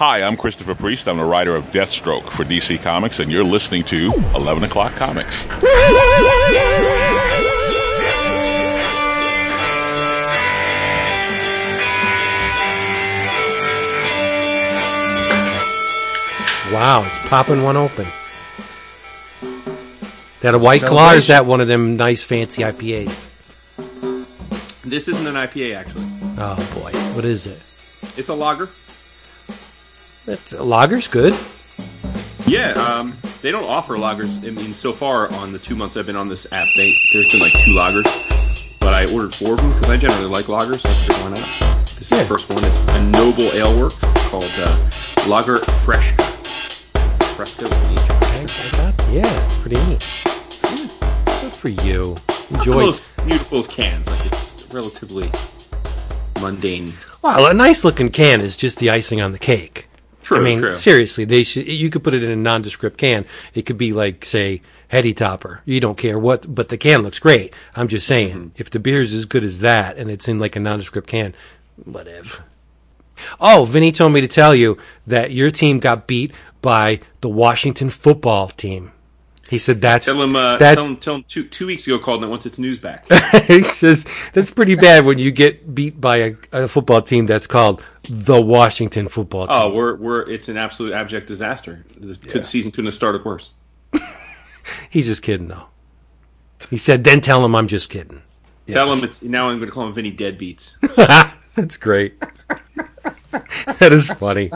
Hi, I'm Christopher Priest. I'm the writer of Deathstroke for DC Comics, and you're listening to 11 O'Clock Comics. Wow, it's popping one open. That a white claw or is that one of them nice fancy IPAs? This isn't an IPA, actually. Oh boy, what is it? It's a lager. It's lager's good. Yeah, um, they don't offer lagers. I mean, so far on the two months I've been on this app, they there's been like two lagers, but I ordered four of them because I generally like lagers. So why not? This is Yeah. the first one. It's a Noble Ale Works called uh, Lager Fresh Fresco. H. I, I got, yeah, it's pretty neat. Good for you. The Enjoy. most beautiful of cans. Like it's relatively mundane. Well, a nice looking can is just the icing on the cake. True, I mean, true. seriously, they should. You could put it in a nondescript can. It could be like, say, Heady Topper. You don't care what, but the can looks great. I'm just saying, Mm-hmm. if the beer's as good as that and it's in like a nondescript can, whatever. Oh, Vinny told me to tell you that your team got beat by the Washington football team. He said that's Tell him, uh, that tell him, tell him two, two weeks ago called and it wants its news back. he says that's pretty bad when you get beat by a, a football team that's called the Washington football team. oh, we're, we're, it's an absolute abject disaster. The could, season couldn't have started worse. He's just kidding though. He said, then tell him I'm just kidding. Tell him it's, now I'm going to call him Vinny Deadbeats. That's great. that is funny.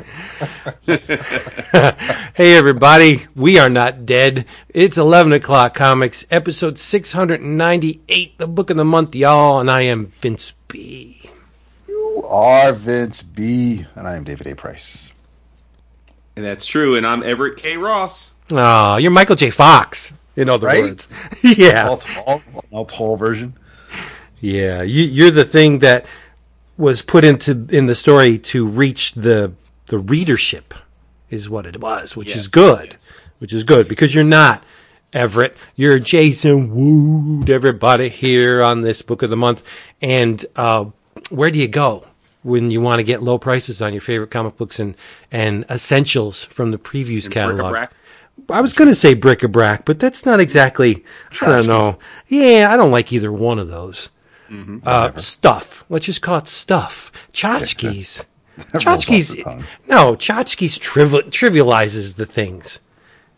hey, everybody. We are not dead. It's 11 o'clock comics, episode 698, the book of the month, y'all. And I am Vince B. You are Vince B, and I am David A. Price. And that's true. And I'm Everett K. Ross. Oh, you're Michael J. Fox, in other Right? words. yeah. All tall, all tall version. Yeah. You, you're the thing that was put into in the story to reach the the readership is what it was, which is good. yes. Which is good because you're not Everett. You're Jason Wood, everybody here on this book of the month. And uh, where do you go when you want to get low prices on your favorite comic books and, and essentials from the previews catalog? Bric-a-brac. I was going to say bric-a-brac, but that's not exactly. I don't know. Yeah, I don't like either one of those. Uh, stuff. Let's just call it stuff. Tchotchkes. Tchotchkes. No, Tchotchkes trivi- trivializes the things.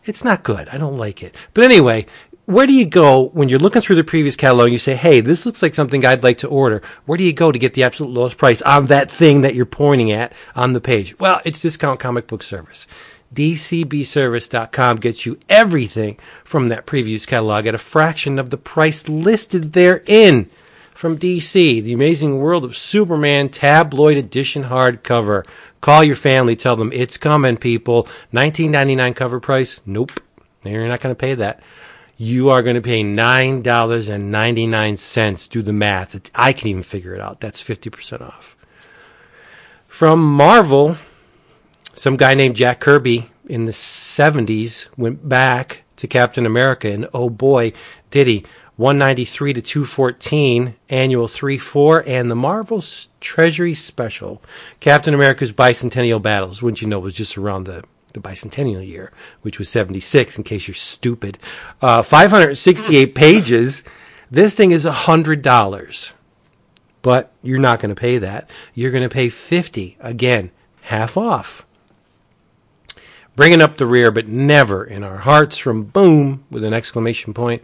It's not good. I don't like it. But anyway, where do you go when you're looking through the previews catalog and you say, hey, this looks like something I'd like to order? Where do you go to get the absolute lowest price on that thing that you're pointing at on the page? Well, it's Discount Comic Book Service. DCBService.com gets you everything from that previews catalog at a fraction of the price listed therein. From DC, The Amazing World of Superman tabloid edition hardcover. Call your family, tell them it's coming, people. 19.99 cover price? Nope. You're not going to pay that. You are going to pay $9.99. Do the math. It's, I can even figure it out. That's 50% off. From Marvel, some guy named Jack Kirby in the 70s went back to Captain America, and oh boy, did he. 193 to 214, annual 3 4, and the Marvel's Treasury Special. Captain America's Bicentennial Battles, wouldn't you know, was just around the, the bicentennial year, which was 76, in case you're stupid. Uh, 568 pages. This thing is $100 but you're not going to pay that. You're going to pay 50 again, half off. Bringing up the rear, but never in our hearts from Boom with an exclamation point.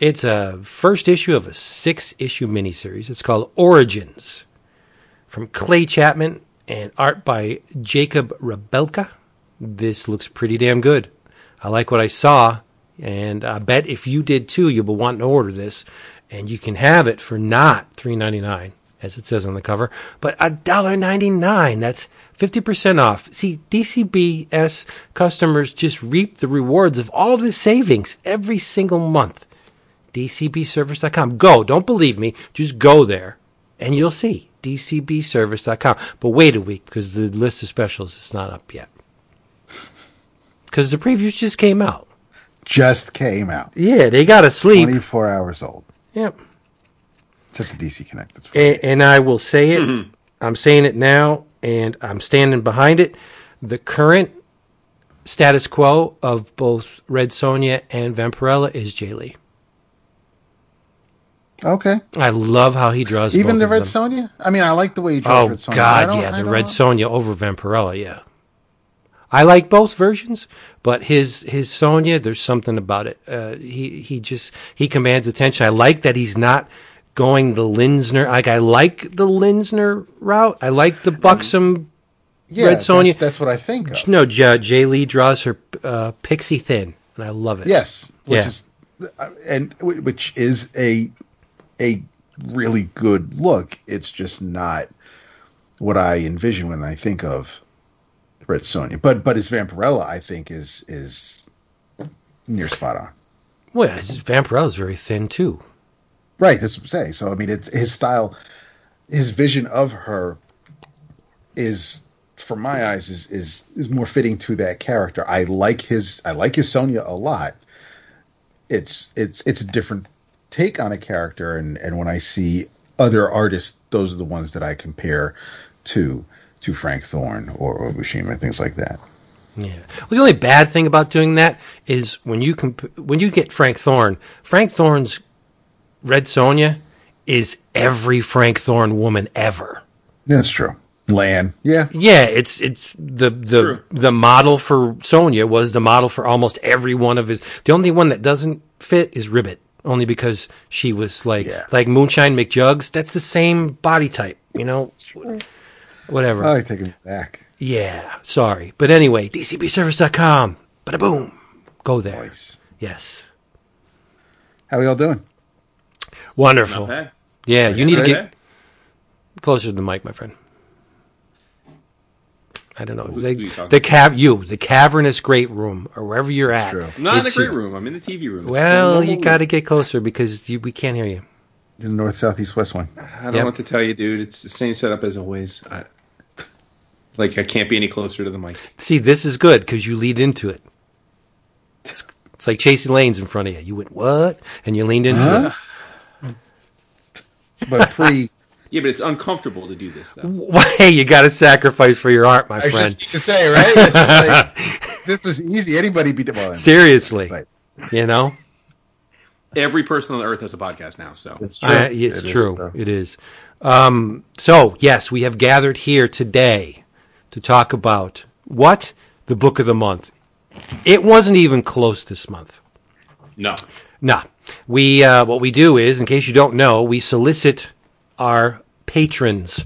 It's a first issue of a six issue miniseries. It's called Origins from Clay Chapman and art by Jakub Rebelka. This looks pretty damn good. I like what I saw, and I bet if you did too, you'll wanting to order this, and you can have it for not three ninety nine, as it says on the cover, but a dollar ninety nine. That's fifty percent off. See, DCBS customers just reap the rewards of all this savings every single month. DCBService.com. Go. Don't believe me. Just go there and you'll see. DCBService.com. But wait a week because the list of specials is not up yet. Because the previews just came out. Just came out. Yeah, they got to sleep. 24 hours old. Yep. It's at the DC Connect. That's. And, and I will say it. Mm-hmm. I'm saying it now, and I'm standing behind it. The current status quo of both Red Sonja and Vampirella is Jae Lee. Okay. I love how he draws Even the Red. Sonja? I mean, I like the way he draws Oh Red Sonja. I God, yeah, the Red. Sonja over Vampirella, yeah. I like both versions, but his his Sonja, there's something about it. Uh, he he just he commands attention. I like that he's not going the Linsner. Like I like the Linsner route. I like the buxom. Yeah, Red that's- That's, what I think of. No, J- Jae Lee draws her uh, pixie thin, and I love it. Yes. Which Yeah. is, uh, and which is a a really good look. It's just not what I envision when I think of Red Sonja. But but his Vampirella, I think, is is near spot on. Well, his Vampirella's very thin too. Right, that's what I'm saying. So I mean, it's his style, his vision of her is, from my eyes, is is is more fitting to that character. I like his I like his Sonja a lot. It's it's it's a different take on a character, and and when I see other artists, those are the ones that I compare to to Frank Thorne or, and things like that. Yeah. Well, the only bad thing about doing that is when you comp- when you get Frank Thorne, Frank Thorne's Red Sonja is every Frank Thorne woman ever. That's true. Lan, yeah, Yeah, it's it's the the True. the model for Sonja was the model for almost every one of his. The only one that doesn't fit is Ribbit, only because she was like Yeah. like Moonshine McJugs. That's the same body type, you know. Whatever. I take it back. yeah, sorry, but anyway, DCBService.com. Bada boom, go there. Nice. Yes, How are we all doing? wonderful. Not bad. Yeah, you need to get closer to the mic, my friend. I don't know. Who- The, who you the cav you, the cavernous great room, or wherever you're at. true. I'm not in the great room. I'm in the TV room. It's Well, you got to get closer because you, we can't hear you. The north, south, east, west one. I don't Yep. know what to tell you, dude. It's the same setup as always. I, like I can't be any closer to the mic. See, this is good because you lead into it. It's, it's like chasing lanes in front of you. You went what, and you leaned into it. But pre, Yeah, but it's uncomfortable to do this though. Why you got to sacrifice for your art, my I friend? just to say, right? Like, this was easy. Anybody be well, Seriously, Right. you know. Every person on the earth has a podcast now, so I, it's It is true. true. It is. Um, so, yes, we have gathered here today to talk about what? The book of the month. It wasn't even close this month. no. Nah. We, uh, what we do is, in case you don't know, we solicit our patrons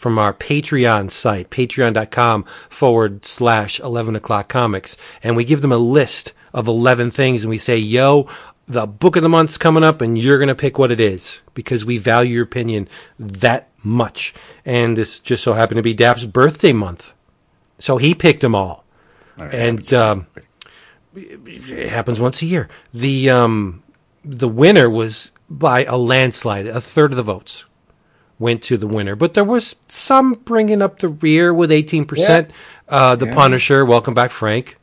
from our Patreon site, patreon.com forward slash 11 o'clock comics. And we give them a list of 11 things and we say, yo, the book of the month's coming up and you're going to pick what it is because we value your opinion that much. And this just so happened to be Dap's birthday month. So he picked them all. And, um, it happens once a year. The, um, the winner was by a landslide. A third of the votes went to the winner, but there was some bringing up the rear with 18%. Uh, the Punisher, welcome back, Frank.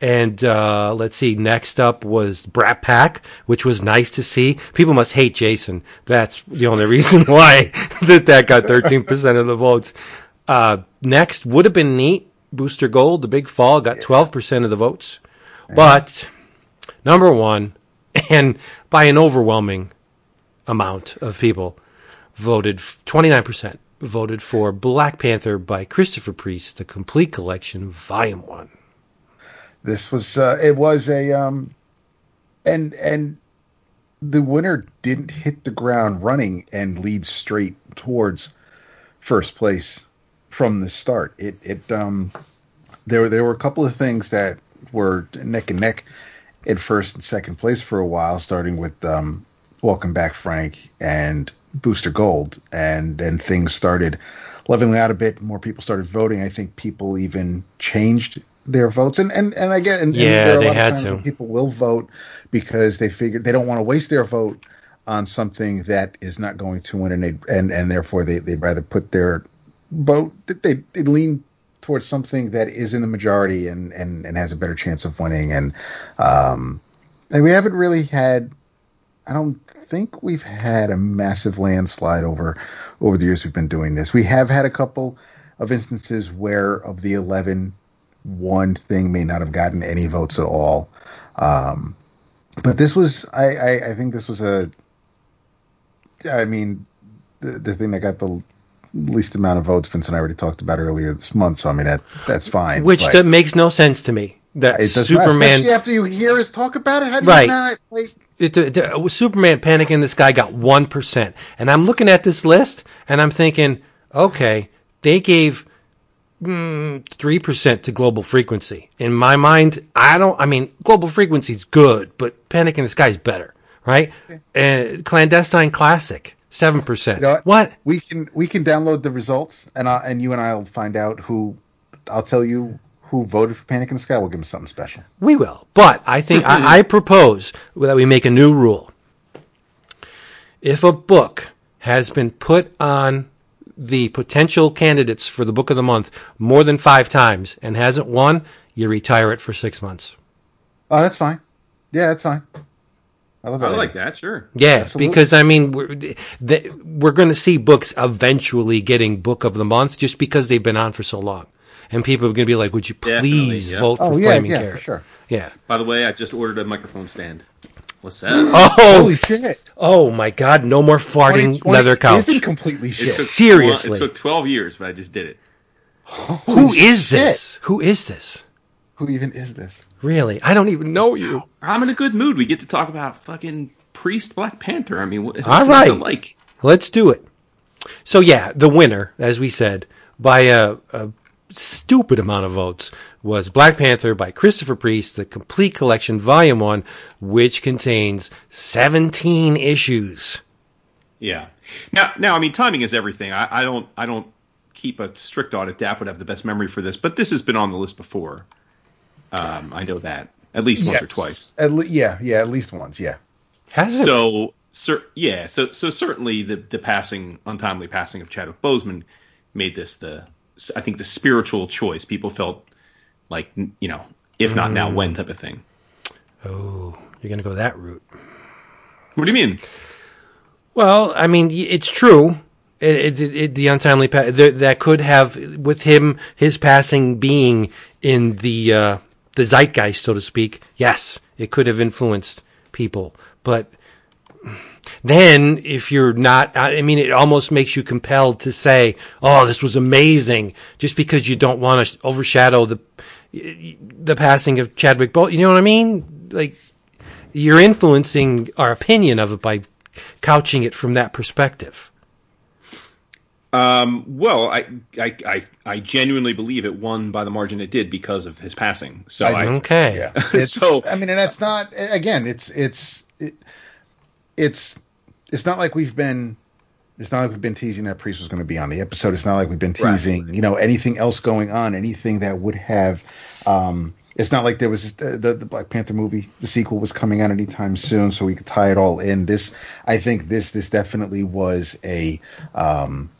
And uh, let's see, next up was Brat Pack, which was nice to see. People must hate Jason. That's the only reason why that that got 13% of the votes. Uh, next would have been neat. Booster Gold, the big fall, got 12% of the votes. But number one, and by an overwhelming amount of people, voted 29% voted for Black Panther by Christopher Priest, the complete collection, volume one. this was uh, it was a um, and and the winner didn't hit the ground running and lead straight towards first place from the start. It it um, there there were a couple of things that were neck and neck at first and second place for a while, starting with um, Welcome Back Frank and Booster Gold, and then things started leveling out a bit. More people started voting. I think people even changed their votes, and and and I get and, and Yeah, there they had to. People will vote because they figure they don't want to waste their vote on something that is not going to win, and they and and therefore they they'd rather put their vote they they lean towards something that is in the majority and and and has a better chance of winning and um and we haven't really had I don't think we've had a massive landslide over over the years we've been doing this. We have had a couple of instances where of the 11 one thing may not have gotten any votes at all. Um, but this was, I, I, I think this was a, I mean, the, the thing that got the least amount of votes, Vince and I already talked about earlier this month. So I mean, that that's fine. Which but that makes no sense to me. That does not, Superman, especially after you hear us talk about it. How do Right. you not? Like, it, it, it- Superman Panic in the Sky got 1%. And I'm looking at this list and I'm thinking, okay, they gave mm, 3% to Global Frequency. In my mind, I don't, I mean, Global Frequency's good, but Panic in the Sky is better, right? And Clandestine Classic, 7%. You know what? what? we can we can download the results, and I, and you and I'll find out who. I'll tell you who voted for Panic in the Sky. We'll give them something special. We will. But I think I, I propose that we make a new rule. If a book has been put on the potential candidates for the book of the month more than five times and hasn't won, you retire it for six months. Oh, that's fine. Yeah, that's fine. I love that I that. like that. Sure. Yeah, Absolutely. because I mean, we're, the, we're going to see books eventually getting book of the month just because they've been on for so long. And people are going to be like, would you please yeah. vote for Oh yeah, Flaming yeah, Carrot? for sure. Yeah. By the way, I just ordered a microphone stand. What's that? Oh, Holy shit! oh my God! No more farting 2020 leather couch. Isn't completely It shit. took Seriously. It took 12 years, but I just did it. Who is shit. this? Who is this? Who even is this? Really? I don't even know you. I'm in a good mood. We get to talk about fucking Priest Black Panther. I mean, what, what's All not right. to like? Let's do it. So yeah, the winner, as we said, by a, a stupid amount of votes, was Black Panther by Christopher Priest, the complete collection, volume one, which contains 17 issues. Yeah. Now, now, I mean, timing is everything. I, I don't, I don't keep a strict audit. Dap would have the best memory for this, but this has been on the list before. Um, I know that at least once or twice. At le- yeah, yeah, at least once. Yeah. Has it? So, cer- yeah, so so certainly the the passing, untimely passing of Chadwick Boseman made this the, I think the spiritual choice. People felt like you know, if not now, when type of thing. oh, you're going to go that route. What do you mean? Well, I mean, it's true. It, it, it, the untimely pa- th- that could have with him his passing being in the uh, the zeitgeist, so to speak. Yes, it could have influenced people, but then if you're not, I I mean, it almost makes you compelled to say, "Oh, this was amazing," just because you don't want to overshadow the the passing of Chadwick Boseman. You know what I mean? Like you're influencing our opinion of it by couching it from that perspective. Um, well, I, I I I genuinely believe it won by the margin it did because of his passing. So I, Okay. Yeah. So- I mean, and that's not again. It's it's it, it's it's not like we've been. It's not like we've been teasing that Priest was going to be on the episode. It's not like we've been Right. teasing, you know, anything else going on, anything that would have. Um, it's not like there was the, the the Black Panther movie, the sequel was coming out anytime soon, so we could tie it all in. This, I think, this this definitely was a um,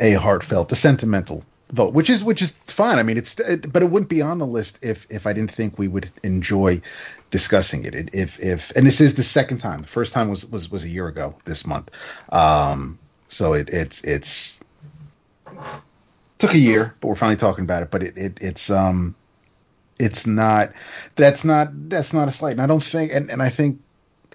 a heartfelt, a sentimental vote, which is which is fine. I mean, it's it, but it wouldn't be on the list if if I didn't think we would enjoy discussing it. it. If if and this is the second time. The first time was was was a year ago this month. Um, so it it's it's took a year, but we're finally talking about it. But it, it it's um it's not that's not that's not a slight. And I don't think and, and I think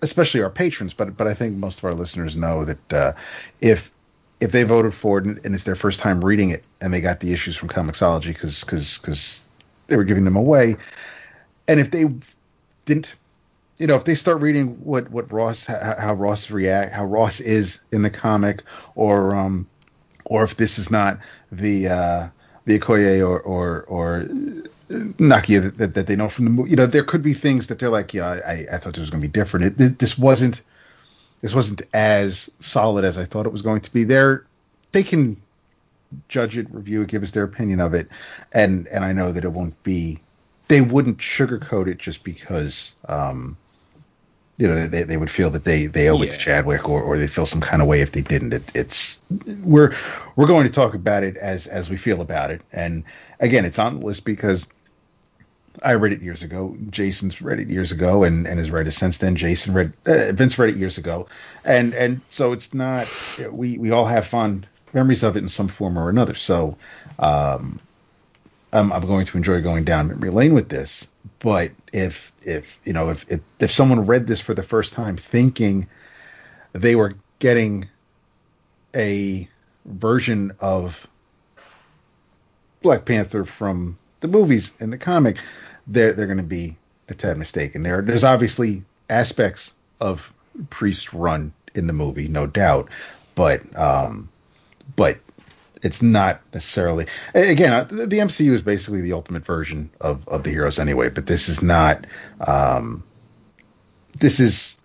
especially our patrons, but but I think most of our listeners know that uh, if if they voted for it and, it's their first time reading it and they got the issues from Comixology because because they were giving them away, and if they didn't, you know, if they start reading what what Ross how, Ross react how Ross is in the comic, or um, or if this is not the uh, the Okoye or or or Nakia that, that they know from the movie, you know, there could be things that they're like, yeah, I, I thought it was going to be different. It, this wasn't this wasn't as solid as I thought it was going to be. They're they can judge it, review it, give us their opinion of it, and and I know that it won't be. They wouldn't sugarcoat it just because, um, you know, they they would feel that they they owe it to Chadwick, or or they feel some kind of way if they didn't. It, it's we're we're going to talk about it as as we feel about it, and again, it's on the list because I read it years ago. Jason's read it years ago, and, and has read it since then. Jason read uh, Vince read it years ago, and and so it's not. We we all have fond memories of it in some form or another. So, um, I'm, I'm going to enjoy going down memory lane with this. But if if you know if, if if someone read this for the first time, thinking they were getting a version of Black Panther from the movies and the comic, they're they're going to be a tad mistaken. There, there's obviously aspects of Priest run in the movie, no doubt, but um, but it's not necessarily again uh, the, MCU is basically the ultimate version of of the heroes anyway. But this is not. Um, this is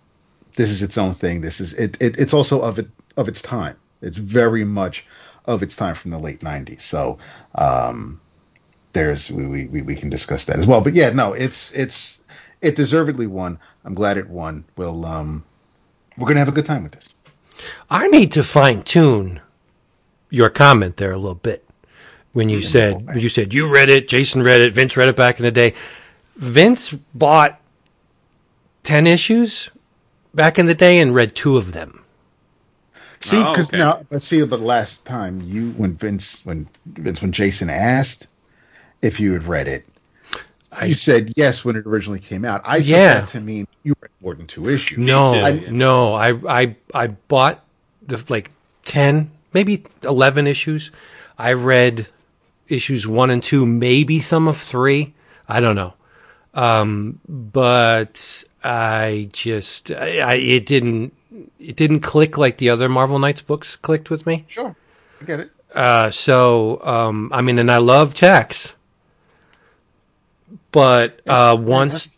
this is its own thing. This is it, it. It's also of it of its time. It's very much of its time from the late '90s. So um, there's we, we we can discuss that as well. But yeah, no, it's it's it deservedly won. I'm glad it won. We'll um, we're gonna have a good time with this. I need to fine tune your comment there a little bit when you said you said you read it, Jason read it, Vince read it back in the day. Vince bought ten issues back in the day and read two of them. See, Oh, because okay. now, but see, the last time you, when Vince, when Vince, when Jason asked if you had read it, I- you said yes when it originally came out. I took Yeah. that to mean you read more than two issues. No, too, yeah. no, I I I bought the like ten, maybe eleven issues. I read issues one and two, maybe some of three. I don't know. Um, but I just I, I it didn't it didn't click like the other Marvel Knights books clicked with me. Sure, I get it. Uh, so um, I mean, and I love Tex, but uh, once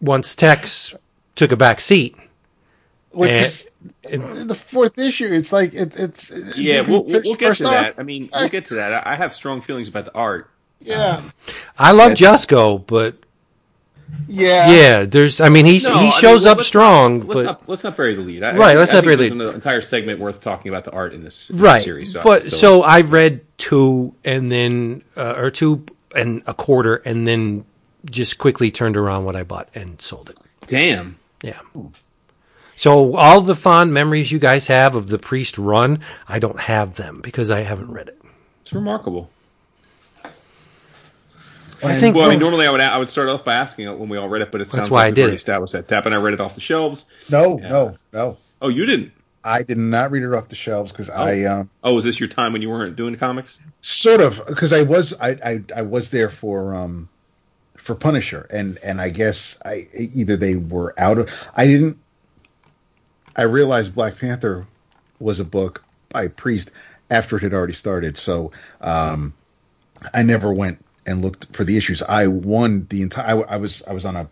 once Tex took a back seat, Which And- is in the fourth issue. It's like it, it's Yeah, we'll, we'll, we'll get to off, that. I mean, we'll get to that. I I have strong feelings about the art. Yeah, I love Jusko, but yeah, yeah, there's. I mean, he No, he mean, shows well, up let's strong, Let's but not let's not bury the lead. I, Right, I- let's I not think bury the there's An entire segment worth talking about the art in this, in this right. series. So, but so, it's- I read two and then uh, or two and a quarter, and then just quickly turned around what I bought and sold it. damn. Yeah. So all the fond memories you guys have of the priest run, I don't have them because I haven't read it. It's remarkable. I think Well, I mean, normally I would I would start off by asking it when we all read it, but it sounds why I like we've did already it. established that. Dap and I read it off the shelves. No, Yeah. no, no. Oh, you didn't. I did not read it off the shelves because I um, Oh, was this your time when you weren't doing comics? sort of because I was I, I I was there for um for Punisher and and I guess I either they were out of I didn't I realized Black Panther was a book by Priest after it had already started. So um I never went and looked for the issues. I won the entire I, I was I was on a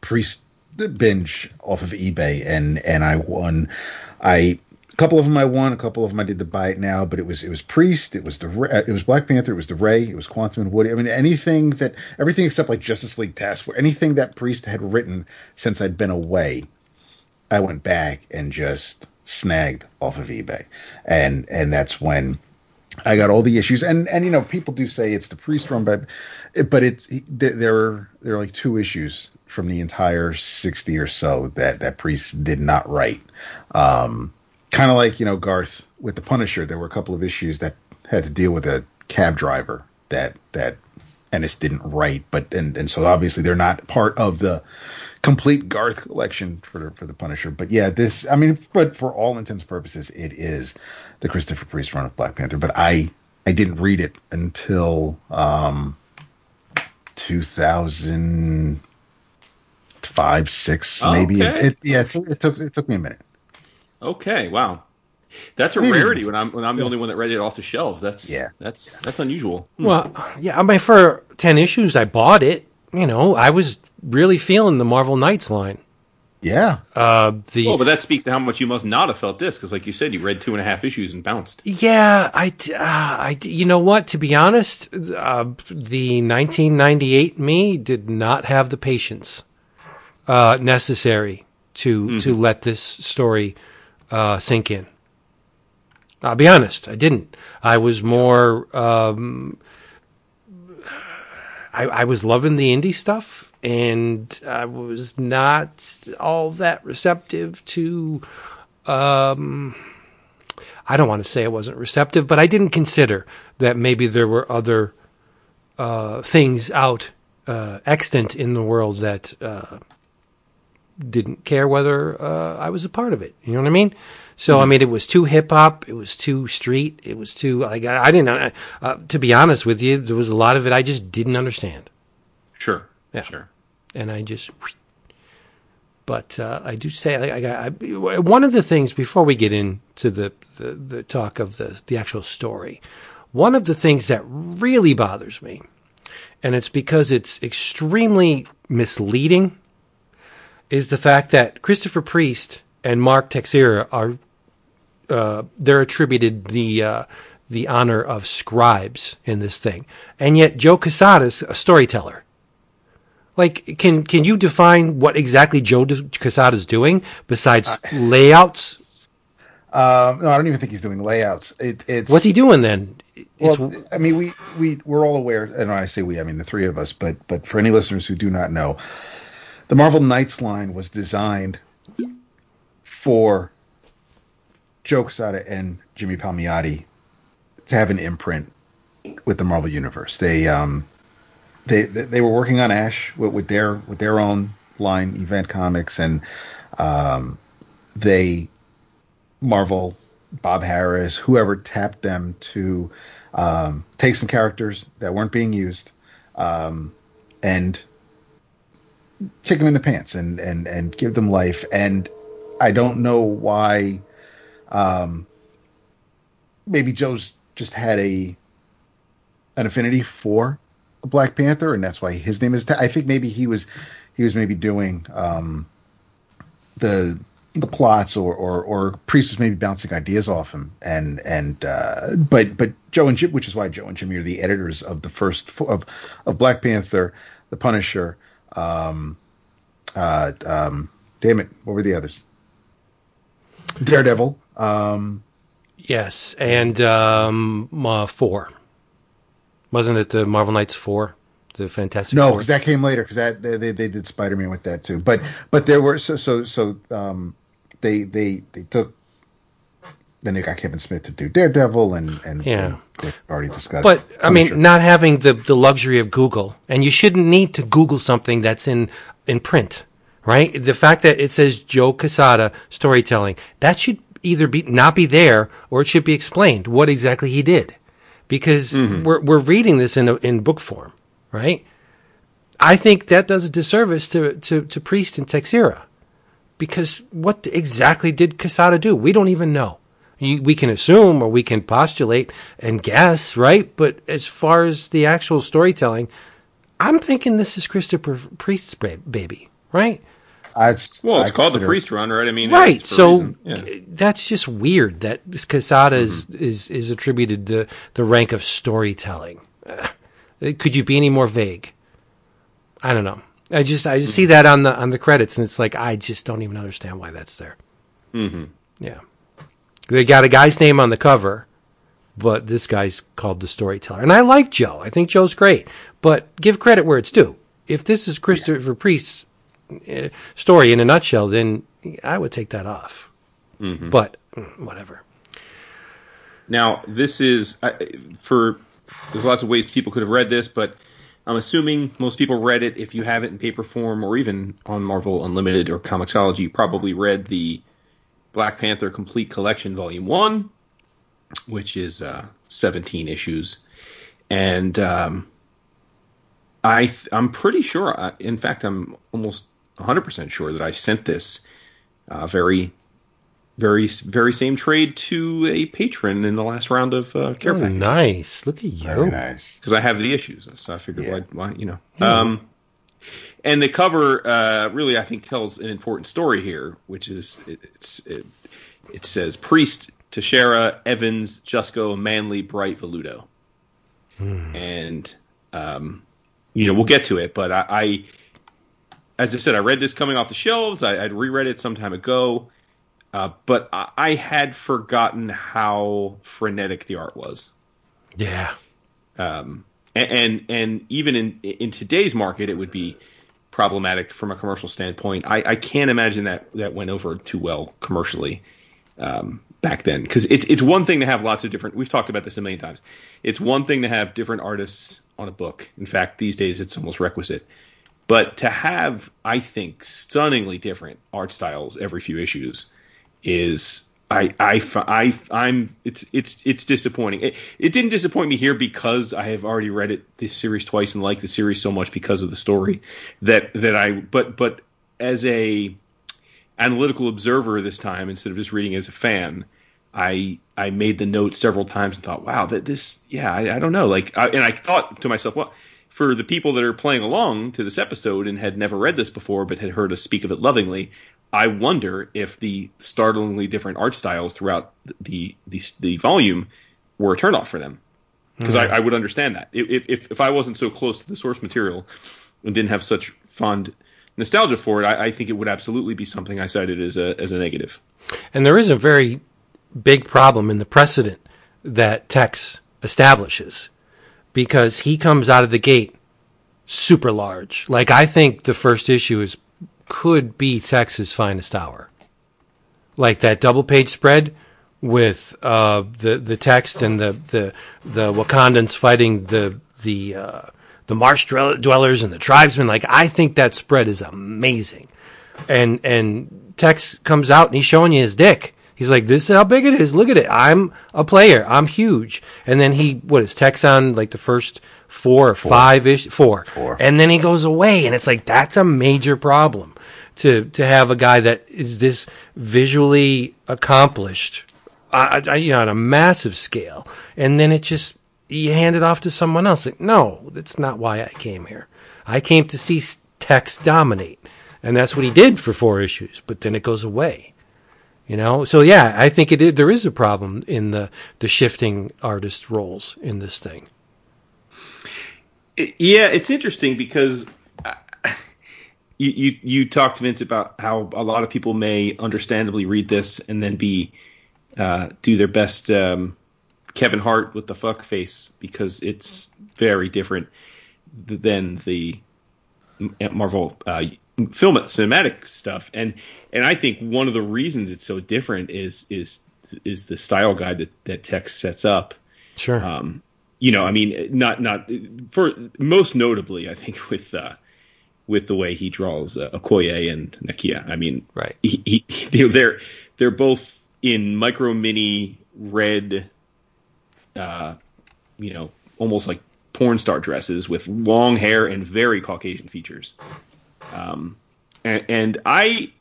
Priest binge off of eBay and and I won. I a couple of them I won, a couple of them I did the buy it now, but it was it was Priest, it was the it was Black Panther, it was the Ray, it was Quantum and Woody. I mean anything that everything except like Justice League Task Force, anything that Priest had written since I'd been away, I went back and just snagged off of eBay, and and that's when I got all the issues, and and you know people do say it's the Priest run, but but it's there are there are like two issues from the entire sixty or so that that Priest did not write. Um, kind of like you know Garth with the Punisher, there were a couple of issues that had to deal with a cab driver that that Ennis didn't write, but and and so obviously they're not part of the complete Garth collection for the, for the Punisher. But yeah, this I mean, but for all intents and purposes, it is the Christopher Priest run of Black Panther. But I I didn't read it until um 2005 six maybe. It, Okay. it, yeah, it, took- it took it took me a minute. Okay, wow. That's a rarity when I'm when I'm the only one that read it off the shelves. That's Yeah. That's that's unusual. Well, yeah, I mean, for 10 issues, I bought it. You know, I was really feeling the Marvel Knights line. Yeah, Uh, the Well, but that speaks to how much you must not have felt this, because like you said, you read two and a half issues and bounced. Yeah, I, uh, I, d- you know what? To be honest, uh, the 1998 me did not have the patience uh, necessary to to let this story uh, sink in. I'll be honest, I didn't. I was more. Um, I, I was loving the indie stuff, and I was not all that receptive to. Um, I don't want to say I wasn't receptive, but I didn't consider that maybe there were other uh, things out uh, extant in the world that uh, didn't care whether uh, I was a part of it. You know what I mean? So I mean, it was too hip hop. It was too street. It was too like I, I didn't. Uh, uh, to be honest with you, there was a lot of it I just didn't understand, Sure. Yeah. Sure. and I just. But uh, I do say I, I, I, one of the things before we get into the, the, the talk of the, the actual story, one of the things that really bothers me, and it's because it's extremely misleading, is the fact that Christopher Priest and Mark Texeira are uh, they're attributed the uh, the honor of scribes in this thing, and yet Joe Quesada's a storyteller. Like, can can you define what exactly Joe Quesada's doing besides layouts? Um, no, I don't even think he's doing layouts. It, it's What's he doing then? It's, Well, I mean, we we we're all aware, and when I say we, I mean the three of us. But but for any listeners who do not know, the Marvel Knights line was designed for Joe Quesada and Jimmy Palmiotti to have an imprint with the Marvel Universe. They um they they, were working on Ash with, with their with their own line, Event Comics, and um they Marvel, Bob Harras, whoever tapped them to um, take some characters that weren't being used um, and kick them in the pants and, and, and give them life. And I don't know why. Um, maybe Joe's just had a an affinity for Black Panther, and that's why his name is. I think maybe he was he was maybe doing um, the the plots or, or or Priest was maybe bouncing ideas off him and and uh, but but Joe and Jim, which is why Joe and Jimmy are the editors of the first of of Black Panther, The Punisher, um, uh, um, damn it, what were the others? Daredevil, um, yes, and um, uh, four. Wasn't it the Marvel Knights four? The Fantastic No, because that came later. Because that they, they they did Spider Man with that too. But but there were so so so um they they they took then they got Kevin Smith to do Daredevil and and Yeah. and already discussed. But I mean, Punisher. not having the, the luxury of Google, and you shouldn't need to Google something that's in in print, right? The fact that it says Joe Quesada storytelling that should either be not be there or it should be explained what exactly he did, because mm-hmm. we're we're reading this in a, in book form, right? I think that does a disservice to to, to Priest and Texeira, because what exactly did Quesada do? We don't even know. We can assume or we can postulate and guess, right? But as far as the actual storytelling, I'm thinking this is Christopher Priest's baby, right? I, Well, it's I called the Priest Run, right? I mean, right. it's So. Yeah. that's just weird that this Quesada is, is is attributed the the rank of storytelling. Uh, could you be any more vague? I don't know. I just I just see that on the on the credits, and it's like I just don't even understand why that's there. Mm-hmm. Yeah, they got a guy's name on the cover, but this guy's called the storyteller, and I like Joe. I think Joe's great, but give credit where it's due. If this is Christopher Priest's uh, story in a nutshell, then I would take that off. But mm, whatever. Now, this is for. There's lots of ways people could have read this, but I'm assuming most people read it. If you have it in paper form or even on Marvel Unlimited or Comixology, you probably read the Black Panther Complete Collection Volume One, which is uh, 17 issues, and um, I th- I'm pretty sure. I, in fact, I'm almost 100 percent sure that I sent this uh, very very very same trade to a patron in the last round of uh, care Oh, package nice. Look at Very you. nice. because I have the issues, so I figured Yeah. why, why you know. Um, and the cover uh, really, I think, tells an important story here, which is it, it's it, it says Priest, Texeira, Evans, Jusko, Manley, Bright, Velluto, and um, you know we'll get to it, but I, I, as I said, I read this coming off the shelves. I, I'd reread it some time ago. Uh, but I, I had forgotten how frenetic the art was Yeah. um, and, and and even in in today's market, it would be problematic from a commercial standpoint. I, I can't imagine that that went over too well commercially. Um, back then because it's it's one thing to have lots of different. We've talked about this a million times. It's one thing to have different artists on a book. In fact, these days it's almost requisite. But to have, I think, stunningly different art styles every few issues is I, I, I, I'm, it's, it's, it's disappointing. It, it didn't disappoint me here because I have already read it, this series twice and like the series so much because of the story that, that I, but, but as a analytical observer this time, instead of just reading as a fan, I, I made the note several times and thought, wow, that this, yeah, I, I don't know. Like, I, and I thought to myself, well, for the people that are playing along to this episode and had never read this before but had heard us speak of it lovingly, I wonder if the startlingly different art styles throughout the the, the volume were a turnoff for them. Because mm-hmm. I, I, would understand that if, if if I wasn't so close to the source material and didn't have such fond nostalgia for it, I, I think it would absolutely be something I cited as a as a negative. And there is a very big problem in the precedent that Tex establishes because he comes out of the gate super large. Like I think the first issue is could be Tex's finest hour. Like that double page spread with uh, the the text and the the the Wakandans fighting the the uh, the marsh dwellers and the tribesmen. Like I think that spread is amazing, and and Tex comes out and he's showing you his dick. He's like, "This is how big it is. Look at it. I'm a player. I'm huge." And then he, what is Tex on like the first four or five ish, four. four, and then he goes away, and it's like that's a major problem to to have a guy that is this visually accomplished, uh, you know, on a massive scale, and then it just you hand it off to someone else. Like, no, that's not why I came here. I came to see Tex dominate, and that's what he did for four issues. But then it goes away. You know, so yeah, I think it is, there is a problem in the the shifting artist roles in this thing. Yeah, it's interesting because uh, you, you you talked Vince about how a lot of people may understandably read this and then be uh, do their best um, Kevin Hart with the fuck face because it's very different than the Marvel uh, film cinematic stuff and and I think one of the reasons it's so different is is is the style guide that that Tex sets up. Sure. Um, you know, I mean, not not for most notably, I think with uh, with the way he draws uh, Okoye and Nakia. I mean, right? He, he, they're they're both in micro mini red, uh, you know, almost like porn star dresses with long hair and very Caucasian features. Um, and, and I,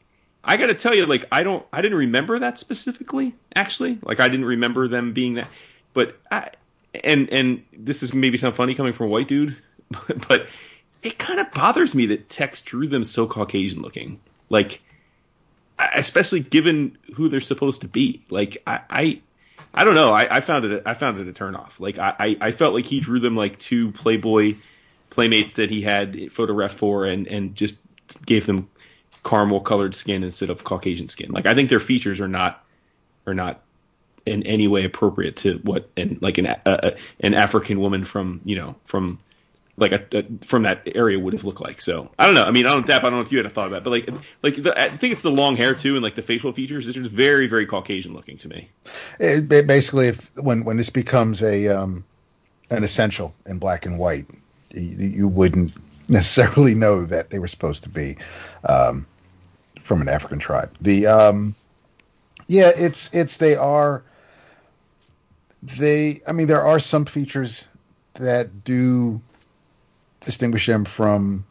I got to tell you, like, I don't, I didn't remember that specifically. Actually, like, I didn't remember them being that. But I, and and this is maybe sound funny coming from a white dude, but it kind of bothers me that Tex drew them so Caucasian looking. Like, especially given who they're supposed to be. Like, I, I, I don't know. I, I found it. I found it a turnoff. Like, I, I felt like he drew them like two Playboy playmates that he had photo ref for, and and just gave them caramel colored skin instead of Caucasian skin. Like I think their features are not are not in any way appropriate to what and like an an African woman from you know from like a, a, from that area would have looked like. So I don't know. I mean, I don't. I don't know if you had a thought about, it, but like like the, I think it's the long hair too, and like the facial features. It's just very very Caucasian looking to me. It, basically, if when when this becomes a um, an essential in black and white, you, you wouldn't necessarily know that they were supposed to be um, from an African tribe. The um, yeah, it's it's they are they. I mean, there are some features that do distinguish them from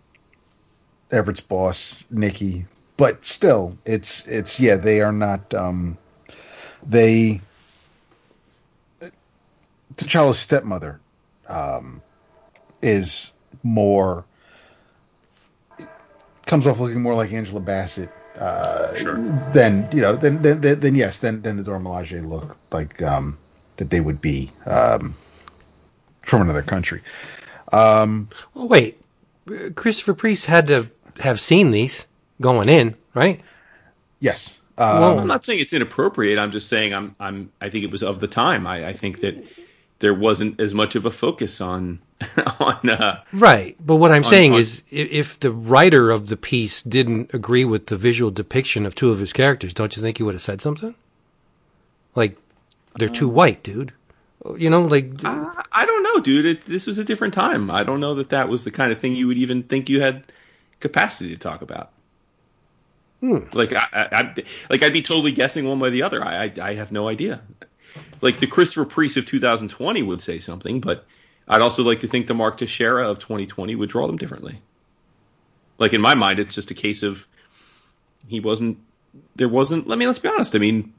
Everett's boss, Nikki, but still, it's it's yeah, they are not. Um, they T'Challa's stepmother um, is more comes off looking more like Angela Bassett uh, sure. then you know then then then, then yes then then the Dora Milaje look like um, that they would be um, from another country. Um, well, wait, Christopher Priest had to have seen these going in, right? Yes. Um, well, I'm not saying it's inappropriate. I'm just saying I'm I'm I think it was of the time. I, I think that there wasn't as much of a focus on on uh, right. But what I'm on, saying on, is, if the writer of the piece didn't agree with the visual depiction of two of his characters, don't you think he would have said something? Like they're too white, dude. You know, like Uh, I don't know, dude. It, this was a different time. I don't know that that was the kind of thing you would even think you had capacity to talk about. Like, I, I, I, like I'd be totally guessing one way or the other. I, I, I have no idea. Like the Christopher Priest of 2020 would say something, but I'd also like to think the Mark Texeira of 2020 would draw them differently. Like in my mind, it's just a case of he wasn't. There wasn't. I mean, let's be honest. I mean,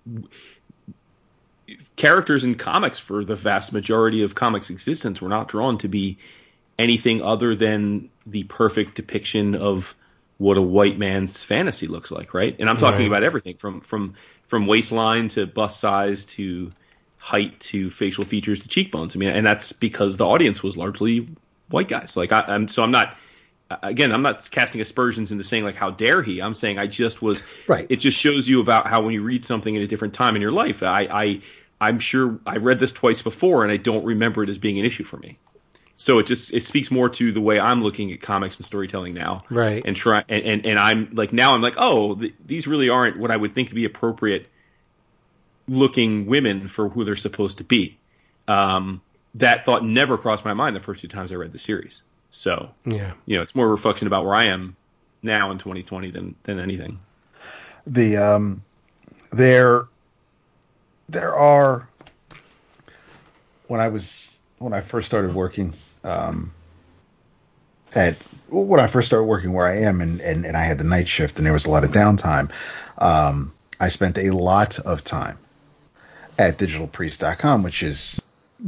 characters in comics for the vast majority of comics existence were not drawn to be anything other than the perfect depiction of what a white man's fantasy looks like, right? And I'm talking Right. about everything from from from waistline to bust size to height to facial features to cheekbones. I mean, and that's because the audience was largely white guys. Like I, I'm so I'm not again I'm not casting aspersions into saying like how dare he. I'm saying I just was Right. It just shows you about how when you read something in a different time in your life, I, I I'm sure I read this twice before and I don't remember it as being an issue for me. So it just it speaks more to the way I'm looking at comics and storytelling now, Right. And try and, and, and I'm like now I'm like oh th- these really aren't what I would think to be appropriate looking women for who they're supposed to be. Um, that thought never crossed my mind the first two times I read the series. So yeah. you know it's more a reflection about where I am now in 2020 than than anything. the um there there are when I was when I first started working um at well, when I first started working where I am and, and and I had the night shift and there was a lot of downtime um I spent a lot of time at digitalpriest.com which is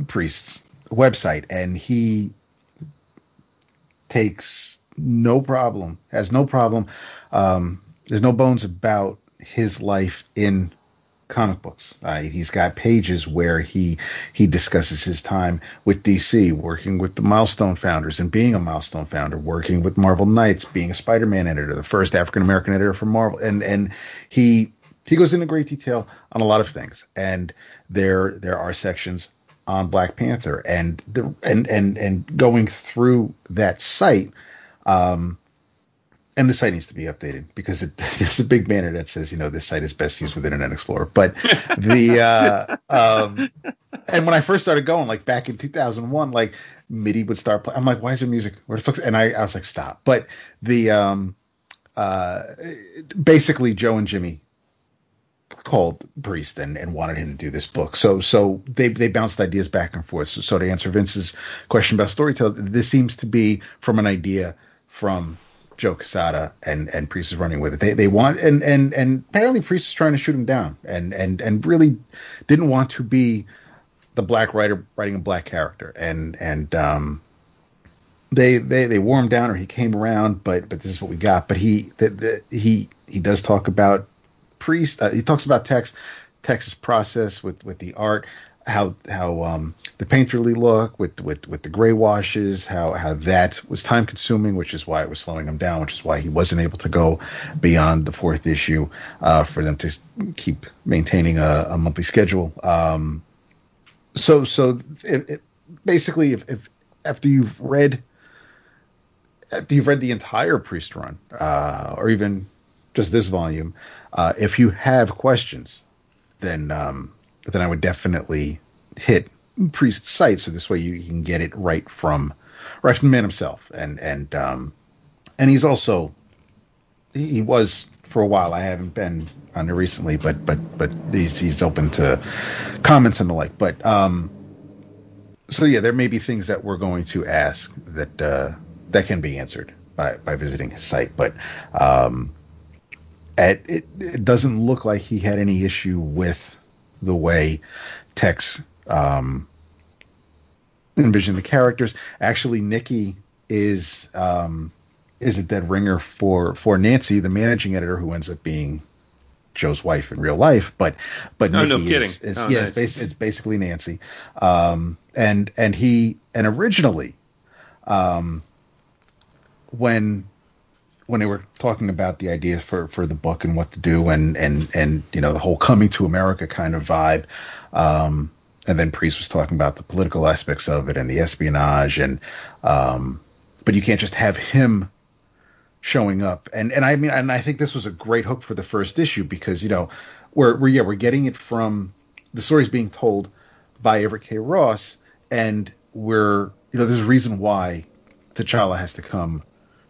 priest's website and he takes no problem has no problem um there's no bones about his life in comic books. Uh, he's got pages where he he discusses his time with DC, working with the Milestone founders and being a Milestone founder, working with Marvel Knights, being a Spider-Man editor, the first African American editor for Marvel, and and he he goes into great detail on a lot of things. And there there are sections on Black Panther, and the and and and going through that site. Um, and the site needs to be updated because it, there's a big banner that says, you know, this site is best used with Internet Explorer. But the uh, um, and when I first started going, like back in 2001, like MIDI would start playing. I'm like, why is there music? Where the fuck? And I, I was like, stop. But the um, uh, basically Joe and Jimmy called Priest and, and wanted him to do this book. So so they they bounced ideas back and forth. So, so to answer Vince's question about storytelling, this seems to be from an idea from Joe Quesada and and Priest is running with it. They they want and and and apparently Priest is trying to shoot him down and and and really didn't want to be the black writer writing a black character and and um they they they wore him down or he came around but but this is what we got but he the, the, he he does talk about priest uh, he talks about Tex Tex's process with with the art how how um the painterly look with with with the gray washes how how that was time consuming which is why it was slowing him down which is why he wasn't able to go beyond the fourth issue uh for them to keep maintaining a, a monthly schedule. Um so so it, it, basically if, if after you've read after you've read the entire priest run uh or even just this volume uh if you have questions then um then I would definitely hit Priest's site so this way you, can get it right from right from the man himself. And and um and he's also he, he was for a while. I haven't been on there recently, but but but he's he's open to comments and the like. But um so yeah, there may be things that we're going to ask that uh that can be answered by by visiting his site. But um at, it, it doesn't look like he had any issue with the way Tex um, envisioned the characters. Actually, Nikki is um, is a dead ringer for for Nancy, the managing editor, who ends up being Joe's wife in real life. But but Oh, Nikki no is, kidding. is- Oh, yeah, nice. it's, bas- it's basically Nancy. Um, and and he and originally, um, when when they were talking about the ideas for, for the book and what to do and, and, and, you know, the whole coming to America kind of vibe. Um, and then Priest was talking about the political aspects of it and the espionage and, um, but you can't just have him showing up. And, and I mean, and I think this was a great hook for the first issue because, you know, we're, we're, yeah, we're getting it from the story's being told by Everett K. Ross, and we're you know there's a reason why T'Challa has to come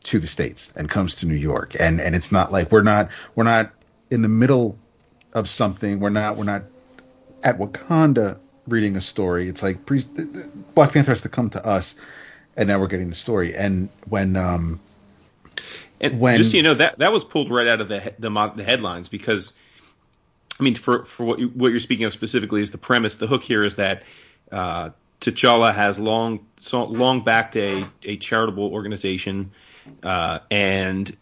to the states and comes to New York, and and it's not like we're not we're not in the middle of something. We're not we're not at Wakanda reading a story. It's like Black Panther has to come to us, and now we're getting the story. And when um, and when just so you know that that was pulled right out of the the, the headlines because. I mean, for for what you, what you're speaking of specifically is the premise. The hook here is that uh, T'Challa has long so long backed a, a charitable organization, uh, and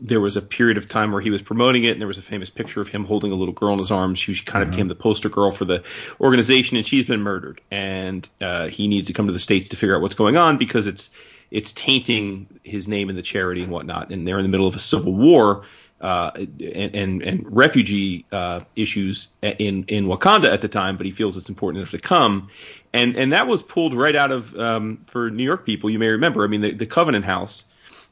there was a period of time where he was promoting it, and there was a famous picture of him holding a little girl in his arms She kind of mm-hmm. became the poster girl for the organization, and she's been murdered, and uh, he needs to come to the states to figure out what's going on because it's it's tainting his name in the charity and whatnot, and they're in the middle of a civil war uh, and, and, and refugee uh, issues in in Wakanda at the time, but he feels it's important enough to come, and and that was pulled right out of um, for New York people. You may remember. I mean, the, the Covenant House,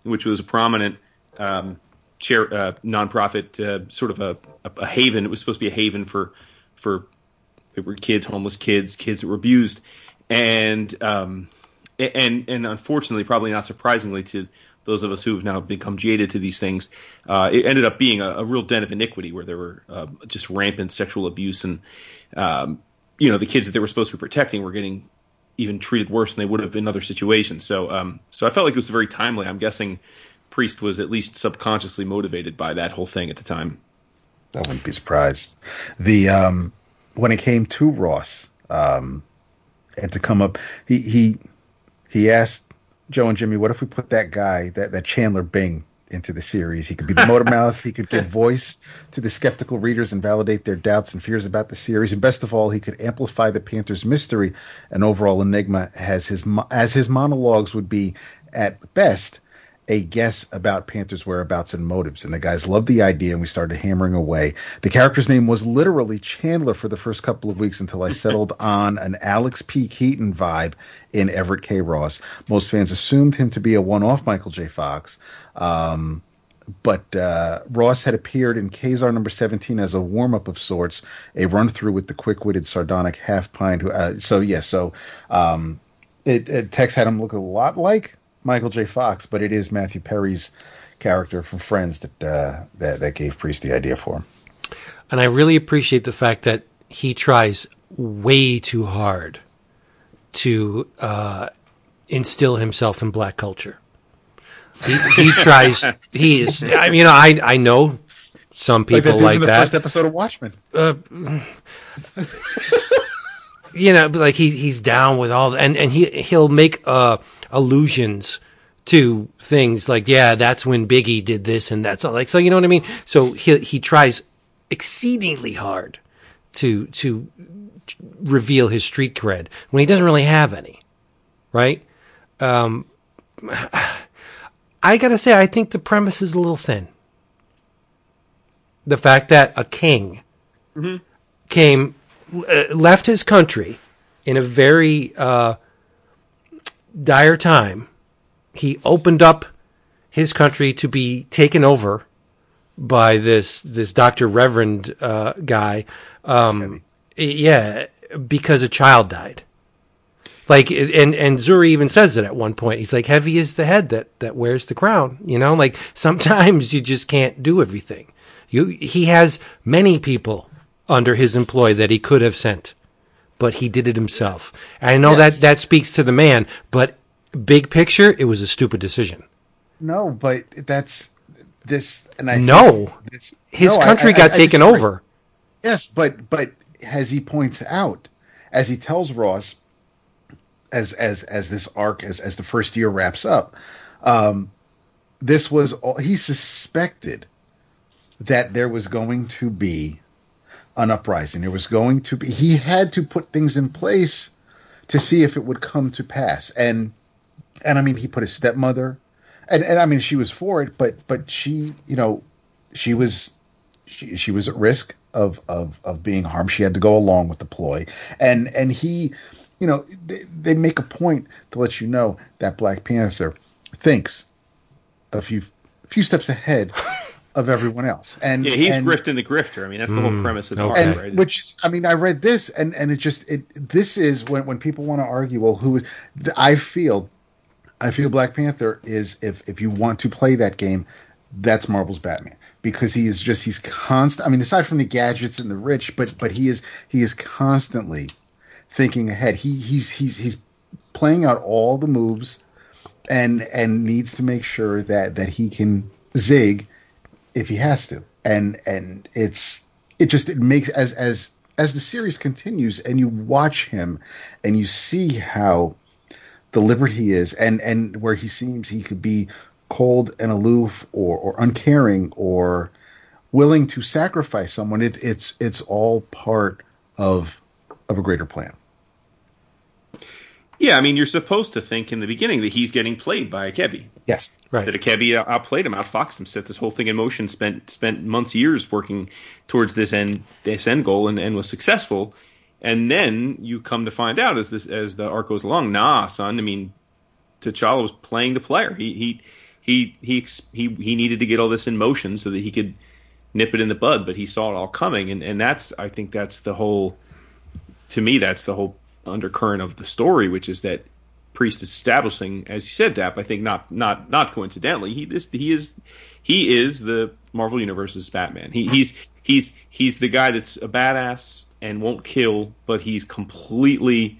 which was a prominent um, chair uh, nonprofit, uh, sort of a, a, a haven. It was supposed to be a haven for for were kids, homeless kids, kids that were abused, and um, and and unfortunately, probably not surprisingly to those of us who have now become jaded to these things, uh, it ended up being a, a, real den of iniquity where there were uh, just rampant sexual abuse and, um, you know, the kids that they were supposed to be protecting were getting even treated worse than they would have in other situations. So, um, so I felt like it was very timely. I'm guessing Priest was at least subconsciously motivated by that whole thing at the time. I wouldn't be surprised. The um, when it came to Ross um, and to come up, he he he asked Joe and Jimmy, what if we put that guy, that, that Chandler Bing, into the series? He could be the motor mouth. He could give voice to the skeptical readers and validate their doubts and fears about the series. And best of all, he could amplify the Panthers' mystery and overall enigma as his as his monologues would be at best a guess about Panthers' whereabouts and motives. And the guys loved the idea, and we started hammering away. The character's name was literally Chandler for the first couple of weeks until I settled on an Alex P. Keaton vibe in Everett K. Ross. Most fans assumed him to be a one off Michael J. Fox. Um, but uh, Ross had appeared in Ka-Zar number 17 as a warm up of sorts, a run through with the quick witted, sardonic half pint. Who, uh, so, yeah, so um, it, it, Tex had him look a lot like Michael J. Fox, but it is Matthew Perry's character from Friends that uh, that that gave Priest the idea for him. And I really appreciate the fact that he tries way too hard to uh, instill himself in black culture. He, he tries. He is. I mean, you know, I I know some people like that. Like that. First episode of Watchmen. Uh, you know, like he he's down with all, and and he he'll make uh allusions to things like, yeah, that's when Biggie did this and that's all like, so you know what I mean? So he, he tries exceedingly hard to, to reveal his street cred when he doesn't really have any, right? Um, I gotta say, I think the premise is a little thin. The fact that a king mm-hmm. came, left his country in a very, uh, dire time, he opened up his country to be taken over by this this Doctor Reverend uh, guy. Um, yeah, because a child died. Like and and Zuri even says it at one point. He's like, "Heavy is the head that that wears the crown." You know, like sometimes you just can't do everything. You he has many people under his employ that he could have sent but he did it himself. And I know yes. that that speaks to the man, but big picture, it was a stupid decision. No, but that's this, and I no, this, his no, country I, got I, taken over. Yes, but but as he points out, as he tells Ross, as as as this arc as as the first year wraps up, um, this was all he suspected that there was going to be an uprising. There was going to be, he had to put things in place to see if it would come to pass. And, and I mean, he put his stepmother, and, and I mean, she was for it, but, but she, you know, she was, she, she was at risk of, of, of being harmed. She had to go along with the ploy. And, and he, you know, they, they make a point to let you know that Black Panther thinks a few, few steps ahead of everyone else. And Yeah, he's and, grifting the grifter. I mean, that's the whole mm. premise of the okay. arc, and right? which I mean, I read this, and and it just it this is when when people want to argue, well, who is? I feel, I feel Black Panther is if if you want to play that game, that's Marvel's Batman because he is just he's constant. I mean, aside from the gadgets and the rich, but but he is he is constantly thinking ahead. He he's he's he's playing out all the moves, and and needs to make sure that that he can zig if he has to. And and it's it just it makes as as as the series continues and you watch him and you see how deliberate he is and and where he seems he could be cold and aloof or or uncaring or willing to sacrifice someone it, it's it's all part of of a greater plan yeah, I mean, you're supposed to think in the beginning that he's getting played by Achebe. yes Right. That Achebe outplayed him, outfoxed him, set this whole thing in motion, spent spent months, years working towards this end this end goal, and, and was successful. And then you come to find out as this as the arc goes along, nah, son. I mean, T'Challa was playing the player. He he he he he he needed to get all this in motion so that he could nip it in the bud, but he saw it all coming, and and that's I think that's the whole. To me, that's the whole undercurrent of the story, which is that Priest is establishing, as you said, Dap. I think not not not coincidentally, he this he is he is the Marvel Universe's Batman. He, he's he's he's the guy that's a badass and won't kill, but he's completely,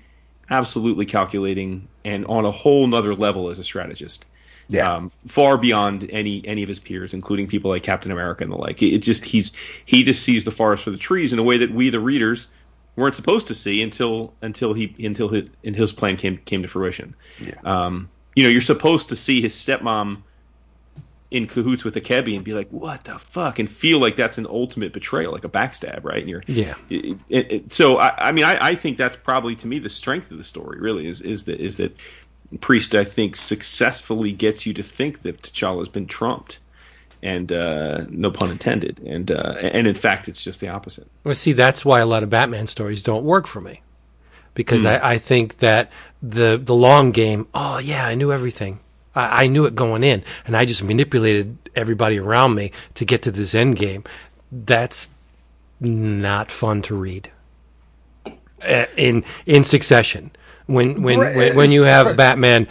absolutely calculating and on a whole nother level as a strategist. Yeah. Um, far beyond any any of his peers, including people like Captain America and the like. It's just he's he just sees the forest for the trees in a way that we the readers weren't supposed to see until until he until his, until his plan came came to fruition. Yeah. Um, you know, you're supposed to see his stepmom in cahoots with Achebe and be like, "What the fuck?" and feel like that's an ultimate betrayal, like a backstab, right? And you're Yeah. it, it, it- so I, I mean, I, I think that's probably to me the strength of the story. Really, is is that is that Priest I think successfully gets you to think that T'Challa has been trumped, and uh, no pun intended, and uh, and in fact it's just the opposite. Well, see, that's why a lot of Batman stories don't work for me, because I, I think that the the long game. Oh yeah, I knew everything. I, I knew it going in, and I just manipulated everybody around me to get to this end game. That's not fun to read Uh, in in succession. When when when, when you have. Batman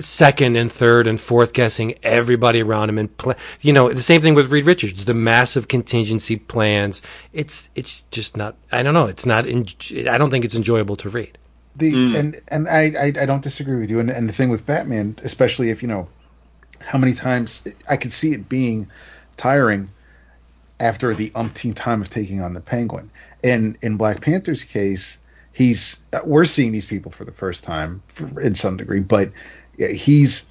second and third and fourth guessing everybody around him and pla you know the same thing with Reed Richards the massive contingency plans it's it's just not I don't know it's not en- I don't think it's enjoyable to read the mm. and and I, I I don't disagree with you. And and the thing with Batman, especially if you know how many times I could see it being tiring after the umpteenth time of taking on the Penguin. And in Black Panther's case, he's we're seeing these people for the first time for, in some degree, but he's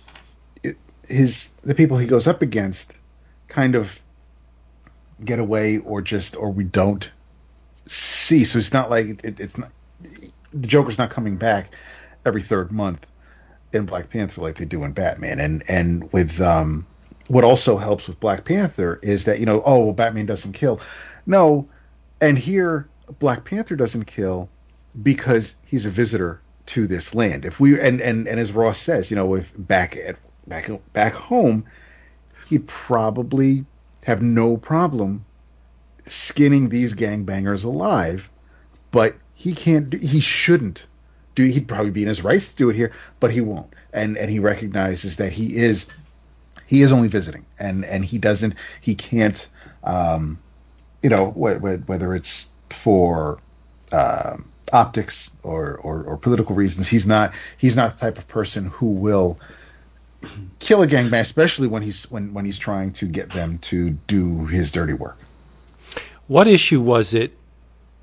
his the people he goes up against kind of get away or just or we don't see. So it's not like it, it's not the Joker's not coming back every third month in Black Panther like they do in Batman. And and with um, what also helps with Black Panther is that you know oh well, Batman doesn't kill, no, and here Black Panther doesn't kill because he's a visitor to this land. If we and and and as Ross says, you know, if back at back back home, he'd probably have no problem skinning these gangbangers alive, but he can't. Do, he shouldn't do. He'd probably be in his rights to do it here, but he won't. And and he recognizes that he is he is only visiting, and and he doesn't. He can't. Um, you know, wh- wh- whether it's for um, optics or, or or political reasons, he's not. He's not the type of person who will kill a gangbanger, especially when he's when when he's trying to get them to do his dirty work. what issue was it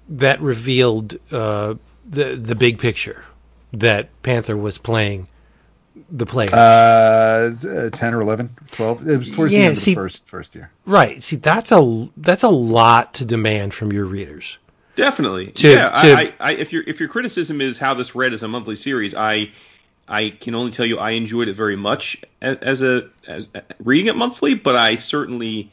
that revealed uh, the the big picture that Panther was playing the player Uh, 10 or 11, 12. It was towards Yeah, the end see- of the first first year. right see that's a that's a lot to demand from your readers Definitely. To- yeah. to- I, I, if your if your criticism is how this read as a monthly series, I I can only tell you I enjoyed it very much as, as a as reading it monthly, but I certainly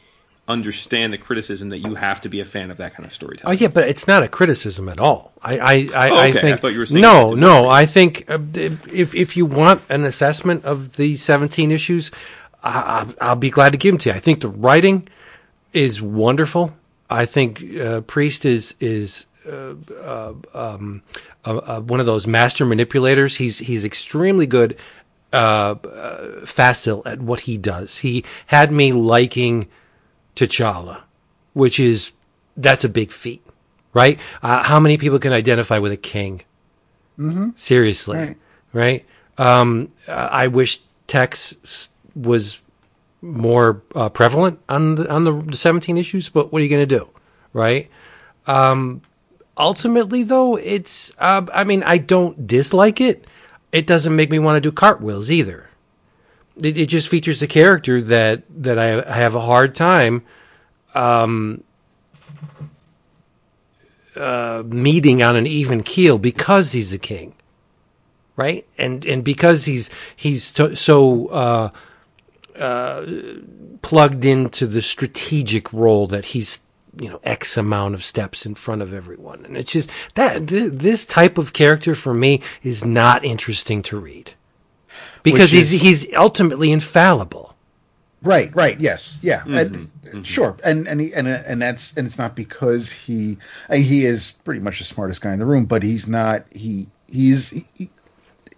understand the criticism that you have to be a fan of that kind of storytelling. Oh yeah, but it's not a criticism at all. I I, I, Oh, I think I thought you were saying no, no. I think uh, if if you want an assessment of the seventeen issues, I, I- I'll be glad to give them to you. I think the writing is wonderful. I think uh, Priest is is uh, uh, um, uh, uh, one of those master manipulators. He's he's extremely good, uh, uh, facile at what he does. He had me liking T'Challa, which is that's a big feat, right? Uh, how many people can identify with a king? Mm-hmm. Seriously, Right. right? Um, I wish Tex was more uh, prevalent on the on the 17 issues, but what are you going to do, right? Um, ultimately, though, it's uh, I mean, I don't dislike it. It doesn't make me want to do cartwheels either. It, it just features a character that that I, have a hard time um, uh, meeting on an even keel because he's a king, right? And and because he's he's to, so. Uh, plugged into the strategic role that he's you know x amount of steps in front of everyone. And it's just that th- this type of character for me is not interesting to read. Because Which he's he's ultimately infallible. Right, right, yes, yeah, and, sure, and and he, and and that's and it's not because he he is pretty much the smartest guy in the room, but he's not he he's he, he,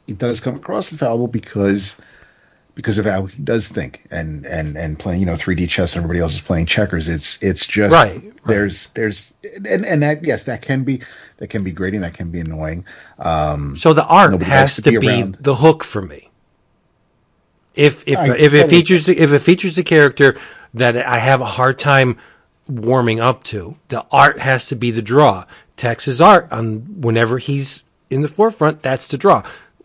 he does come across infallible because because of how he does think and and and playing you know 3D chess and everybody else is playing checkers. It's it's just Right, right. there's there's and and that yes that can be that can be grating that can be annoying. Um, so the art has to to be around. the hook for me if if I if it features if it features a character that I have a hard time warming up to, the art has to be the draw. Tex's art on whenever he's in the forefront, that's the draw.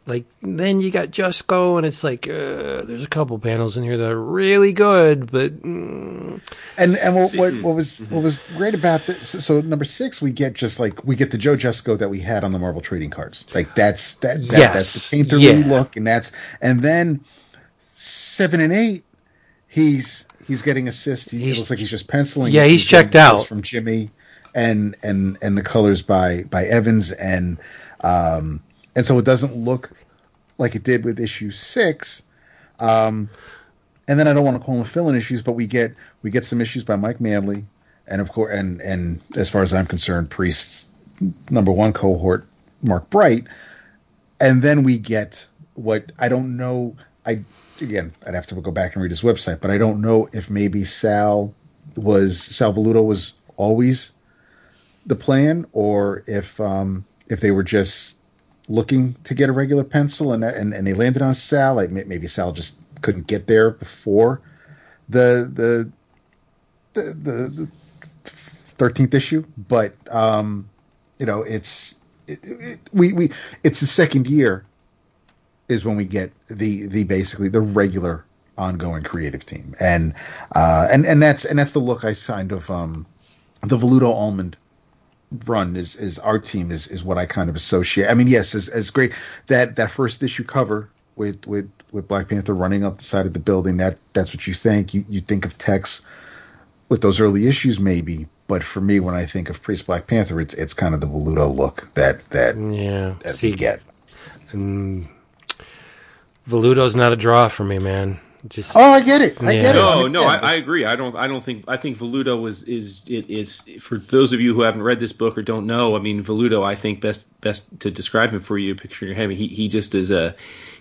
Like then you got Jusko, and it's like uh, there's a couple panels in here that are really good, but mm, And and what what, what was what was great about this? So, so number six, we get just like we get the Joe Jusko that we had on the Marvel trading cards. Like that's that, that Yes, that's the painter yeah. look, and that's and then seven and eight, he's he's getting assist. He, He's- looks like he's just penciling. Yeah, he's checked out. from Jimmy, and and and the colors by by Evans, and um and so it doesn't look like it did with issue six. Um, and then I don't want to call them fill-in issues, but we get we get some issues by Mike Manley, and of course, and and as far as I'm concerned, Priest's number one cohort, Mark Bright, and then we get what I don't know. I again, I'd have to go back and read his website, but I don't know if maybe Sal was Sal Velluto was always the plan, or if um, if they were just looking to get a regular pencil and and, and they landed on Sal. Like maybe Sal just couldn't get there before the the the the thirteenth issue, but um, you know it's it, it, we we it's the second year is when we get the the basically the regular ongoing creative team and uh and and that's and that's the look I signed of um the Velluto Almond run is is our team is is what I kind of associate. I mean, yes, as as great that that first issue cover with with with Black Panther running up the side of the building. That that's what you think. You you think of Tex with those early issues, maybe. But for me, when I think of Priest Black Panther, it's it's kind of the Velluto look that that yeah. that See, we get. Velluto's not a draw for me, man. Just Oh, I get it. I Yeah. get it. No, no, I, I agree. I don't. I don't think. I think Velluto was is it is for those of you who haven't read this book or don't know. I mean, Velluto. I think best best to describe him for you. Picture in your head. He he just is a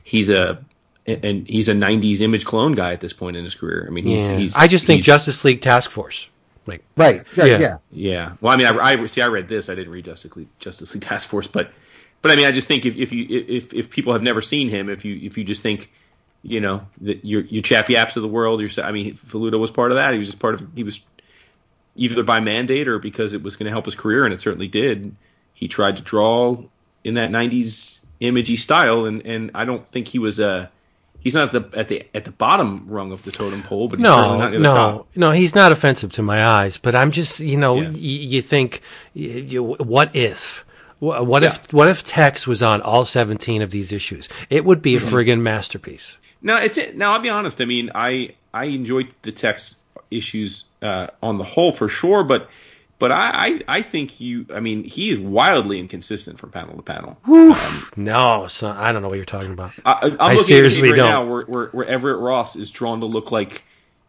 he's a and he's a '90s image clone guy at this point in his career. I mean, he's. yeah. he's I just think he's- Justice League Task Force. Like right. right Yeah. yeah. Yeah. Well, I mean, I, I see. I read this. I didn't read Justice League, Justice League Task Force, but but I mean, I just think if, if you if if people have never seen him, if you if you just think, you know, that your your Chap Yaeps of the world, you're. I mean, Velluto was part of that. He was just part of. He was either by mandate or because it was going to help his career, and it certainly did. He tried to draw in that '90s imagey style, and and I don't think he was a. He's not at the at the at the bottom rung of the totem pole, but he's certainly no, the no, top. no. He's not offensive to my eyes, but I'm just you know Yeah. y- you think y you, what if. Wh- What Yeah. if what if Tex was on all seventeen of these issues? It would be a Mm-hmm. friggin' masterpiece. No, it's it. Now I'll be honest. I mean, I I enjoyed the Tex issues uh, on the whole for sure, but but I, I I think you. I mean, he is wildly inconsistent from panel to panel. No, son, I don't know what you're talking about. I, I'm I looking seriously at right don't. now where, where where Everett Ross is drawn to look like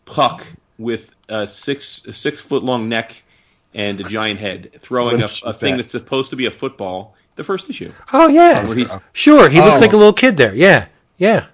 Puck with a six a six foot long neck and a giant head, throwing a, a thing that? that's supposed to be a football. The first issue. Oh yeah, Where he's sure. He looks Oh. like a little kid there. Yeah, yeah.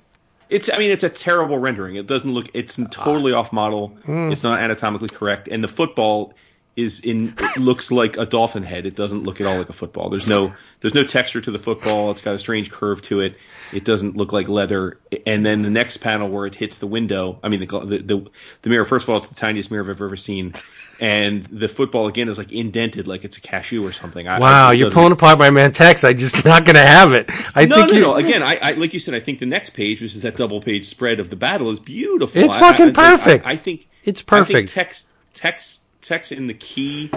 It's. I mean, it's a terrible rendering. It doesn't look. It's totally off model. Hmm. It's not anatomically correct, and the football is in. It looks like a dolphin head. It doesn't look at all like a football. There's no. There's no texture to the football. It's got a strange curve to it. It doesn't look like leather. And then the next panel where it hits the window. I mean, the the the, the mirror. First of all, it's the tiniest mirror I've ever seen, and the football again is like indented, like it's a cashew or something. I, Wow, I, you're pulling apart my man Tex. I'm just not gonna have it. I no, think no, you. no. Again, I, I like you said. I think the next page, which is that double page spread of the battle, is beautiful. It's I- fucking perfect. I, think It's perfect. Tex, Tex, Tex in the key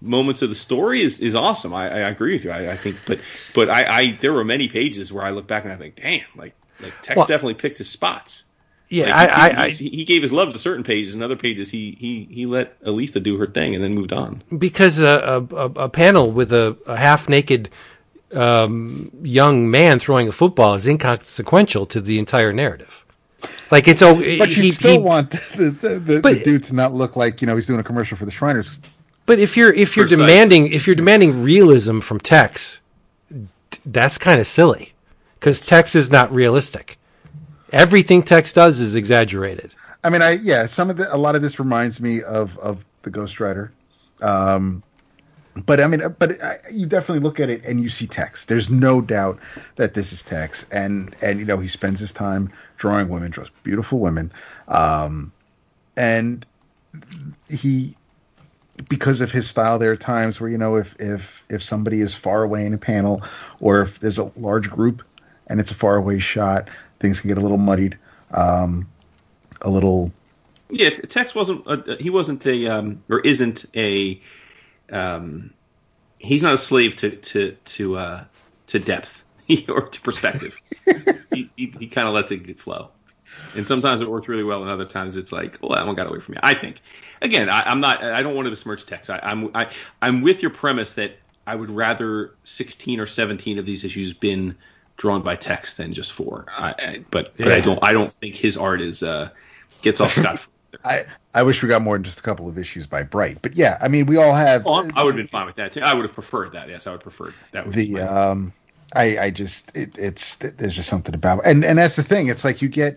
moments of the story is, is awesome. I, I agree with you. I, I think, but but I, I there were many pages where I look back and I think, damn, like like Tex Well- definitely picked his spots. yeah, Like, I, he, he, gave his love to certain pages, and other pages he he he let Aletha do her thing and then moved on. because a, a, a a panel with a, a half naked um, young man throwing a football is inconsequential to the entire narrative. Like it's oh, But you still he- want the, the, the, But- the dude to not look like you know he's doing a commercial for the Shriners. But if you're if you're Precisely. demanding if you're demanding realism from Tex, that's kind of silly because Tex is not realistic. Everything Tex does is exaggerated. I mean, I yeah, some of the a lot of this reminds me of of the Ghost Rider. Um, but I mean, but you definitely look at it and you see Tex. There's no doubt that this is Tex, and and you know he spends his time drawing women, draws beautiful women, um, and he because of his style there are times where you know if if if somebody is far away in a panel or if there's a large group and it's a far away shot things can get a little muddied um a little Yeah, Tex wasn't. A, he wasn't a um, or isn't a. Um, he's not a slave to to to uh, to depth or to perspective. he he, he kind of lets it flow, and sometimes it works really well, and other times it's like, well, that one got away from me. I think. Again, I, I'm not. I don't want to besmirch Tex. I, I'm I, I'm with your premise that I would rather 16 or 17 of these issues been drawn by Tex than just four. I, I, but but I don't. I don't think his art is uh, gets off scot free. I, I wish we got more than just a couple of issues by Bright, but yeah, I mean, we all have Oh, I would have been fine with that too. I would have preferred that. Yes, I would prefer that. The um I I just it, it's there's just something about and and that's the thing. It's like you get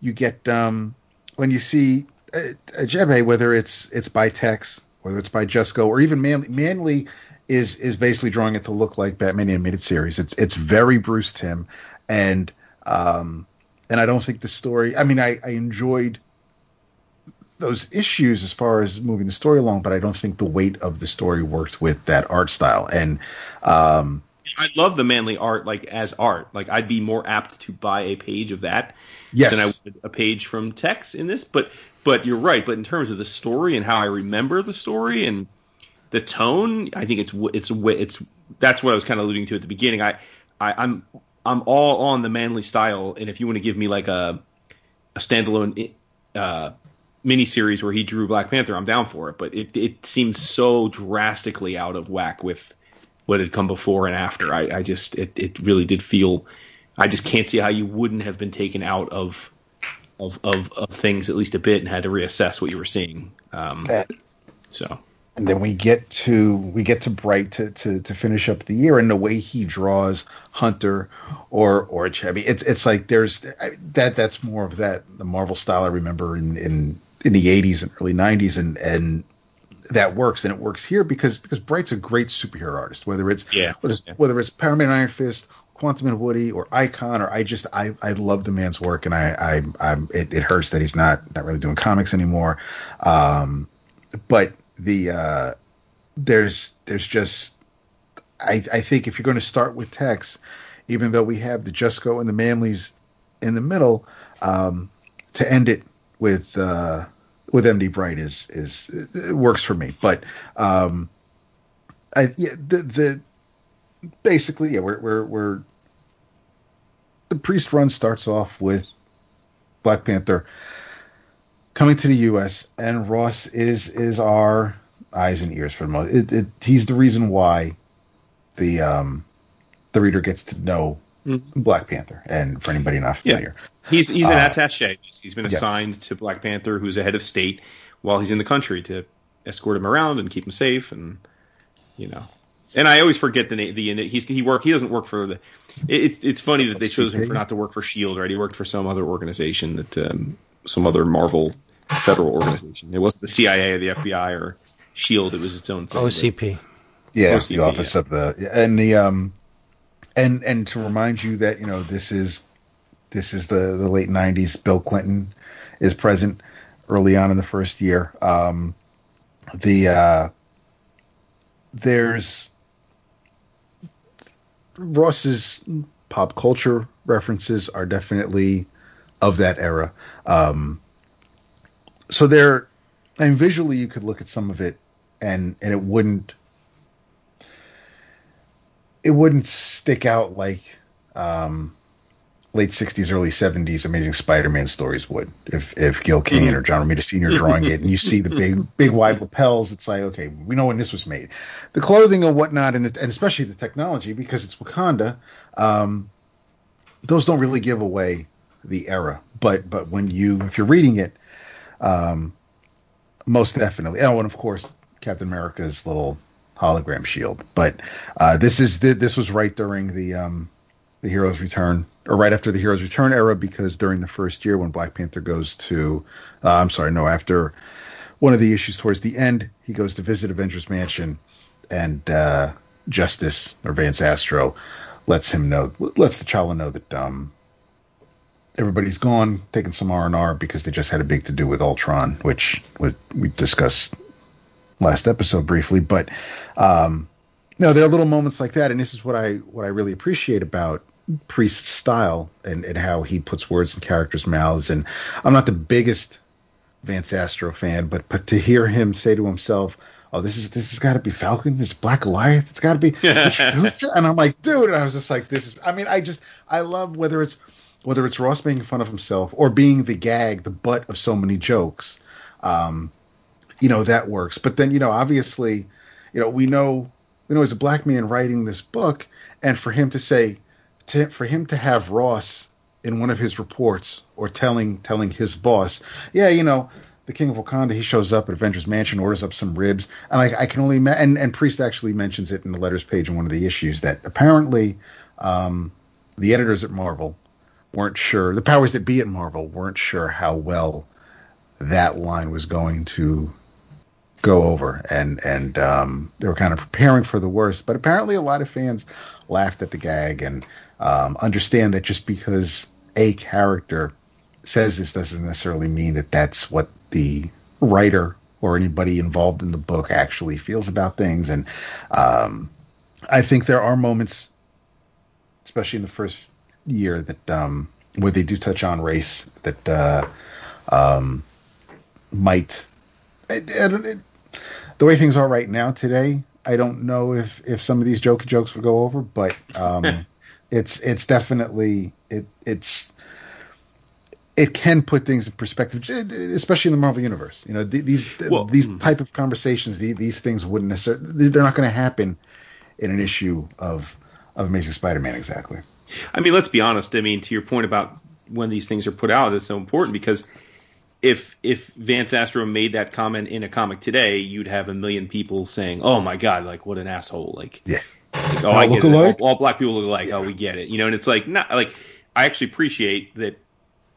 you get um when you see a, Achebe, whether it's it's by Tex, whether it's by Jusko, or even Manley, Manley is is basically drawing it to look like Batman animated series. It's it's very Bruce Timm, and um and I don't think the story. I mean, I I enjoyed those issues as far as moving the story along, but I don't think the weight of the story worked with that art style. And um, I love the Manley art, like as art. Like I'd be more apt to buy a page of that yes, than I would a page from Tex in this. But but you're right. But in terms of the story and how I remember the story and the tone, I think it's it's it's that's what I was kind of alluding to at the beginning. I, I I'm I'm all on the Manley style, and if you want to give me like a a standalone uh, miniseries where he drew Black Panther, I'm down for it. But it it seems so drastically out of whack with what had come before and after. I, I just it, it really did feel. I just can't see how you wouldn't have been taken out of of of, of things at least a bit and had to reassess what you were seeing. Um, so and then we get to we get to Bright to, to to finish up the year, and the way he draws Hunter or or Chevy, it's it's like there's I- that that's more of that the Marvel style I remember in in in the '80s and early '90s, and and that works, and it works here because because Bright's a great superhero artist, whether it's Yeah. whether it's, Yeah. whether it's Power Man Iron Fist. Quantum and Woody or Icon or I just I I love the man's work and I I I'm it, it hurts that he's not not really doing comics anymore. Um but the uh, there's there's just I I think if you're going to start with Tex, even though we have the Jusko and the Manleys in the middle, um, to end it with uh, with MD Bright is is it works for me. But um, I yeah the the basically yeah we're we're we're the priest run starts off with Black Panther coming to the U.S. and Ross is is our eyes and ears for the most. It, it, he's the reason why the um the reader gets to know Black Panther. And for anybody not Yeah. familiar, he's he's an Uh, attaché. He's been yeah. assigned to Black Panther, who's a head of state. while he's in the country to escort him around and keep him safe, and you know. And I always forget the name. The he's he work. He doesn't work for the. It's it's funny that they chose him for not to work for Shield, right? He worked for some other organization that um, some other Marvel federal organization. It wasn't the CIA or the FBI or Shield. It was its own thing. OCP. Yeah, OCP, the office yeah. of the and the um and and to remind you that you know this is this is the the late '90s. Bill Clinton is present early on in the first year. Um, the uh, there's Ross's pop culture references are definitely of that era. Um, so there, and visually, you could look at some of it, and and it wouldn't it wouldn't stick out like um, late '60s, early '70s Amazing Spider-Man stories would. If if Gil Kane mm-hmm. or John Romita Sr. drawing it, and you see the big big wide lapels, it's like okay, we know when this was made. The clothing and whatnot, and, the, and especially the technology, because it's Wakanda. Um, those don't really give away the era, but but when you if you're reading it, um, most definitely. Oh, and of course, Captain America's little hologram shield. But uh, this is the, this was right during the um, the Heroes Return, or right after the Heroes Return era, because during the first year when Black Panther goes to, uh, I'm sorry, no, after one of the issues towards the end, he goes to visit Avengers Mansion, and uh, Justice or Vance Astro lets him know, lets T'Challa know that um, everybody's gone, taking some R and R because they just had a big to do with Ultron, which was, we discussed last episode briefly. But um, no, there are little moments like that, and this is what I what I really appreciate about Priest's style and, and how he puts words in characters' mouths. And I'm not the biggest Vance Astro fan, but but to hear him say to himself, "Oh, this is this has got to be Falcon. It's Black Goliath. It's got to be," and I'm like, dude, and I was just like, "This is." I mean, I just I love whether it's whether it's Ross making fun of himself or being the gag, the butt of so many jokes, um, you know, that works. But then, you know, obviously, you know, we know, we know, as a black man writing this book, and for him to say, to, for him to have Ross in one of his reports or telling telling his boss, yeah, you know, the King of Wakanda, he shows up at Avengers Mansion, orders up some ribs, and I, I can only ma- and and Priest actually mentions it in the letters page in one of the issues that apparently um, the editors at Marvel weren't sure the powers that be at Marvel weren't sure how well that line was going to go over. And and um, they were kind of preparing for the worst. But apparently a lot of fans laughed at the gag and um, understand that just because a character says this doesn't necessarily mean that that's what the writer or anybody involved in the book actually feels about things. And um, i think there are moments especially in the first year that um, where they do touch on race that uh, um, might it, it, the way things are right now today. I don't know if if some of these jokey jokes would go over, but um, it's it's definitely it it's it can put things in perspective, especially in the Marvel universe. You know, these well, these mm-hmm. type of conversations, these, these things wouldn't necessarily they're not going to happen in an issue of of Amazing Spider-Man exactly. I mean, let's be honest. I mean, to your point about when these things are put out is so important because if if Vance Astro made that comment in a comic today, you'd have a million people saying, "Oh my god, like what an asshole!" Like, yeah, like, oh, I get it. All, all, black people look alike. Yeah. Oh, we get it. You know, and it's like not like I actually appreciate that.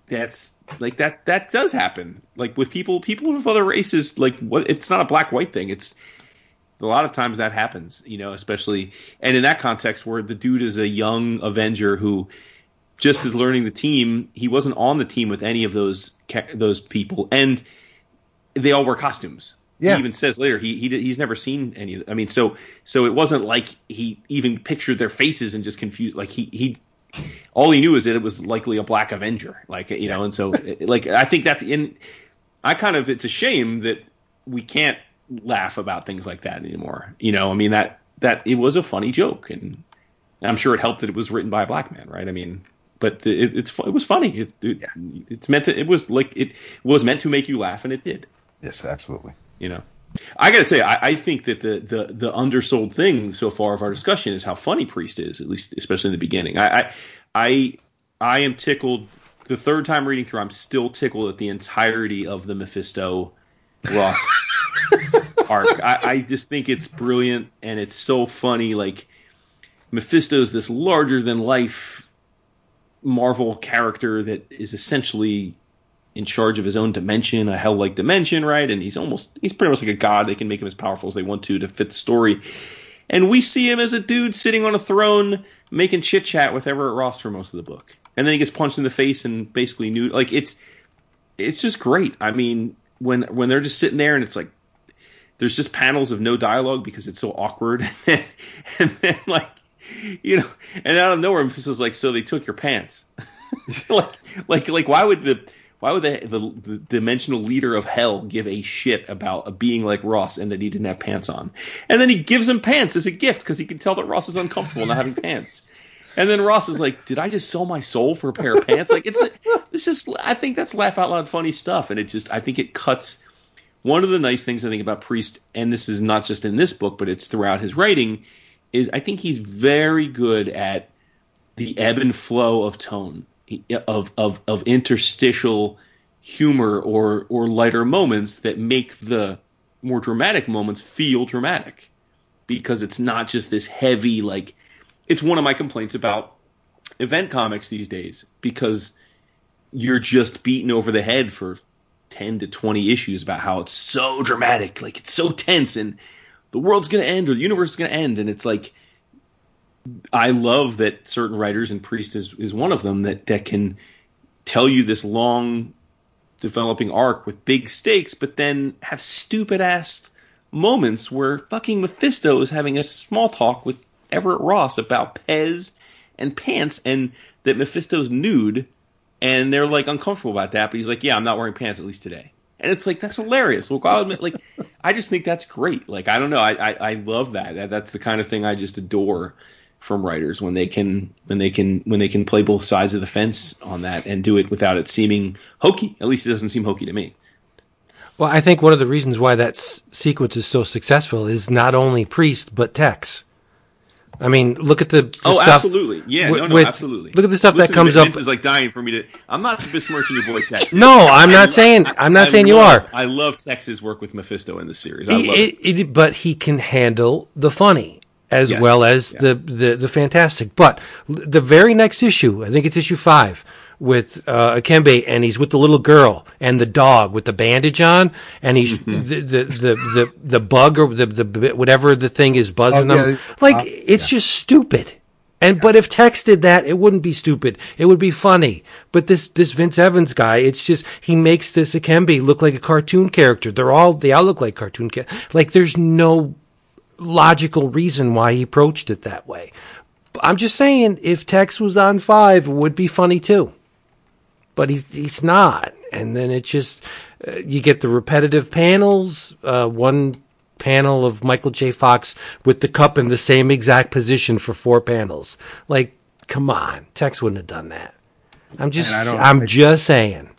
That's like that. That does happen. Like with people, people of other races. Like what? It's not a black white thing. It's a lot of times that happens, you know, especially and in that context where the dude is a young Avenger who just as learning the team. He wasn't on the team with any of those those people, and they all wear costumes. Yeah. He even says later he, he he's never seen any. I mean, so so it wasn't like he even pictured their faces and just confused. Like he he all he knew is that it was likely a Black Avenger. Like you know, and so like I think that's in. I kind of it's a shame that we can't laugh about things like that anymore. You know, I mean that that it was a funny joke, and I'm sure it helped that it was written by a black man, right? I mean, but it, it's it was funny. It, it yeah. it's meant to. It was like it was meant to make you laugh, and it did. Yes, absolutely. You know. I got to tell you, I, I, think that the, the the undersold thing so far of our discussion is how funny Priest is, at least especially in the beginning. I I I, I am tickled. The third time reading through, I'm still tickled at the entirety of the Mephisto Ross arc. I, I just think it's brilliant and it's so funny. Like Mephisto's this larger than life Marvel character that is essentially in charge of his own dimension, a hell like dimension, right? And he's almost he's pretty much like a god. They can make him as powerful as they want to to fit the story. And we see him as a dude sitting on a throne making chit chat with Everett Ross for most of the book. And then he gets punched in the face and basically nude like it's it's just great. I mean, when when they're just sitting there and it's like there's just panels of no dialogue because it's so awkward and then like you know and out of nowhere Mephisto's like so they took your pants like like like why would the why would the, the, the dimensional leader of hell give a shit about a being like Ross and that he didn't have pants on? And then he gives him pants as a gift because he can tell that Ross is uncomfortable not having pants. And then Ross is like, "Did I just sell my soul for a pair of pants?" Like it's it's just I think that's laugh out loud funny stuff, and it just I think it cuts. One of the nice things I think about Priest, and this is not just in this book, but it's throughout his writing, is I think he's very good at the ebb and flow of tone of of of interstitial humor or or lighter moments that make the more dramatic moments feel dramatic because it's not just this heavy like it's one of my complaints about event comics these days because you're just beaten over the head for 10 to 20 issues about how it's so dramatic like it's so tense and the world's going to end or the universe is going to end and it's like I love that certain writers, and Priest is, is one of them, that, that can tell you this long developing arc with big stakes, but then have stupid ass moments where fucking Mephisto is having a small talk with Everett Ross about Pez and pants, and that Mephisto's nude, and they're like uncomfortable about that, but he's like, yeah, I'm not wearing pants at least today. And it's like that's hilarious. Look, I'll admit, like, I just think that's great. Like, I don't know, I, I, I love that. that. That's the kind of thing I just adore from writers when they can when they can when they can play both sides of the fence on that and do it without it seeming hokey. At least it doesn't seem hokey to me. Well, I think one of the reasons why that s- sequence is so successful is not only Priest but Tex. I mean, look at the, the oh, stuff absolutely, yeah, with- no, no, with- absolutely. Look at the stuff Listen, that comes up. is like dying for me to. I'm not besmirching your boy Tex. No, I'm not saying I'm not I saying you love- are. I love Tex's work with Mephisto in the series. I He- it- it- but he can handle the funny as Yes, well as yeah. the, the the fantastic. But the very next issue, I think it's issue five, with uh, Achebe, and he's with the little girl and the dog with the bandage on, and he's Mm-hmm. the, the the the the bug or the the whatever the thing is buzzing Oh, yeah, him. uh, Like it's just stupid. And but if Tex did that, it wouldn't be stupid. It would be funny. But this this Vince Evans guy, it's just he makes this Achebe look like a cartoon character. They're all they all look like cartoon ca- like there's no logical reason why he approached it that way. I'm just saying if Tex was on 5, it would be funny too. But he's he's not. And then it just uh, you get the repetitive panels, uh, one panel of Michael J. Fox with the cup in the same exact position for four panels. Like, come on, Tex wouldn't have done that. I'm just, I I'm just saying.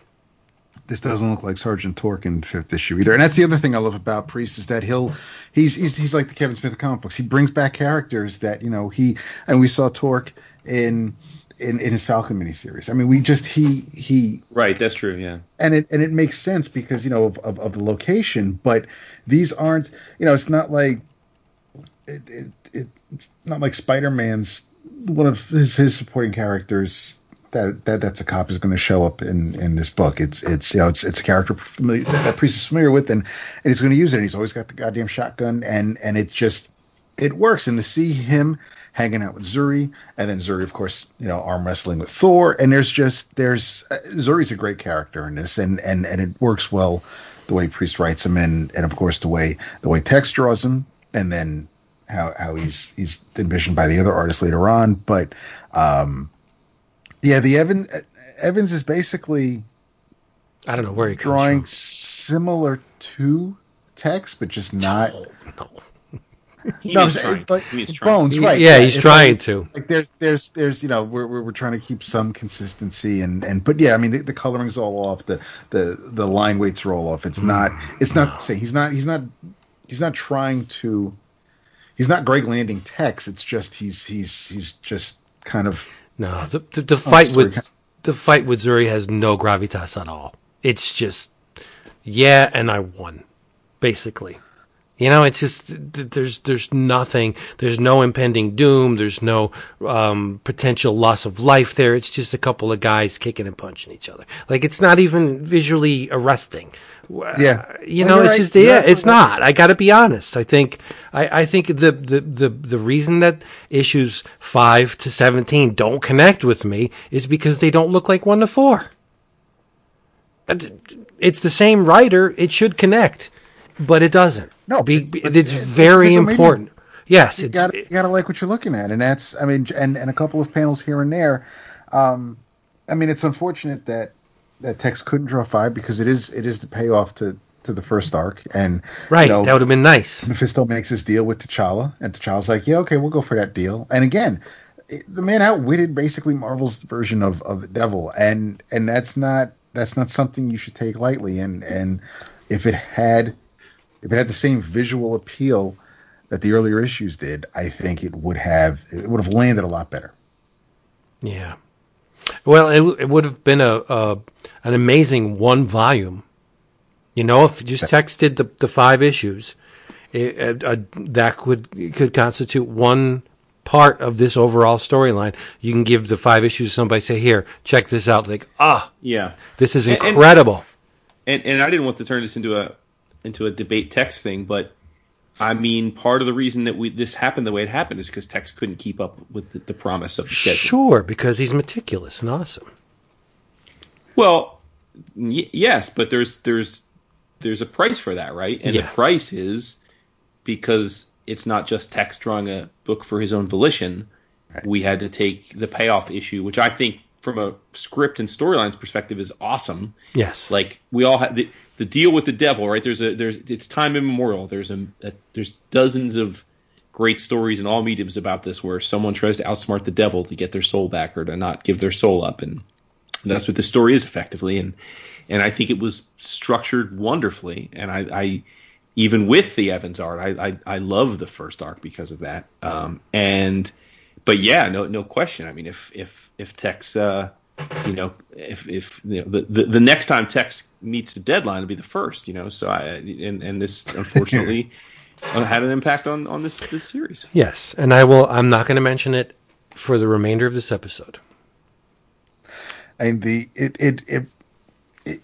This doesn't look like Sergeant Tork in fifth issue either. And that's the other thing I love about Priest is that he'll he's he's he's like the Kevin Smith of comic books. He brings back characters that you know he and we saw Tork in in in his Falcon miniseries. I mean, we just he he Right, that's true. Yeah. and it and it makes sense because you know of, of, of the location but these aren't you know it's not like it, it, it it's not like spider-man's one of his, his supporting characters that, that that's a cop is going to show up in in this book. It's it's you know it's it's a character familiar, that, that priest is familiar with and and he's going to use it. He's always got the goddamn shotgun and and it just it works. And to see him hanging out with Zuri and then Zuri of course you know arm wrestling with Thor and there's just there's uh, Zuri's a great character in this and and and it works well the way Priest writes him and and of course the way the way Tex draws him and then how how he's he's envisioned by the other artists later on. But um yeah the Evan Evans is basically I don't know where he comes drawing from. similar to Tex, but just not No. He no, means trying. saying, like He means trying. bones, right? Yeah, he's it's trying like- to. Like there's, there's, there's, you know, we're we're, we're trying to keep some consistency and and, but yeah, I mean the, the coloring's all off, the the the line weights are all off. It's not, mm. it's not say he's not, he's not, he's not trying to, he's not Greg Landing Tex. It's just he's he's he's just kind of No, the the, the fight sorry. with the fight with Zuri has no gravitas at all. It's just yeah, and I won. basically. You know, it's just there's there's nothing. There's no impending doom. There's no um, potential loss of life there. It's just a couple of guys kicking and punching each other. Like it's not even visually arresting. Yeah. you know, it's right. just yeah, it's not. I got to be honest. I think I, I think the, the the the reason that issues five to seventeen don't connect with me is because they don't look like one to four. It's the same writer. It should connect, but it doesn't. No, Be, it's- it's it's very visual medium. important. Yes, you it's gotta, you gotta like what you're looking at, and that's I mean, and and a couple of panels here and there. Um, I mean, it's unfortunate that that Tex couldn't draw five because it is it is the payoff to to the first arc, and right. you know, that would have been nice. Mephisto makes his deal with T'Challa, and T'Challa's like, "Yeah, okay, we'll go for that deal." And again, it- the man outwitted basically Marvel's version of, of the Devil, and and that's not that's not something you should take lightly. And and if it had if it had the same visual appeal that the earlier issues did, I think it would have it would have landed a lot better. Yeah. Well, it, it would have been a, a an amazing one volume. You know, if you just texted the, the five issues, it, uh, that could could constitute one part of this overall storyline. You can give the five issues to somebody, say, "Here, check this out." Like, ah, Yeah. this is And- and- incredible. and and I didn't want to turn this into a into a debate text thing, but I mean, part of the reason that we this happened the way it happened is because Tex couldn't keep up with the, the promise of the schedule. sure, because he's meticulous and awesome. Well, y- yes, but there's there's there's a price for that, right? And Yeah. the price is because it's not just Tex drawing a book for his own volition. We had to take the payoff issue, which I think from a script and storylines perspective is awesome. Yes. like we all have the, the deal with the devil right? There's a there's it's time immemorial. There's a, a there's dozens of great stories in all mediums about this where someone tries to outsmart the devil to get their soul back or to not give their soul up. And that's what the story is effectively. And and i think it was structured wonderfully. And i i even with the evans art i i, I love the first arc because of that. Um and but yeah no no question. I mean if if if tex uh you know, if if you know, the, the the next time Tex meets the deadline, it'll be the first. You know, so I and and this unfortunately uh, had an impact on on this this series. Yes, and I will. I'm not going to mention it for the remainder of this episode. and the it it, it it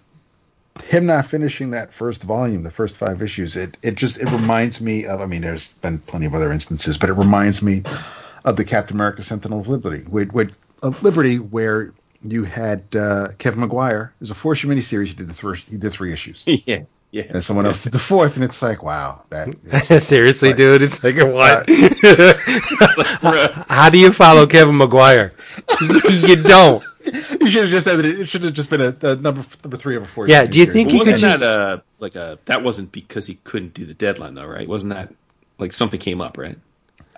him not finishing that first volume, the first five issues, it it just it reminds me of. I mean, there's been plenty of other instances, but it reminds me of the Captain America Sentinel of Liberty, with, with of Liberty, where you had uh, Kevin Maguire. It was a four issue miniseries. He did the first. He did three issues, yeah, yeah. and someone else did the fourth. And it's like, wow, that. Seriously, Right. dude, it's like what? It's. How do you follow Kevin Maguire? you don't. you should have just said that it, should have just been a, a number number three of a four. Yeah, do you think But he could just- that uh like a that wasn't because he couldn't do the deadline though, right? Wasn't that like something came up, right?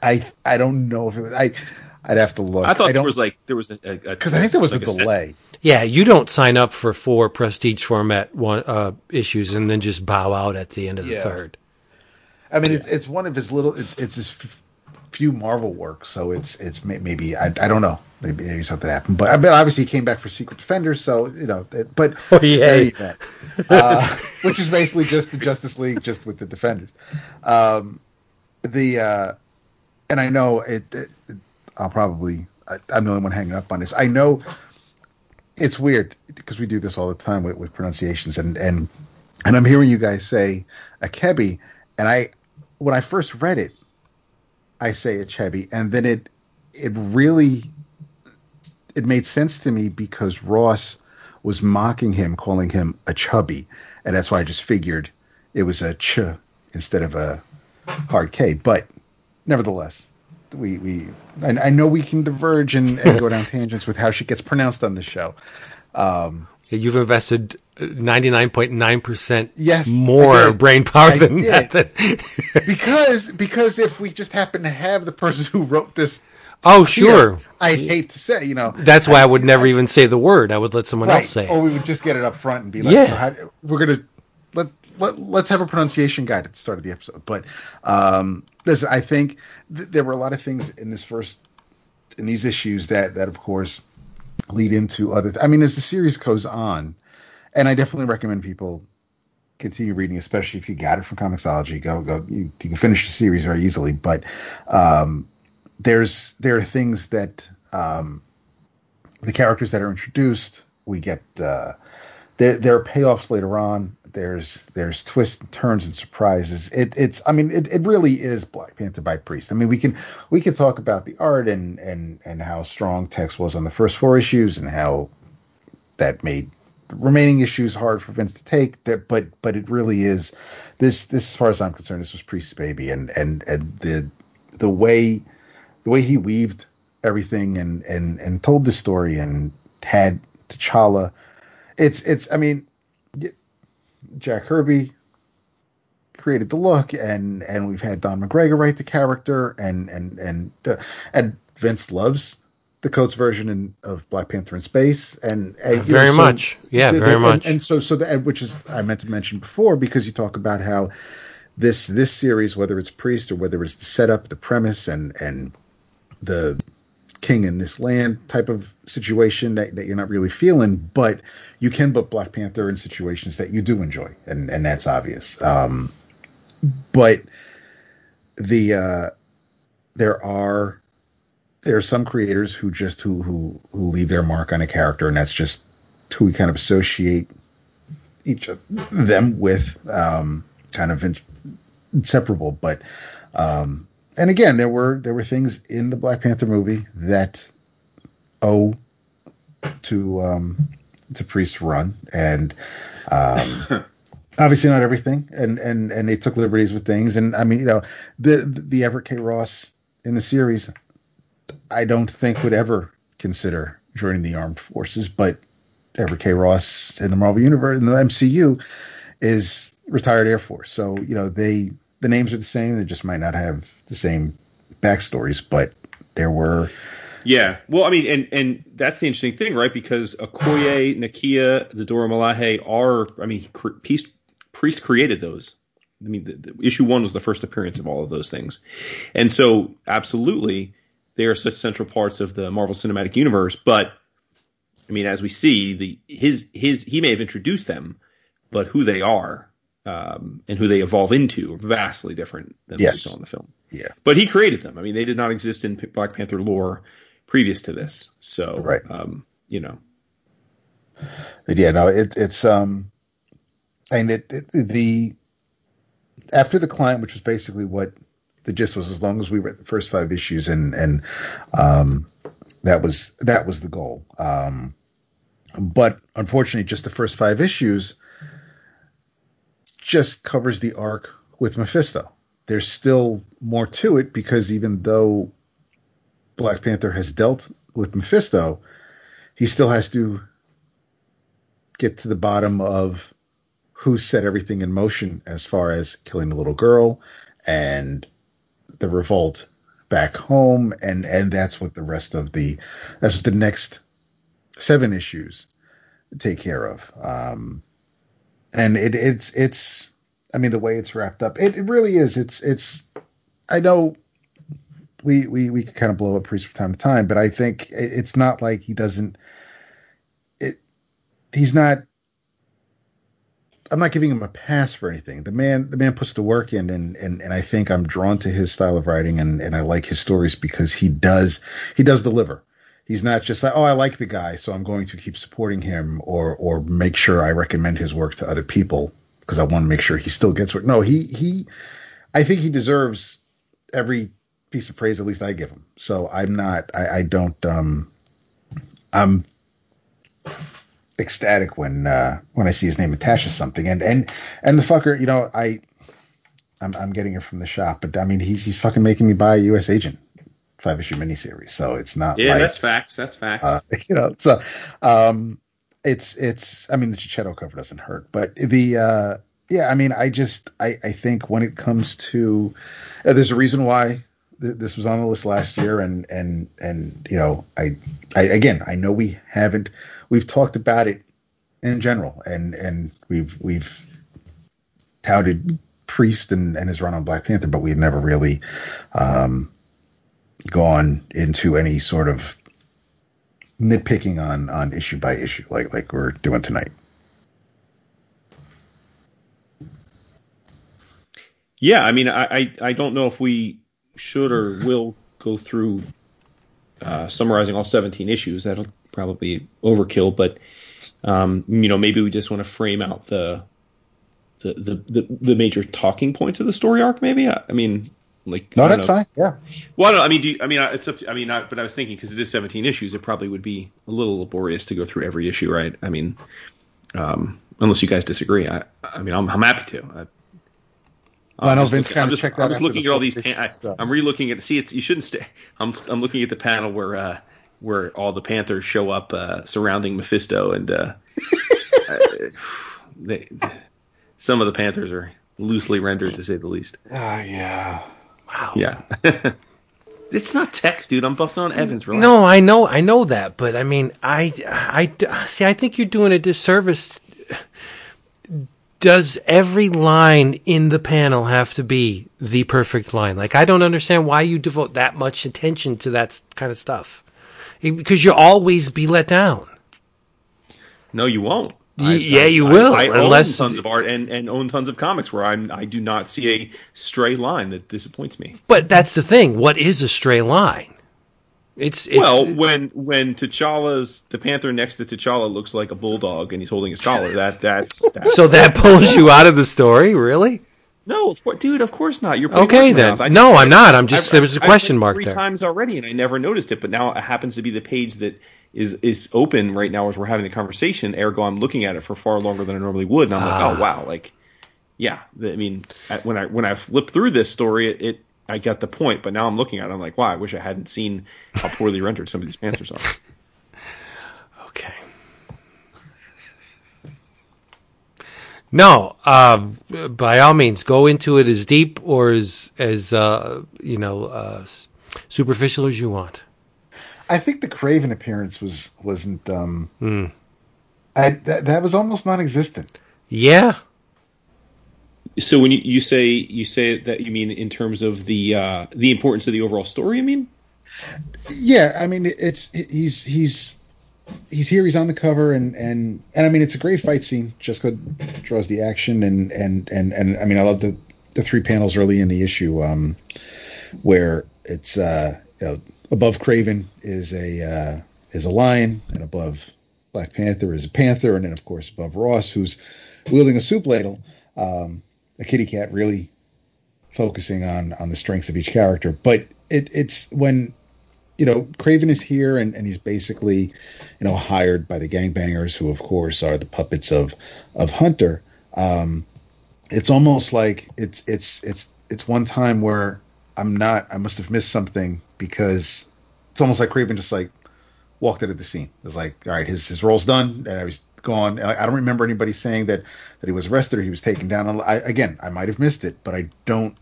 I I don't know if it was. I I'd have to look. I thought I there was like there was a because I think there was like a set- delay. Yeah, you don't sign up for four prestige format one uh, issues and then just bow out at the end of the Yeah. third. I mean, it's it's one of his little. It's, it's his f- few Marvel works, so it's it's maybe I, I don't know. Maybe, maybe something happened, but I mean, obviously he came back for Secret Defenders, so you know. It, but Oh, yeah. there you go. uh, which is basically just the Justice League, just with the Defenders. Um, the uh, and I know it. it, it I'll probably. I, I'm the only one hanging up on this. I know it's weird because we do this all the time with, with pronunciations, and and and I'm hearing you guys say a Akebi, and I when I first read it, I say Achebi, and then it it really it made sense to me because Ross was mocking him, calling him a chubby, and that's why I just figured it was a ch instead of a hard K. But nevertheless, we we I, I know we can diverge and, and go down tangents with how she gets pronounced on the show. Um, You've invested ninety nine point nine percent Yes, more brain power I than did. that. because because if we just happen to have the person who wrote this oh, sure. here, I'd hate to say, you know, That's why I would never even say the word. I would let someone right, else say it. or we would just get it up front and be like, Yeah. so how, we're gonna let, let's have a pronunciation guide at the start of the episode. But um, listen, I think th- there were a lot of things in this first in these issues that that of course lead into other. I mean, as the series goes on, and I definitely recommend people continue reading, especially if you got it from Comixology. Go go, you, you can finish the series very easily. But um, there's there are things that um, the characters that are introduced, we get uh, there there are payoffs later on. There's there's twists and turns and surprises. It, it's I mean it, it really is Black Panther by Priest. I mean we can we can talk about the art and and and how strong Tex was on the first four issues and how that made the remaining issues hard for Vince to take. That but but it really is this this as far as I'm concerned this was Priest's baby and and and the the way the way he weaved everything and and and told the story and had T'Challa. It's it's I mean Jack Kirby created the look, and and we've had Don McGregor write the character, and and and uh, and Vince loves the Coates version in, of Black Panther in space, and, and very know, so much, yeah, the, very the, much. And, and, so so the, which is I meant to mention before because you talk about how this this series, whether it's Priest or whether it's the setup, the premise, and and the king in this land type of situation that, that you're not really feeling, but you can put Black Panther in situations that you do enjoy, and and that's obvious. Um, but the uh, there are there are some creators who just who who who leave their mark on a character, and that's just who we kind of associate each of them with, um, kind of inseparable. But um, and again, there were there were things in the Black Panther movie that owe to um, to Priest Run, and um, obviously not everything, and and and they took liberties with things, and I mean, you know, the the Everett K. Ross in the series, I don't think would ever consider joining the armed forces, but Everett K. Ross in the Marvel universe in the MCU is retired Air Force, so you know they the names are the same. They just might not have the same backstories, but there were. Yeah, well, I mean, and and that's the interesting thing, right? Because Okoye, Nakia, the Dora Milaje are, I mean, Priest, Priest created those. I mean, the, the issue one was the first appearance of all of those things, and so absolutely, they are such central parts of the Marvel Cinematic Universe. But I mean, as we see, the his his he may have introduced them, but who they are um, and who they evolve into are vastly different than yes. what we saw in the film. Yeah, but he created them. I mean, they did not exist in Black Panther lore previous to this. So, right, um, you know, yeah, no, it, it's um, and it, it the after the client, which was basically what the gist was, as long as we read the first five issues, and and um, that was that was the goal. Um, but unfortunately, just the first five issues just covers the arc with Mephisto. There's still more to it because even though Black Panther has dealt with Mephisto, he still has to get to the bottom of who set everything in motion as far as killing the little girl and the revolt back home and and that's what the rest of the that's what the next seven issues take care of um and it, it's it's I mean the way it's wrapped up, it, it really is. It's it's I know we we we could kind of blow up Priest from time to time, but I think it's not like he doesn't. It he's not. I'm not giving him a pass for anything. The man, the man puts the work in, and and and I think I'm drawn to his style of writing, and and I like his stories because he does he does deliver he's not just like, oh, I like the guy, so I'm going to keep supporting him or or make sure I recommend his work to other people because I want to make sure he still gets work. No, he he, I think he deserves every piece of praise at least I give him. So I'm not, I, I don't, um, I'm ecstatic when uh, when I see his name attached to something, and and and the fucker, you know, I. I'm, I'm getting it from the shop, but I mean, he's he's fucking making me buy a U.S. agent five issue miniseries. So it's not. Yeah, like, that's facts. That's facts. Uh, you know, so um, it's it's. I mean, the Checchetto cover doesn't hurt, but the uh, yeah. I mean, I just I I think when it comes to uh, there's a reason why th- this was on the list last year, and and and you know, I I again I know we haven't we've talked about it in general, and and we've we've touted Priest and, and his run on Black Panther, but we've never really um, gone into any sort of nitpicking on on issue by issue like like we're doing tonight. Yeah, I mean, I, I, I don't know if we should or will go through uh, summarizing all 17 issues. That'll probably overkill, but um, you know, maybe we just want to frame out the the, the the the major talking points of the story arc. Maybe I, I mean, like No, don't that's know. fine. Yeah. Well, I, don't. I mean, do you, I mean, it's up to, I mean, I, but I was thinking because it is 17 issues, it probably would be a little laborious to go through every issue, right? I mean, um, unless you guys disagree, I, I mean, I'm, I'm happy to. I, I know I'm just Vince looking- kinda I'm just, checked that I'm just after looking the at all these. fourth Pan, I, I'm re-looking at. See, it's you shouldn't stay. I'm I'm looking at the panel where uh, where all the Panthers show up uh, surrounding Mephisto, and uh, uh, they, some of the Panthers are loosely rendered to say the least. Ah, yeah. Wow. Yeah. it's not Tex, dude. I'm busting on Evans. Relax. No, I know, I know that, but I mean, I, I see. I think you're doing a disservice. Does every line in the panel have to be the perfect line? Like, I don't understand why you devote that much attention to that kind of stuff, because you'll always be let down. No, you won't. Yeah, you will, I, I unless- own tons of art and, and own tons of comics where I'm I do not see a stray line that disappoints me. But that's the thing. What is a stray line? It's, it's well, when when T'Challa's the Panther next to T'Challa looks like a bulldog and he's holding his collar, that that's, that's so that pulls you out of the story, really? No, of course, dude, of course not. You're Okay, words in my then. No, I'm not. I'm just- I've- there was a I've question mark three there. times already, and I never noticed it. But now it happens to be the page that is is open right now as we're having the conversation. Ergo, I'm looking at it for far longer than I normally would, and I'm Ah. like, oh wow, like yeah. The, I mean, I, when I when I flipped through this story, it, it I got the point, but now I'm looking at it, I'm like, wow, I wish I hadn't seen how poorly rendered some of these Panthers are. Okay. No, uh, by all means, go into it as deep or as as uh, you know uh, superficial as you want. I think the Kraven appearance was wasn't. um I that, that was almost non-existent. Yeah, So when you, you say you say that you mean in terms of the uh, the importance of the overall story, I mean. Yeah, I mean it's he's he's he's here. He's on the cover, and and and I mean it's a great fight scene. Jusko draws the action, and and and and I mean I love the the three panels early in the issue, um, where it's uh you know, above Kraven is a uh, is a lion, and above Black Panther is a panther, and then of course above Ross, who's wielding a soup ladle, um, a kitty cat, really focusing on on the strengths of each character. But it it's when you know, Kraven is here and, and he's basically, you know, hired by the gangbangers who of course are the puppets of of Hunter. Um it's almost like it's it's it's it's one time where I'm not I must have missed something because it's almost like Kraven just like walked out of the scene. It was like, all right, his his role's done and I was gone. I, I don't remember anybody saying that that he was arrested or he was taken down. I, again, I might have missed it, but I don't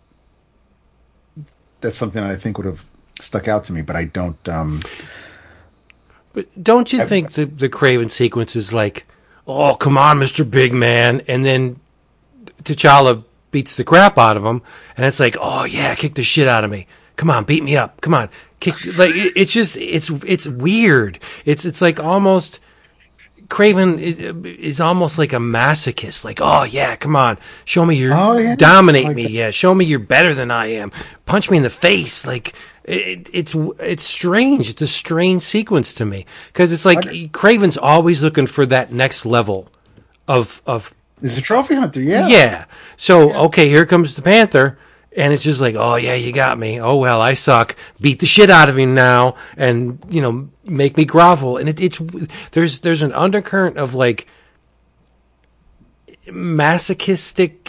that's something that I think would have stuck out to me, but I don't. Um, but don't you think the the Kraven sequence is like, oh come on, Mister Big Man, and then T'Challa beats the crap out of him, and it's like, oh yeah, kick the shit out of me. Come on, beat me up. Come on, kick. Like it- it's just it's it's weird. It's it's like almost. Kraven is, is almost like a masochist. Like, oh yeah, come on, show me you're Oh, yeah. dominate Like me. that. Yeah, show me you're better than I am. Punch me in the face. Like, it, it's it's strange. It's a strange sequence to me because it's like Kraven's always looking for that next level of of is a trophy hunter, yeah. yeah. So okay, here comes the Panther, and it's just like, oh yeah, you got me. Oh well, I suck. Beat the shit out of you now, and you know, make me grovel. And it, it's there's there's an undercurrent of like masochistic,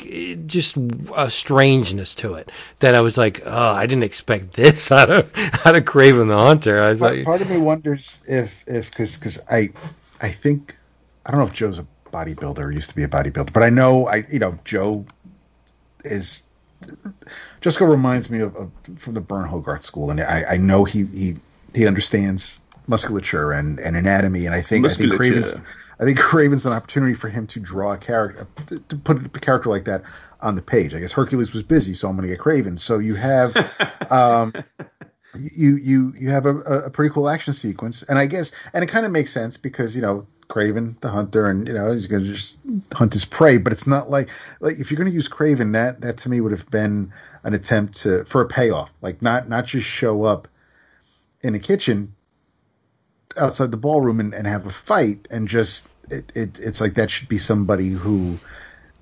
just a strangeness to it that I was like, oh, I didn't expect this out of out of Kraven the Hunter. I was Part, like, part of me wonders if if because because I I think I don't know if Joe's a bodybuilder or used to be a bodybuilder, but I know I you know Joe is Jusko reminds me of, of from the Burne Hogarth school, and I, I know he he he understands musculature and, and anatomy, and I think I think Kraven's I think Kraven's an opportunity for him to draw a character to, to put a character like that on the page. I guess Hercules was busy, so I'm going to get Kraven. So you have um, you you you have a, a pretty cool action sequence, and I guess and it kind of makes sense because you know Kraven the hunter, and you know he's going to just hunt his prey. But it's not like like if you're going to use Kraven, that that to me would have been an attempt to for a payoff, like not not just show up in the kitchen outside the ballroom and, and have a fight and just it, it it's like that should be somebody who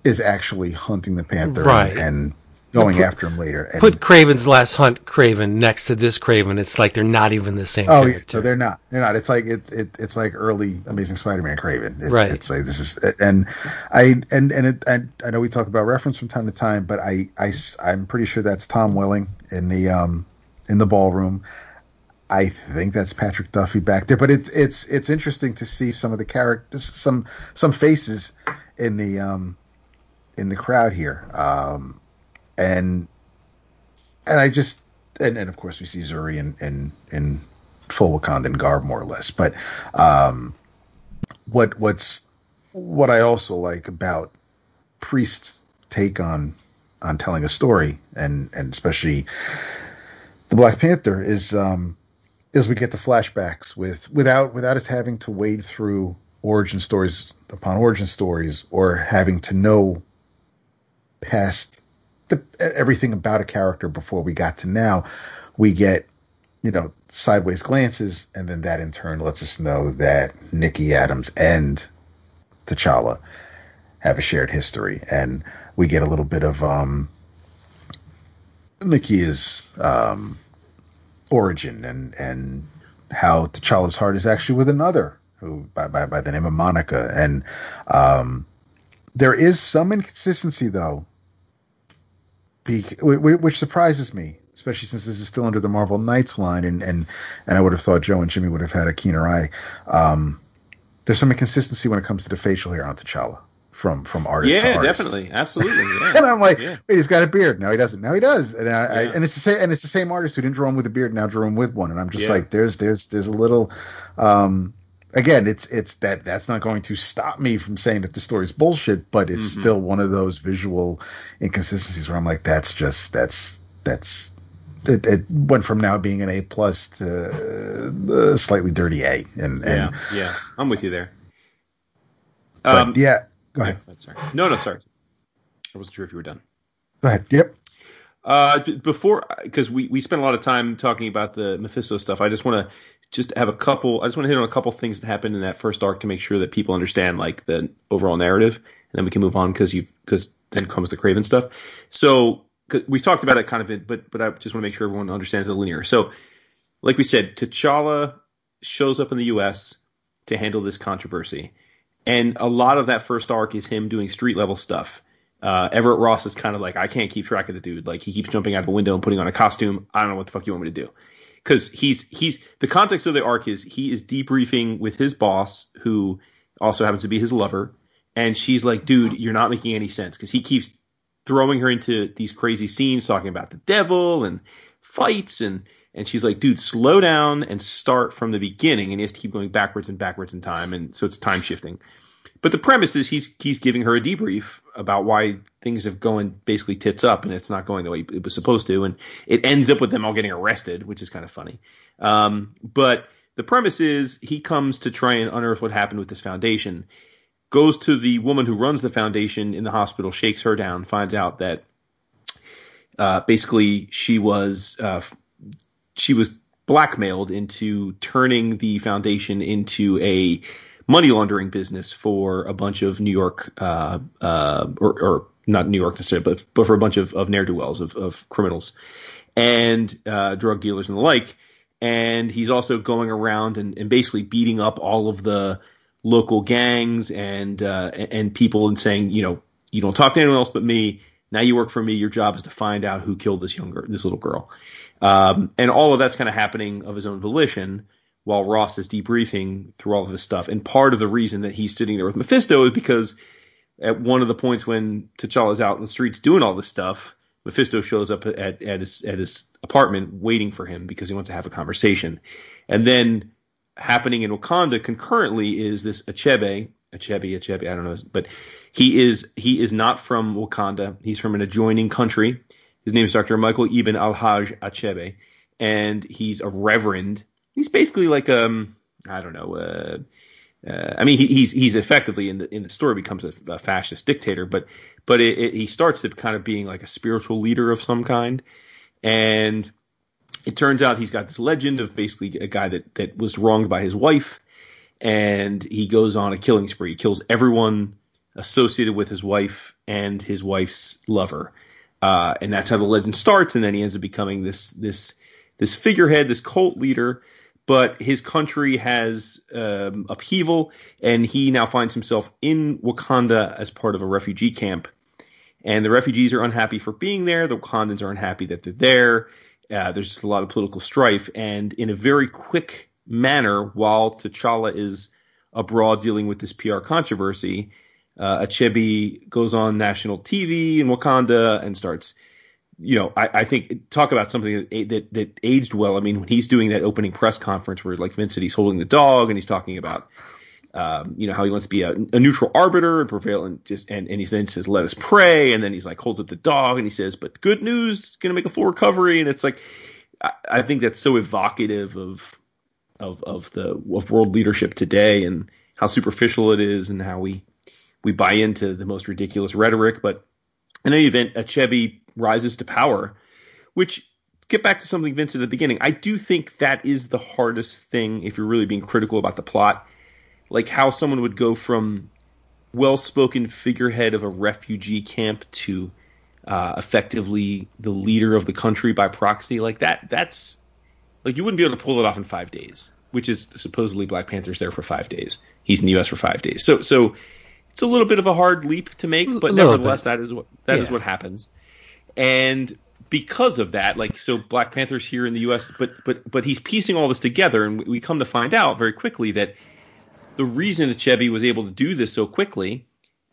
is actually hunting the panther Right. and, going Put- after him later. And, Put Kraven's Last Hunt Kraven next to this Kraven. It's like they're not even the same Oh yeah, so they're not. They're not. It's like it's it, it's like early Amazing Spider-Man Kraven. It, Right. It's like this is and I and and it, I, I know we talk about reference from time to time, but I I am pretty sure that's Tom Welling in the um in the ballroom. I think that's Patrick Duffy back there, but it's it's it's interesting to see some of the characters, some some faces in the um in the crowd here, um and and I just and, and of course we see Zuri in in, in full Wakandan garb more or less. But um, what what's what I also like about Priest's take on on telling a story and and especially the Black Panther is um is we get the flashbacks with without without us having to wade through origin stories upon origin stories or having to know past the, everything about a character before we got to now. We get, you know, sideways glances, and then that in turn lets us know that Nikki Adams and T'Challa have a shared history, and we get a little bit of um, Nikki is um, origin and and how T'Challa's heart is actually with another who by by, by the name of Monica, and um, there is some inconsistency though be, which surprises me, especially since this is still under the Marvel Knights line, and and and I would have thought Joe and Jimmy would have had a keener eye. Um, there's some inconsistency when it comes to the facial hair on T'Challa from from artist Yeah, definitely, absolutely. And I'm like, Yeah. wait, he's got a beard. No, he doesn't. No, he does. And I, I and it's the same and it's the same artist who didn't draw him with a beard, now drew him with one. And I'm just Yeah. like, there's there's there's a little um again, it's it's that that's not going to stop me from saying that the story's bullshit, but it's Mhm. still one of those visual inconsistencies where I'm like, that's just that's that's it, it went from now being an A plus to uh, slightly dirty A, and and yeah, yeah, I'm with you there. Um, yeah, go ahead, yeah, sorry. No, no, sorry. I wasn't sure if you were done. go ahead. Yep, Uh, before, because we, we spent a lot of time talking about the Mephisto stuff, I just want to just have a couple. I just want to hit on a couple things that happened in that first arc to make sure that people understand like the overall narrative, and then we can move on because you because then comes the Kraven stuff. So we talked about it kind of, in, but but I just want to make sure everyone understands the linear. So, like we said, T'Challa shows up in the U.S. to handle this controversy, and a lot of that first arc is him doing street level stuff uh, Everett Ross is kind of like, I can't keep track of the dude. Like he keeps jumping out of a window and putting on a costume. I don't know what the fuck you want me to do. Cause he's, he's, the context of the arc is he is debriefing with his boss, who also happens to be his lover. And she's like, dude, you're not making any sense. Cause he keeps throwing her into these crazy scenes talking about the devil and fights. And, and she's like, dude, slow down and start from the beginning. And he has to keep going backwards and backwards in time. And so it's time shifting. But the premise is he's he's giving her a debrief about why things have going basically tits up and it's not going the way it was supposed to, and it ends up with them all getting arrested, which is kind of funny. Um, but the premise is he comes to try and unearth what happened with this foundation, goes to the woman who runs the foundation in the hospital, shakes her down, finds out that uh, basically she was uh, she was blackmailed into turning the foundation into a money laundering business for a bunch of New York, uh, uh, or, or not New York necessarily, but, but for a bunch of, of ne'er do wells, of, of criminals and uh, drug dealers and the like. And he's also going around and, and basically beating up all of the local gangs and uh, and people and saying, you know, you don't talk to anyone else but me. Now you work for me. Your job is to find out who killed this younger, this little girl. Um, and all of that's kind of happening of his own volition while Ross is debriefing through all of this stuff. And part of the reason that he's sitting there with Mephisto is because at one of the points when T'Challa's out in the streets doing all this stuff, Mephisto shows up at, at his at his apartment waiting for him because he wants to have a conversation. And then happening in Wakanda concurrently is this Achebe, Achebe, Achebe, I don't know, but he is he is not from Wakanda. He's from an adjoining country. His name is Dr. Michael Ibn Al-Hajj Achebe, and he's a reverend. He's basically like um I don't know, uh, uh, I mean, he, he's he's effectively in the in the story becomes a, a fascist dictator, but but it, it, he starts to kind of being like a spiritual leader of some kind, and it turns out he's got this legend of basically a guy that that was wronged by his wife, and he goes on a killing spree. He kills everyone associated with his wife and his wife's lover, uh, and that's how the legend starts. And then he ends up becoming this this this figurehead, this cult leader but his country has um, upheaval, and he now finds himself in Wakanda as part of a refugee camp. And the refugees are unhappy for being there. The Wakandans are unhappy that they're there. Uh, there's just a lot of political strife, and in a very quick manner, while T'Challa is abroad dealing with this PR controversy, uh, Achebe goes on national TV in Wakanda and starts you know, I, I, think talk about something that, that, that aged well. I mean, when he's doing that opening press conference where like Vincent, he's holding the dog and he's talking about, um, you know, how he wants to be a, a, neutral arbiter and prevail and just and, and he then says, "Let us pray," and then he's like holds up the dog and he says, "But good news, going to make a full recovery." And it's like, I, I, think that's so evocative of of of the of world leadership today and how superficial it is and how we we buy into the most ridiculous rhetoric, but in any event, Achebe rises to power, which get back to something Vince at the beginning. I do think that is the hardest thing if you're really being critical about the plot, like how someone would go from well-spoken figurehead of a refugee camp to uh, effectively the leader of the country by proxy. Like that, that's like you wouldn't be able to pull it off in five days. Which is supposedly Black Panther's there for five days. He's in the U.S. for five days. So, so it's a little bit of a hard leap to make, but nevertheless, bit. that is what that yeah. is what happens and because of that, like so, Black Panther's here in the U.S., but but but he's piecing all this together, and we come to find out very quickly that the reason Achebe was able to do this so quickly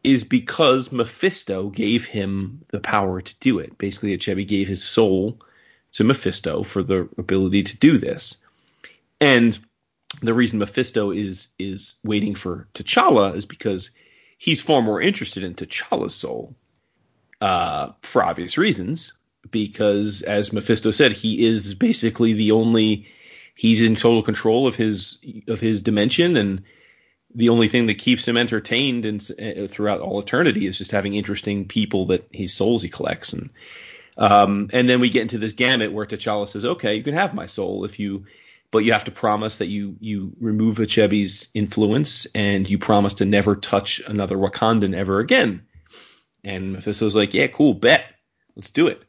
is because Mephisto gave him the power to do it. Basically, Achebe gave his soul to Mephisto for the ability to do this, and the reason Mephisto is is waiting for T'Challa is because he's far more interested in T'Challa's soul uh, for obvious reasons, because as Mephisto said, he is basically the only he's in total control of his of his dimension and the only thing that keeps him entertained and uh, throughout all eternity is just having interesting people that his souls he collects and um, and then we get into this gamut where T'Challa says, "Okay, you can have my soul if you, but you have to promise that you you remove Achebe's influence and you promise to never touch another Wakandan ever again." And Mephisto's like, yeah, cool, bet, let's do it.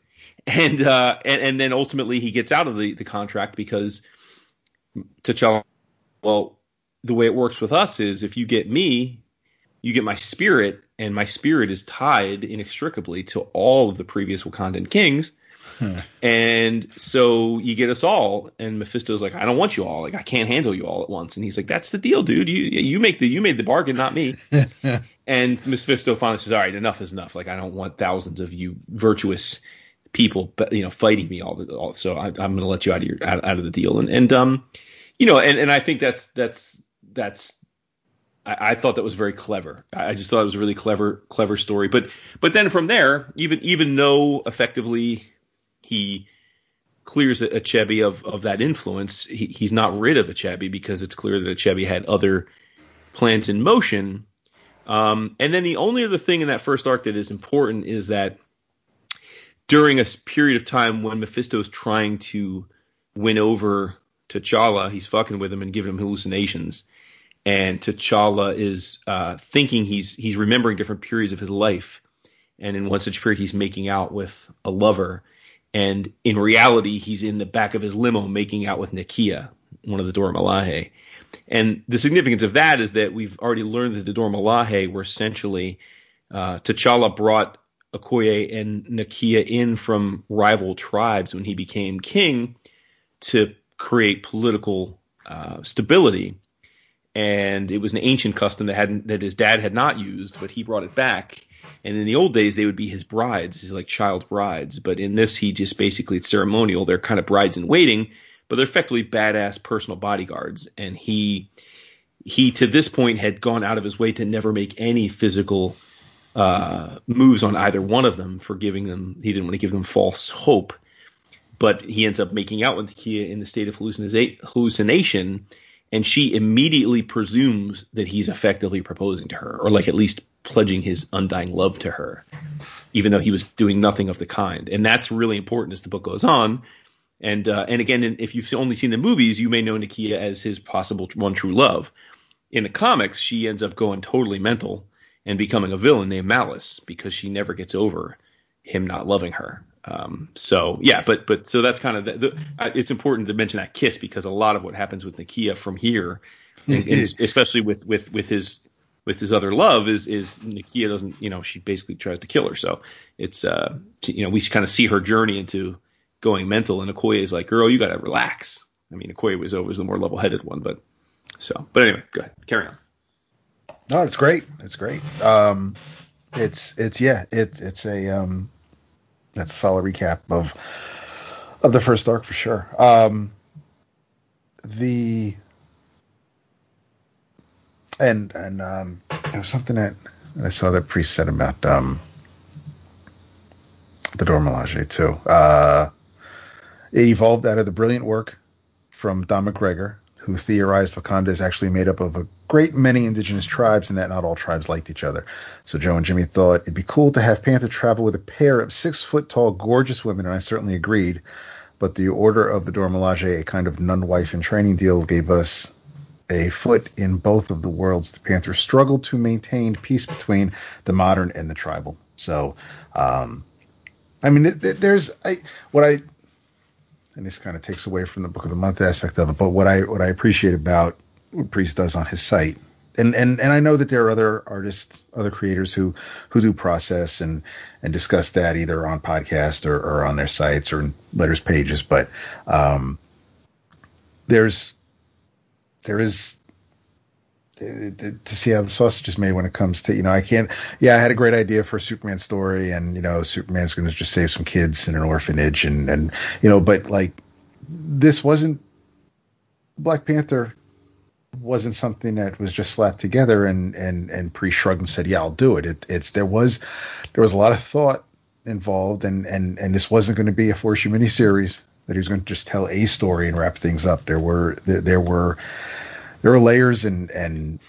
And uh, and and then ultimately he gets out of the the contract because T'Challa, well, the way it works with us is if you get me, you get my spirit, and my spirit is tied inextricably to all of the previous Wakandan kings. And so you get us all, and Mephisto's like, I don't want you all. Like I can't handle you all at once. And he's like, That's the deal, dude. You you make the you made the bargain, not me. And Mephisto finally says, "All right, enough is enough. Like I don't want thousands of you virtuous people, but you know, fighting me all. The, all so I, am going to let you out of your out, out, of the deal." And and um, you know, and and I think that's that's that's. I, I thought that was very clever. I just thought it was a really clever, clever story. But but then from there, even even though effectively he clears Achebe of of that influence, he, he's not rid of Achebe because it's clear that Achebe had other plans in motion. Um, and then the only other thing in that first arc that is important is that during a period of time when Mephisto is trying to win over T'Challa, he's fucking with him and giving him hallucinations. And T'Challa is uh, thinking he's he's remembering different periods of his life, and in one such period he's making out with a lover, and in reality he's in the back of his limo making out with Nakia, one of the Dora Milaje. And the significance of that is that we've already learned that the Dora Milaje were essentially uh, T'Challa brought Okoye and Nakia in from rival tribes when he became king to create political uh, stability. And it was an ancient custom that hadn't that his dad had not used, but he brought it back. And in the old days, they would be his brides, his like child brides. But in this, he just basically it's ceremonial. They're kind of brides in waiting but they're effectively badass personal bodyguards. And he he to this point had gone out of his way to never make any physical uh, moves on either one of them for giving them he didn't want to give them false hope. But he ends up making out with Kia in the state of hallucination, and she immediately presumes that he's effectively proposing to her, or like at least pledging his undying love to her, even though he was doing nothing of the kind. And that's really important as the book goes on. And uh, and again, if you've only seen the movies, you may know Nakia as his possible one true love. In the comics, she ends up going totally mental and becoming a villain named Malice because she never gets over him not loving her. Um, so yeah, but but so that's kind of the, the, it's important to mention that kiss because a lot of what happens with Nakia from here, and, and especially with with with his with his other love is is Nakia doesn't you know she basically tries to kill her. So it's uh you know we kind of see her journey into going mental, and Okoye is like, girl, you got to relax. I mean, Okoye was always the more level headed one, but so but anyway, go ahead, carry on. No, it's great. It's great. Um, it's it's yeah, it's it's a um that's a solid recap of of the first arc for sure. Um, the and and um, there was something that I saw that priest said about um, the Dora Milaje too. Uh, it evolved out of the brilliant work from Don McGregor, who theorized Wakanda is actually made up of a great many indigenous tribes and that not all tribes liked each other. So Joe and Jimmy thought it'd be cool to have Panther travel with a pair of six foot tall, gorgeous women, and I certainly agreed. But the Order of the Dora Milaje, a kind of nun wife in training deal, gave us a foot in both of the worlds. The Panther struggled to maintain peace between the modern and the tribal. So, um, I mean, there's I, what I and this kind of takes away from the book of the month aspect of it. But what I what I appreciate about what Priest does on his site, and and and I know that there are other artists, other creators who who do process and and discuss that either on podcast or, or on their sites or in letters pages. But um, there's there is uh, to see how the sausage is made when it comes to you know I can't yeah I had a great idea for a Superman story and you know Superman's going to just save some kids in an orphanage and and you know but like this wasn't Black Panther wasn't something that was just slapped together and and and Priest shrugged and said yeah I'll do it. it it's there was there was a lot of thought involved and and and this wasn't going to be a four issue miniseries that he was going to just tell a story and wrap things up. There were there, were there are layers and and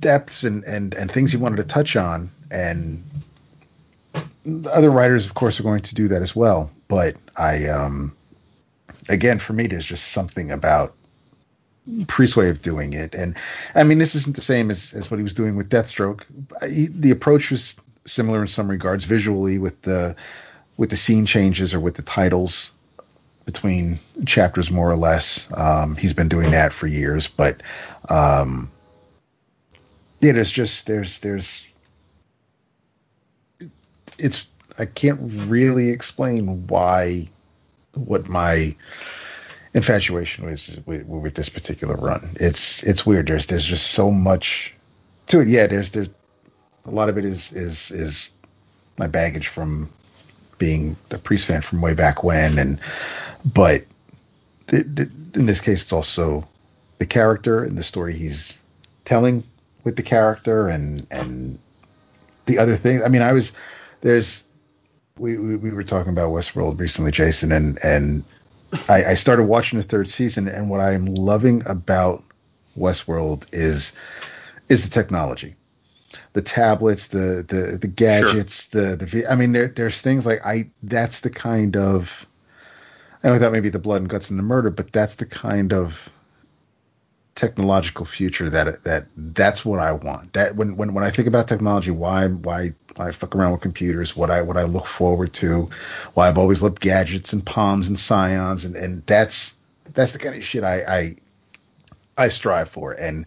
depths and and and things he wanted to touch on. And other writers of course are going to do that as well. But i um again for me there's just something about priest's way of doing it. And i mean this isn't the same as as what he was doing with deathstroke. He, the approach was similar in some regards visually with the with the scene changes or with the titles between chapters more or less. Um, he's been doing that for years, but um, yeah, just there's there's it's I can't really explain why what my infatuation was with, with, this particular run. It's it's weird. There's there's just so much to it. Yeah, there's there's a lot of it is is is my baggage from being a priest fan from way back when and but it, it, in this case, it's also the character and the story he's telling with the character and and the other thing. I mean, I was there's we, we, we were talking about Westworld recently, Jason, and and I, I started watching the third season, and what I'm loving about Westworld is is the technology, the tablets, the the the gadgets, sure. the the. I mean, there there's things like I. That's the kind of I know that may be the blood and guts and the murder, but that's the kind of technological future that that that's what I want. That when when when I think about technology, why why why I fuck around with computers, what I what I look forward to, why I've always loved gadgets and palms and Psions, and and that's that's the kind of shit I I, I strive for, and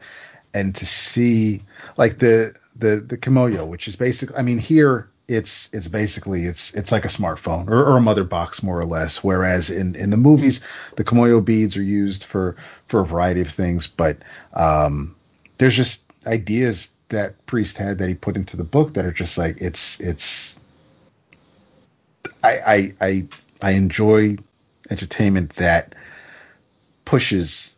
and to see like the the the Kimoyo, which is basically, I mean, here it's it's basically it's it's like a smartphone or, or, a mother box more or less. Whereas in in the movies, the Kimoyo beads are used for for a variety of things, but um, there's just ideas that Priest had that he put into the book that are just like it's it's. I I I, I enjoy entertainment that pushes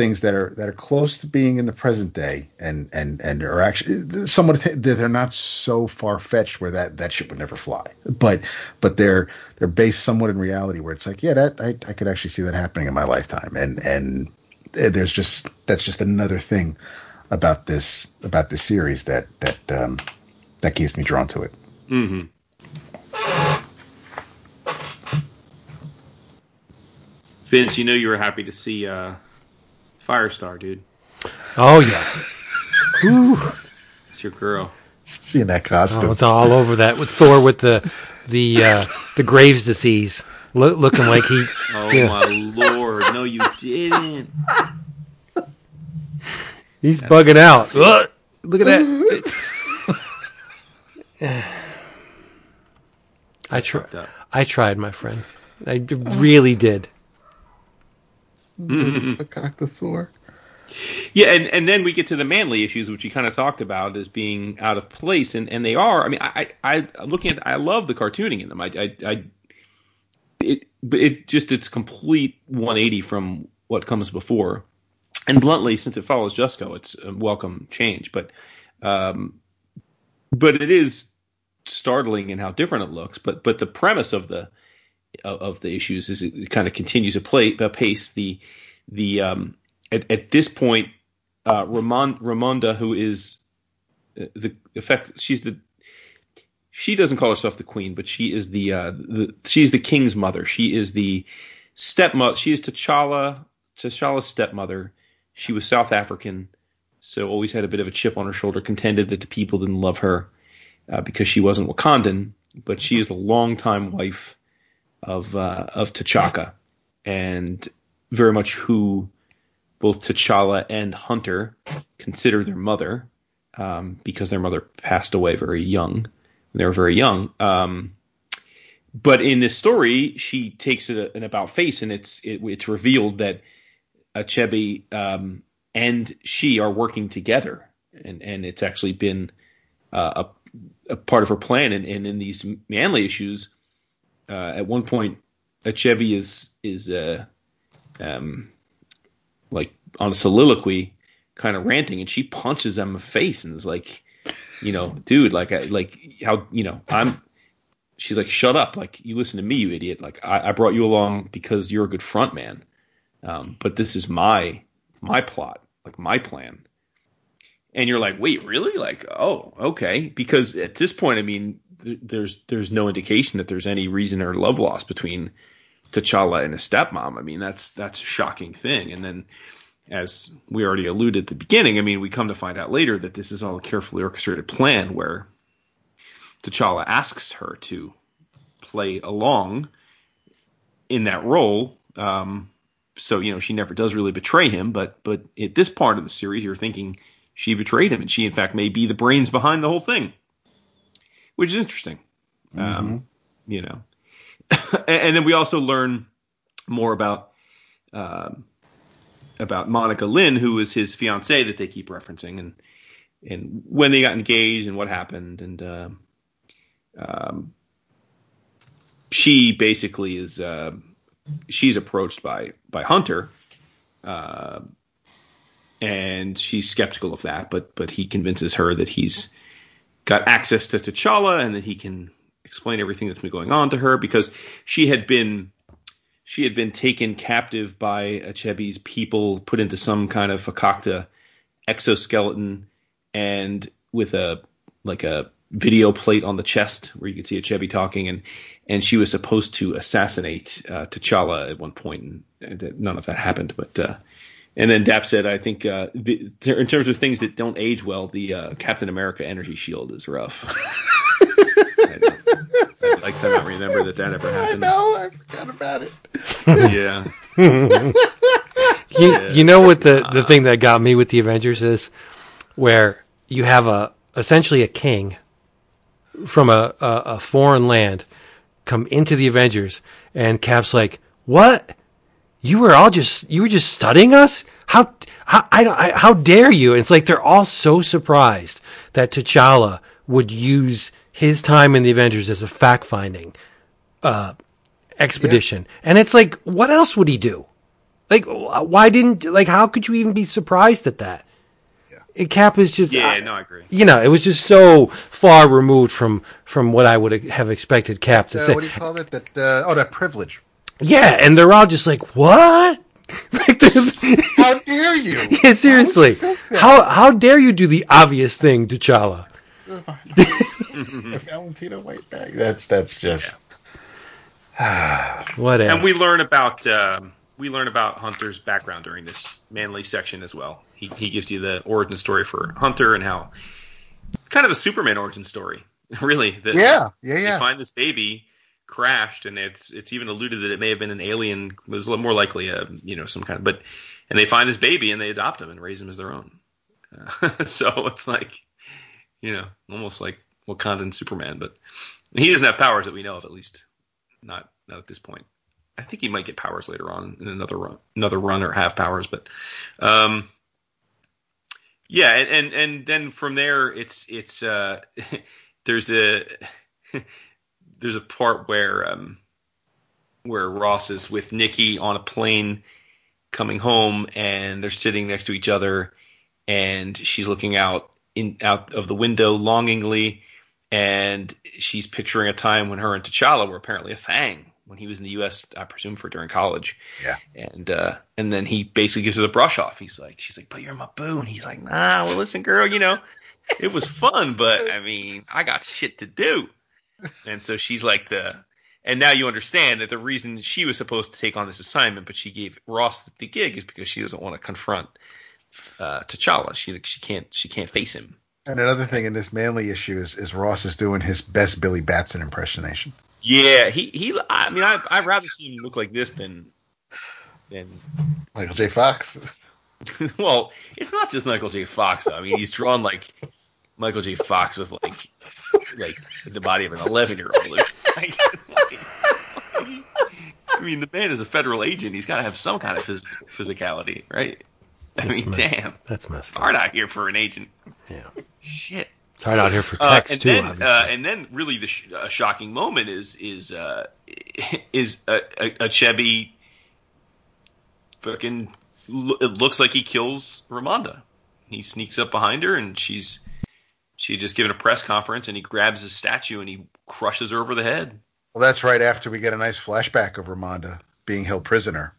things that are that are close to being in the present day and and and are actually somewhat they're not so far fetched where that that shit would never fly but but they're they're based somewhat in reality where it's like yeah that I, I could actually see that happening in my lifetime and and there's just that's just another thing about this about this series that that um, that keeps me drawn to it. Mm-hmm. Vince, you know you were happy to see uh, Firestar, dude. Oh yeah. Ooh. It's your girl. She in that costume. Oh, it's all over that with Thor with the the uh, the Graves disease, Look, looking like he. Oh Yeah. my lord! No, you didn't. He's bugging out. Ugh. Look at that. I tried. I tried, my friend. I really did. Thor. Yeah, and, and then we get to the Manley issues, which you kind of talked about as being out of place, and, and they are. I mean, I I I'm looking at, I love the cartooning in them. I I, I it it just it's complete 180 from what comes before, and bluntly, since it follows Jusko, it's a welcome change. But um, but it is startling in how different it looks. But but the premise of the of, the issues is it kind of continues to play uh, pace the the um at, at this point uh Ramon, Ramonda who is uh, the effect she's the she doesn't call herself the queen but she is the uh the she's the king's mother. She is the stepmother she is T'Challa T'Challa's stepmother. She was South African so always had a bit of a chip on her shoulder contended that the people didn't love her uh, because she wasn't Wakandan but she is the longtime wife of uh, of T'Chaka, and very much who both T'Challa and Hunter consider their mother, um, because their mother passed away very young. They were very young. Um, but in this story, she takes it an about face, and it's it, it's revealed that Achebe um, and she are working together, and and it's actually been uh, a, a part of her plan. And, and in these Manley issues, uh, at one point, Achebe is is uh, um, like on a soliloquy, kind of ranting, and she punches him in the face and is like, you know, dude, like, I, like how you know I'm. She's like, shut up! Like you listen to me, you idiot! Like I, I brought you along because you're a good front man, um, but this is my my plot, like my plan. And you're like, wait, really? Like, oh, okay. Because at this point, I mean, th- there's there's no indication that there's any reason or love lost between T'Challa and his stepmom. I mean, that's that's a shocking thing. And then, as we already alluded at the beginning, I mean, we come to find out later that this is all a carefully orchestrated plan where T'Challa asks her to play along in that role. Um, so you know, she never does really betray him. But but at this part of the series, you're thinking she betrayed him, and she in fact may be the brains behind the whole thing, which is interesting. Um, you know, and, and then we also learn more about um, about Monica Lynn, who is his fiancee that they keep referencing, and and when they got engaged and what happened, and um, um, she basically is uh, she's approached by by Hunter. Uh, and she's skeptical of that, but but he convinces her that he's got access to T'Challa and that he can explain everything that's been going on to her because she had been she had been taken captive by Achebe's people, put into some kind of fakakta exoskeleton, and with a like a video plate on the chest where you could see Achebe talking, and and she was supposed to assassinate uh, T'Challa at one point, and, and none of that happened. But uh, and then Dap said, I think uh, the, in terms of things that don't age well, the uh, Captain America energy shield is rough. I know. I'd like to not remember that that ever I happened. know. I forgot about it. Yeah. You, you know what the, the thing that got me with the Avengers is where you have a essentially a king from a, a, a foreign land come into the Avengers and Cap's like, "What? You were all just you were just studying us? How how I, I how dare you?" And it's like they're all so surprised that T'Challa would use his time in the Avengers as a fact finding uh, expedition, and it's like, what else would he do? Like, why didn't like? How could you even be surprised at that? Yeah. Cap is just Yeah, I- no, I agree. You know, it was just so far removed from from what I would have expected Cap to Uh, say. what do you call it? That uh, oh, that privilege. Yeah, and they're all just like, "What? like this, How dare you? yeah, seriously, how how dare you do the obvious thing, T'Challa? Valentino White bag. That's that's just Whatever. And we learn about um, we learn about Hunter's background during this Manley section as well. He he gives you the origin story for Hunter and how kind of a Superman origin story, really. That yeah, yeah, They yeah. find this baby crashed, and it's it's even alluded that it may have been an alien. It was more likely a you know some kind of but, and they find this baby and they adopt him and raise him as their own. Uh, so it's like, you know, almost like Wakandan Superman, but he doesn't have powers that we know of, at least not not at this point. I think he might get powers later on in another run, another run or have powers, but um, yeah, and, and and then from there, it's it's uh, there's a there's a part where um, where Ross is with Nikki on a plane coming home, and they're sitting next to each other, and she's looking out in out of the window longingly, and she's picturing a time when her and T'Challa were apparently a thing when he was in the U.S. I presume for during college. Yeah. And uh, and then he basically gives her the brush off. He's like, she's like, but you're my boo, and he's like, nah, well, listen, girl, you know, it was fun, but I mean, I got shit to do. And so she's like the. And now you understand that the reason she was supposed to take on this assignment, but she gave Ross the gig, is because she doesn't want to confront uh, T'Challa. She she can't she can't face him. And another thing in this Manley issue is, is Ross is doing his best Billy Batson impersonation. Yeah, he he. I mean, I I'd rather see him look like this than than. Michael J. Fox. Well, it's not just Michael J. Fox. Though. I mean, he's drawn like Michael J. Fox with like like the body of an eleven year old. Like, I mean, the man is a federal agent. He's got to have some kind of phys- physicality, right? I That's mean, my- damn, That's messed up. hard out here for an agent. Yeah. Shit. It's hard out here for Uh, text and too. then, obviously. uh, and then, really, the sh- uh, shocking moment is is uh, is a, a, Achebe. Fucking, it looks like he kills Ramonda. He sneaks up behind her, and she's she just given a press conference, and he grabs his statue and he crushes her over the head. Well, that's right after we get a nice flashback of Ramonda being held prisoner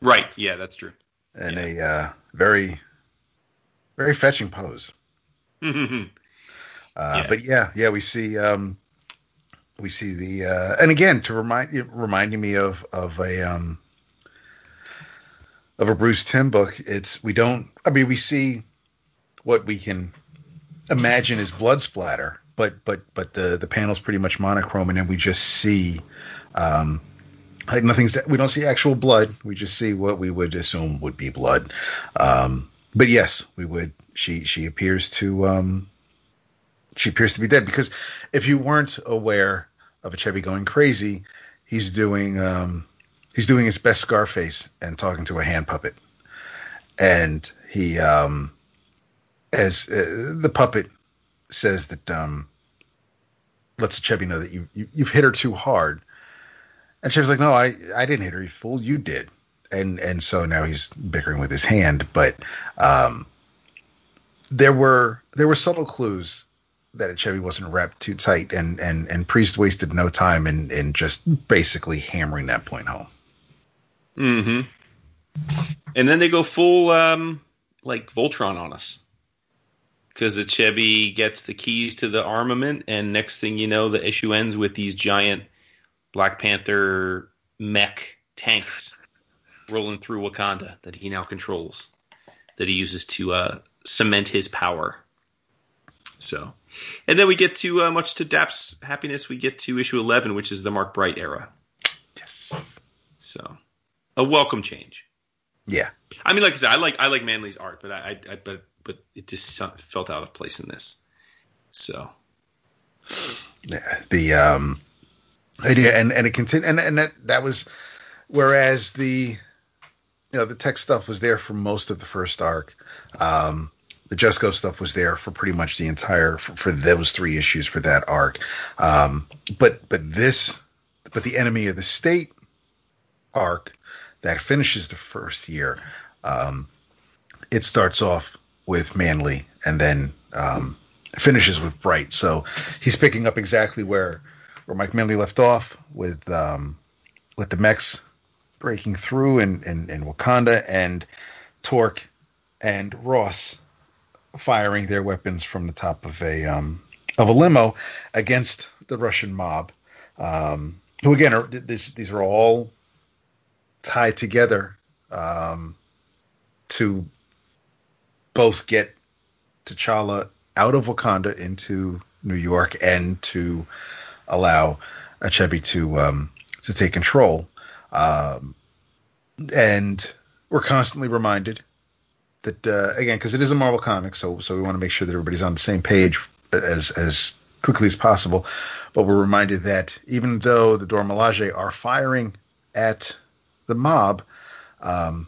Right? Yeah, that's true. in a uh, very, very fetching pose. Uh, Yeah. But yeah, yeah, we see um, we see the uh, and again to remind reminding me of of a um, of a Bruce Timm book. It's we don't. I mean, we see what we can imagine is blood splatter, but but but the the panel's pretty much monochrome, and then we just see. Um, like nothing's we don't see actual blood. We just see what we would assume would be blood. Um but yes we would she she appears to um she appears to be dead. Because if you weren't aware of Achebe going crazy, he's doing um, he's doing his best Scarface and talking to a hand puppet, and he um, as uh, the puppet says that um, lets Chevy know that you, you you've hit her too hard, and Chevy's like, no, I I didn't hit her, you fool, you did, and and so now he's bickering with his hand, but um, there were there were subtle clues that Chevy wasn't wrapped too tight, and and and Priest wasted no time in in just basically hammering that point home. Mm-hmm. And then they go full um, like Voltron on us because Achebe gets the keys to the armament, and next thing you know, the issue ends with these giant Black Panther mech tanks rolling through Wakanda that he now controls, that he uses to uh, cement his power. So, and then we get to uh, much to Dap's happiness, we get to issue eleven, which is the Mark Bright era. Yes. So, a welcome change. Yeah. I mean, like I said, I like I like Manley's art, but I, I, I but but it just felt out of place in this. So Yeah, the um idea and and it continued and and that that was whereas the you know the tech stuff was there for most of the first arc um the Jusko stuff was there for pretty much the entire for, for those three issues for that arc um but but this but the enemy of the state arc that finishes the first year um it starts off with Manley and then um finishes with Bright. So he's picking up exactly where where Mike Manley left off with um, with the mechs breaking through in, in, in Wakanda, and Tork and Ross firing their weapons from the top of a um, of a limo against the Russian mob, um, who again are this, these are all tied together um, to both get T'Challa out of Wakanda into New York and to allow Achebe to um, to take control. Um, and we're constantly reminded that uh, again because it is a Marvel comic, so so we want to make sure that everybody's on the same page as as quickly as possible. But we're reminded that even though the Dora Milaje are firing at the mob, um,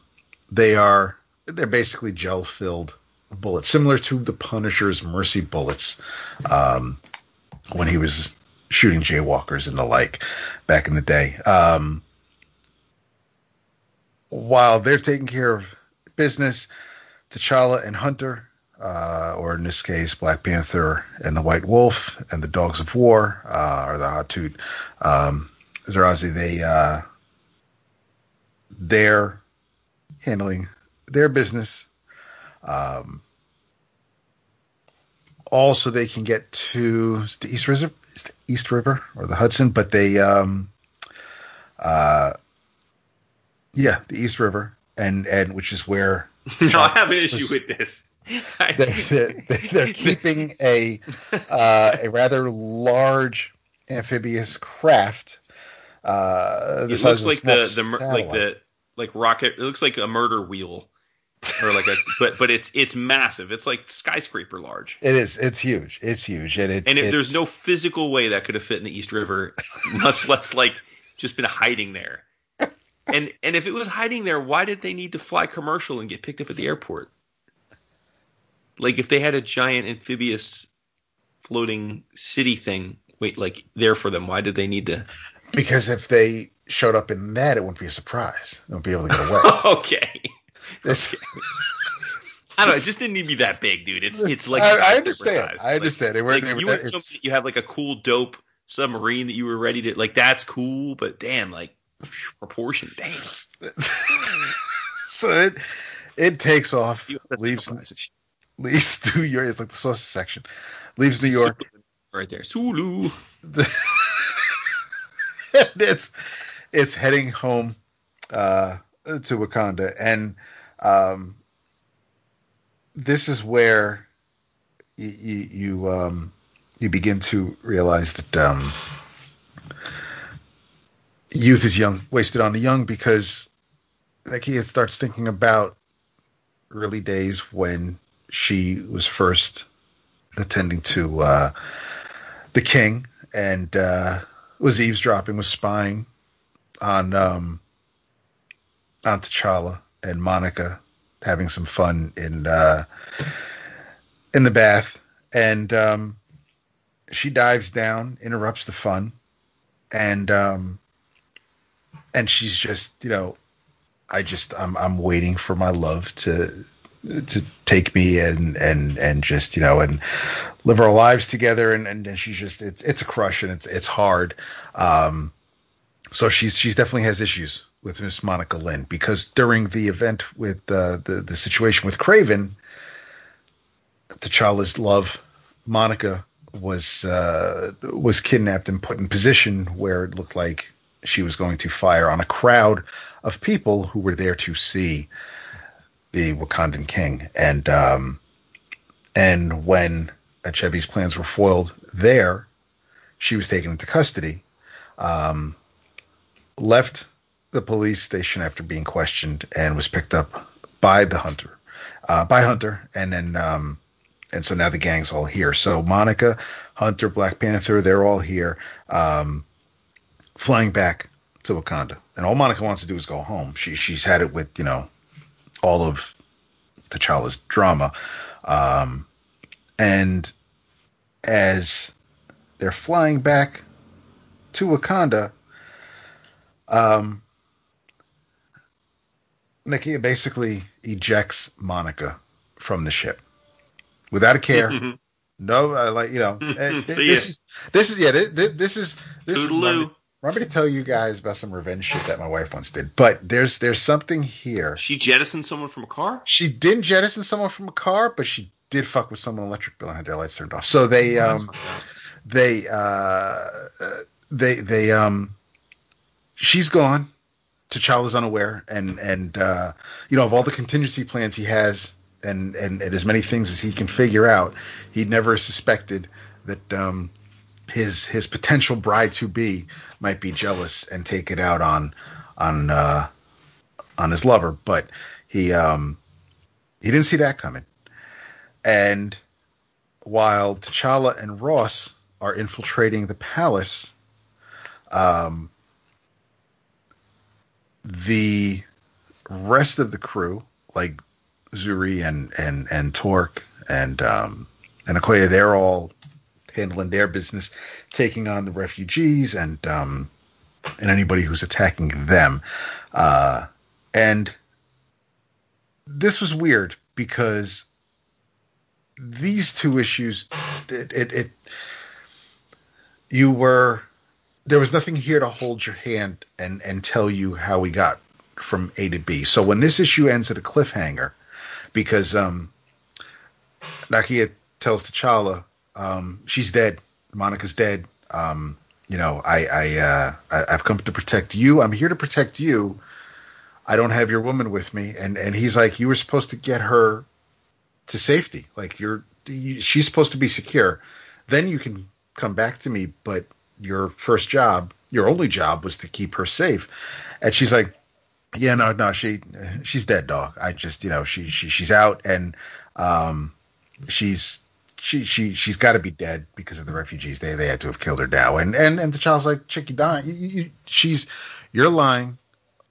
they are they're basically gel filled bullets, similar to the Punisher's mercy bullets um, when he was shooting jaywalkers and the like back in the day. Um, while they're taking care of business, T'Challa and Hunter, uh, or in this case, Black Panther and the White Wolf and the Dogs of War, uh, or the Hatut, um, Zeraze, they uh, they're handling their business. Um, also, they can get to the East River, East River or the Hudson, but they, um, uh, yeah, the East River, and and which is where. no, I have an issue with this. they're, they're, keeping a uh, a rather large amphibious craft. Uh, it looks like the the like the like rocket. It looks like a murder wheel, or like a but but it's it's massive. It's like skyscraper large. It is. It's huge. It's huge, and it's and if there's no physical way that could have fit in the East River, much less like just been hiding there. And and if it was hiding there, why did they need to fly commercial and get picked up at the airport? Like if they had a giant amphibious floating city thing, wait, like there for them, why did they need to? Because if they showed up in that, it wouldn't be a surprise. They wouldn't be able to get away. okay. Okay. I don't know. It just didn't need to be that big, dude. It's it's like I, I understand. I understand. Like, like you, that, you have like a cool, dope submarine that you were ready to like. That's cool, but damn, like proportion, damn. so it it takes off, leaves leaves New York. It's like the sausage section. Leaves New York. Right there, Sulu. it's it's heading home uh, to Wakanda, and um, this is where you you, um, you begin to realize that um, youth is young, wasted on the young, because like he starts thinking about early days when she was first attending to uh, the king and uh, was eavesdropping, was spying on um, on T'Challa and Monica having some fun in uh, in the bath, and um, she dives down, interrupts the fun, and um, and she's just you know, I just I'm I'm waiting for my love to to take me and and and just you know and live our lives together. And and, and she's just it's it's a crush and it's it's hard. Um so she's she's definitely has issues with Miss Monica Lynn because during the event with uh, the the situation with Kraven, T'Challa's love, Monica was uh, was kidnapped and put in position where it looked like she was going to fire on a crowd of people who were there to see the Wakandan king, and um, and when Achebe's plans were foiled there, she was taken into custody. Um, left the police station after being questioned and was picked up by the hunter, uh, by Hunter, and then um, and so now the gang's all here. So Monica, Hunter, Black Panther, they're all here, um, flying back to Wakanda, and all Monica wants to do is go home. She she's had it with you know all of T'Challa's drama, um, and as they're flying back to Wakanda, um, Nakia basically ejects Monica from the ship without a care. no, uh, like you know, uh, this is this is yeah, this, this is this Toodaloo. is Want me to tell you guys about some revenge shit that my wife once did? But there's there's something here. She jettisoned someone from a car. She didn't jettison someone from a car, but she did fuck with someone electric bill and had their lights turned off. So they um they uh, they they um she's gone. T'Challa's unaware, and and uh, you know of all the contingency plans he has, and, and and as many things as he can figure out, he never suspected that um, his his potential bride to be might be jealous and take it out on on uh, on his lover. But he um, he didn't see that coming, and while T'Challa and Ross are infiltrating the palace, um, the rest of the crew, like Zuri and and and Tork and um, and Okoye, they're all handling their business, taking on the refugees and um, and anybody who's attacking them. Uh, and this was weird because these two issues, it, it, it you were there was nothing here to hold your hand and and tell you how we got from A to B. So when this issue ends at a cliffhanger, because um, Nakia tells T'Challa um, she's dead, Monica's dead. Um, you know, I I, uh, I I've come to protect you. I'm here to protect you. I don't have your woman with me, and and he's like, you were supposed to get her to safety. Like you're, you, she's supposed to be secure. Then you can come back to me. But your first job, your only job, was to keep her safe. And she's like, yeah, no, no, she she's dead, dog. I just, you know, she she she's out, and um, she's she she she's got to be dead because of the refugees. They they had to have killed her now. And and and T'Challa's like, chick, you dying? You, you, she's you're lying.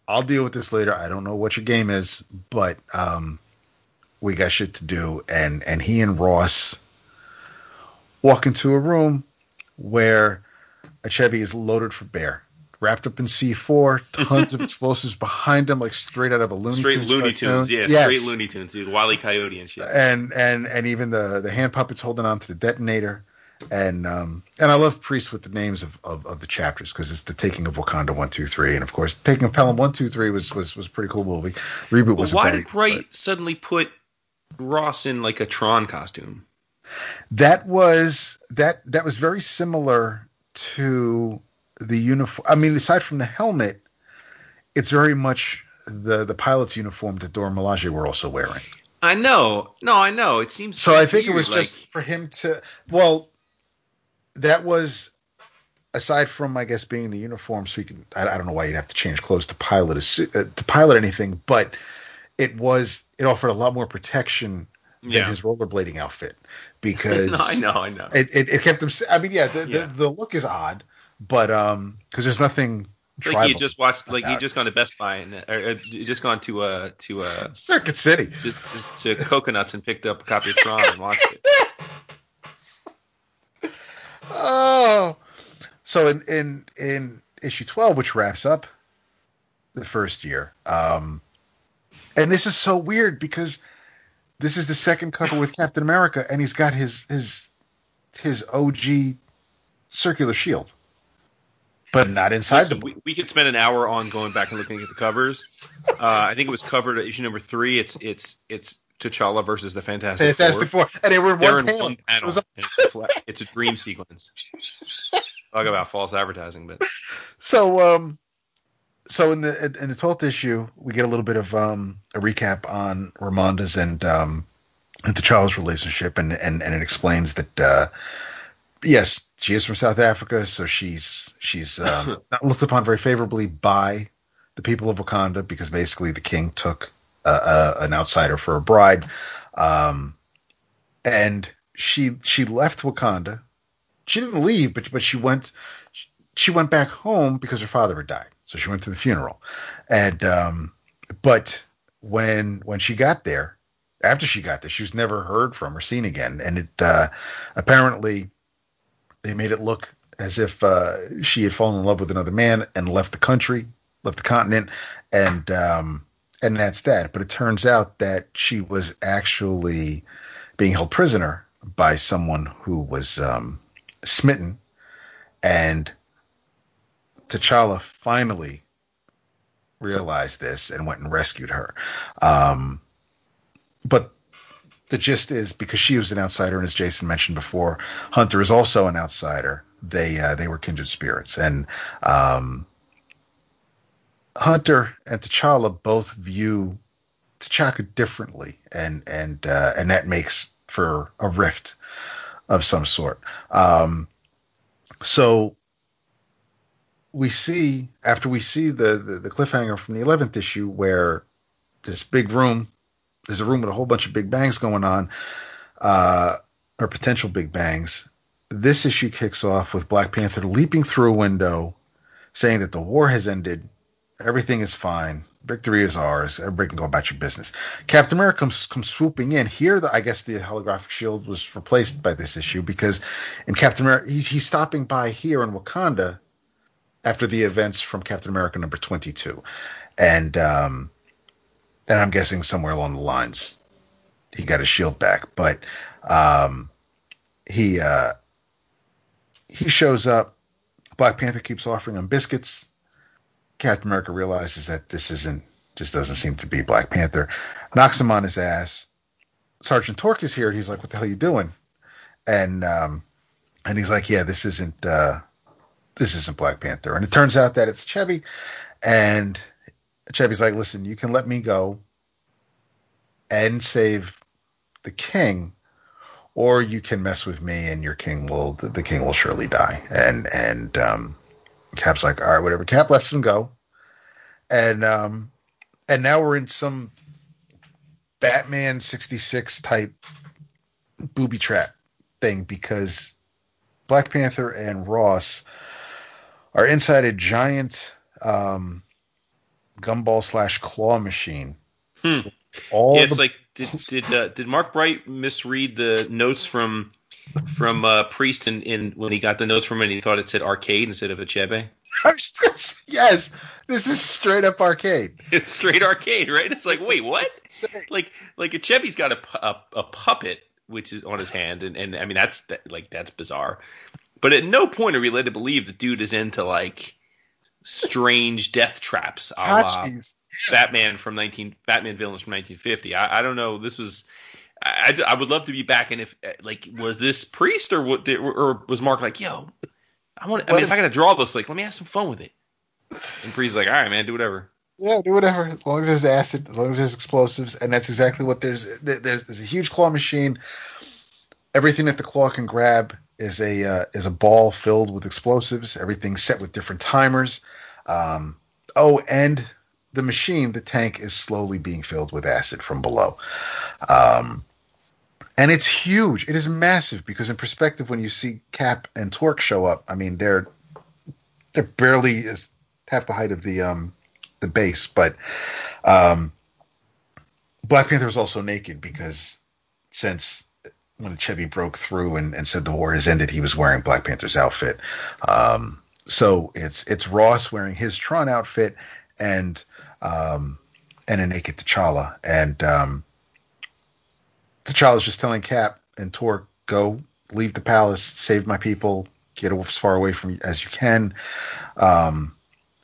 I'll deal with this later. I don't know what your game is, but um, we got shit to do. And and he and Ross walk into a room where Achebe is loaded for bear, wrapped up in C4, tons of explosives behind him, like straight out of a Looney Straight Tunes Looney cartoon. Tunes, yeah, Yes. straight Looney Tunes, dude. Wile E. Coyote and shit. And and and even the the hand puppets holding on to the detonator. And um and I love Priest with the names of, of, of the chapters because it's the taking of Wakanda one two three and of course taking of Pelham one two three was was was a pretty cool movie. Reboot But was a why did Bright but- suddenly put Ross in like a Tron costume? that was that that was very similar to the uniform. I mean, aside from the helmet, it's very much the the pilot's uniform that Dora Milaje were also wearing. I know, no, I know. It seems So I think it was like- just for him to. Well, that was aside from I guess being the uniform, so you can. I, I don't know why you'd have to change clothes to pilot a suit, uh, to pilot anything, but it was it offered a lot more protection than yeah. his rollerblading outfit because no, I know, I know. it, it, it kept him. I mean, yeah, the, Yeah. The, the look is odd, but um, because there's nothing. Like you just watched, like you just gone to Best Buy and or, or just gone to uh to uh Circuit City. to, to, to Coconuts and picked up a copy of Tron and watched it. Oh, so in in in issue twelve, which wraps up the first year, um, and this is so weird because this is the second cover with Captain America, and he's got his his his OG circular shield, but not inside Listen, the. we, we could spend an hour on going back and looking at the covers. Uh, I think it was covered at issue number three. It's it's it's T'Challa versus the Fantastic, Fantastic Four. Four, and they were in They're one in panel. one panel. was a- It's a fla- it's a dream sequence. Talk about false advertising, but So, um, so in the in the twelfth issue, we get a little bit of um a recap on Ramonda's and um and T'Challa's relationship, and and and it explains that uh, yes, she is from South Africa, so she's she's um, not looked upon very favorably by the people of Wakanda because basically the king took uh, uh, an outsider for a bride, um, and she she left Wakanda. She didn't leave, but but she went she went back home because her father had died. So she went to the funeral. And um but when when she got there, after she got there, she was never heard from or seen again. And it uh apparently they made it look as if uh she had fallen in love with another man and left the country, left the continent, and um and that's that. But it turns out that she was actually being held prisoner by someone who was um smitten and T'Challa finally realized this and went and rescued her. Um, but the gist is because she was an outsider, and as Jason mentioned before, Hunter is also an outsider. They uh, they were kindred spirits, and um, Hunter and T'Challa both view T'Chaka differently, and and uh, and that makes for a rift of some sort. Um, so we see after we see the, the, the cliffhanger from the eleventh issue where this big room, there's a room with a whole bunch of big bangs going on, uh, or potential big bangs. This issue kicks off with Black Panther leaping through a window, saying that the war has ended, everything is fine, victory is ours, everybody can go about your business. Captain America comes, comes swooping in. Here, the, I guess the holographic shield was replaced by this issue because in Captain America, he's, he's stopping by here in Wakanda after the events from Captain America number 22. And um, then I'm guessing somewhere along the lines he got his shield back. But um, he uh, he shows up. Black Panther keeps offering him biscuits. Captain America realizes that this isn't just doesn't seem to be Black Panther. Knocks him on his ass. Sergeant Tork is here. And he's like, "What the hell are you doing?" And um, and he's like, "Yeah, this isn't uh, this isn't Black Panther. And it turns out that it's Chevy. And Chevy's like, listen, you can let me go and save the king, or you can mess with me and your king will, the, the king will surely die. And, and, um, Cap's like, all right, whatever. Cap lets him go. And, um, and now we're in some Batman 66 type booby trap thing because Black Panther and Ross are inside a giant um, gumball slash claw machine. Hmm. All yeah, it's the... like did did uh, did Mark Bright misread the notes from from uh, Priest in, in when he got the notes from it and he thought it said arcade instead of Achebe? yes, this is straight up arcade. It's straight arcade, right? It's like, wait, what? like, like Achebe's got a, a, a puppet which is on his hand, and, and I mean that's that, like that's bizarre. But at no point are we led to believe the dude is into like strange death traps, a la Batman from nineteen Batman villains from nineteen fifty. I, I, don't know. This was. I, I would love to be back, and if eh, like was this priest or what? Or was Mark like, yo, I want. I mean, if, if I gotta draw this, like, let me have some fun with it. And priest's like, all right, man, do whatever. Yeah, do whatever. As long as there's acid, as long as there's explosives, and that's exactly what there's. There's, there's a huge claw machine. Everything that the claw can grab is a uh, is a ball filled with explosives. Everything's set with different timers. Um, oh, and the machine, the tank, is slowly being filled with acid from below. Um, and it's huge. It is massive because, in perspective, when you see Cap and Tork show up, I mean they're they're barely half the height of the um, the base. But um, Black Panther is also naked because since when Chevy broke through and, and said the war has ended, he was wearing Black Panther's outfit. Um, so it's it's Ross wearing his Tron outfit and um, and a naked T'Challa, and um, T'Challa's just telling Cap and Tork, "Go, leave the palace, save my people, get as far away from as you can." Um,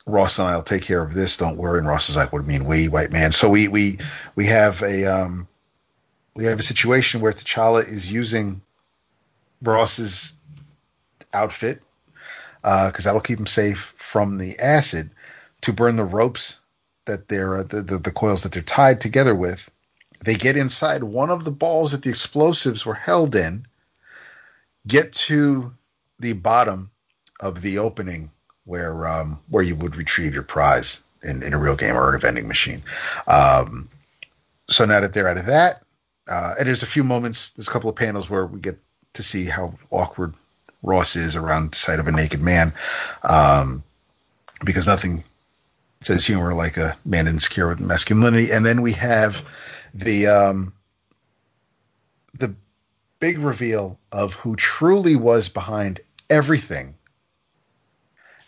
Ross and I'll take care of this. Don't worry. And Ross is like, "What do you mean, we, white man?" So we we we have a um, we have a situation where T'Challa is using Ross's outfit because uh, that'll keep him safe from the acid to burn the ropes that they're uh, the, the, the coils that they're tied together with. They get inside one of the balls that the explosives were held in, get to the bottom of the opening where um, where you would retrieve your prize in, in a real game or a vending machine. Um, so now that they're out of that, uh, and there's a few moments, there's a couple of panels where we get to see how awkward Ross is around the sight of a naked man, um, because nothing says humor like a man insecure with masculinity. And then we have the um, the big reveal of who truly was behind everything,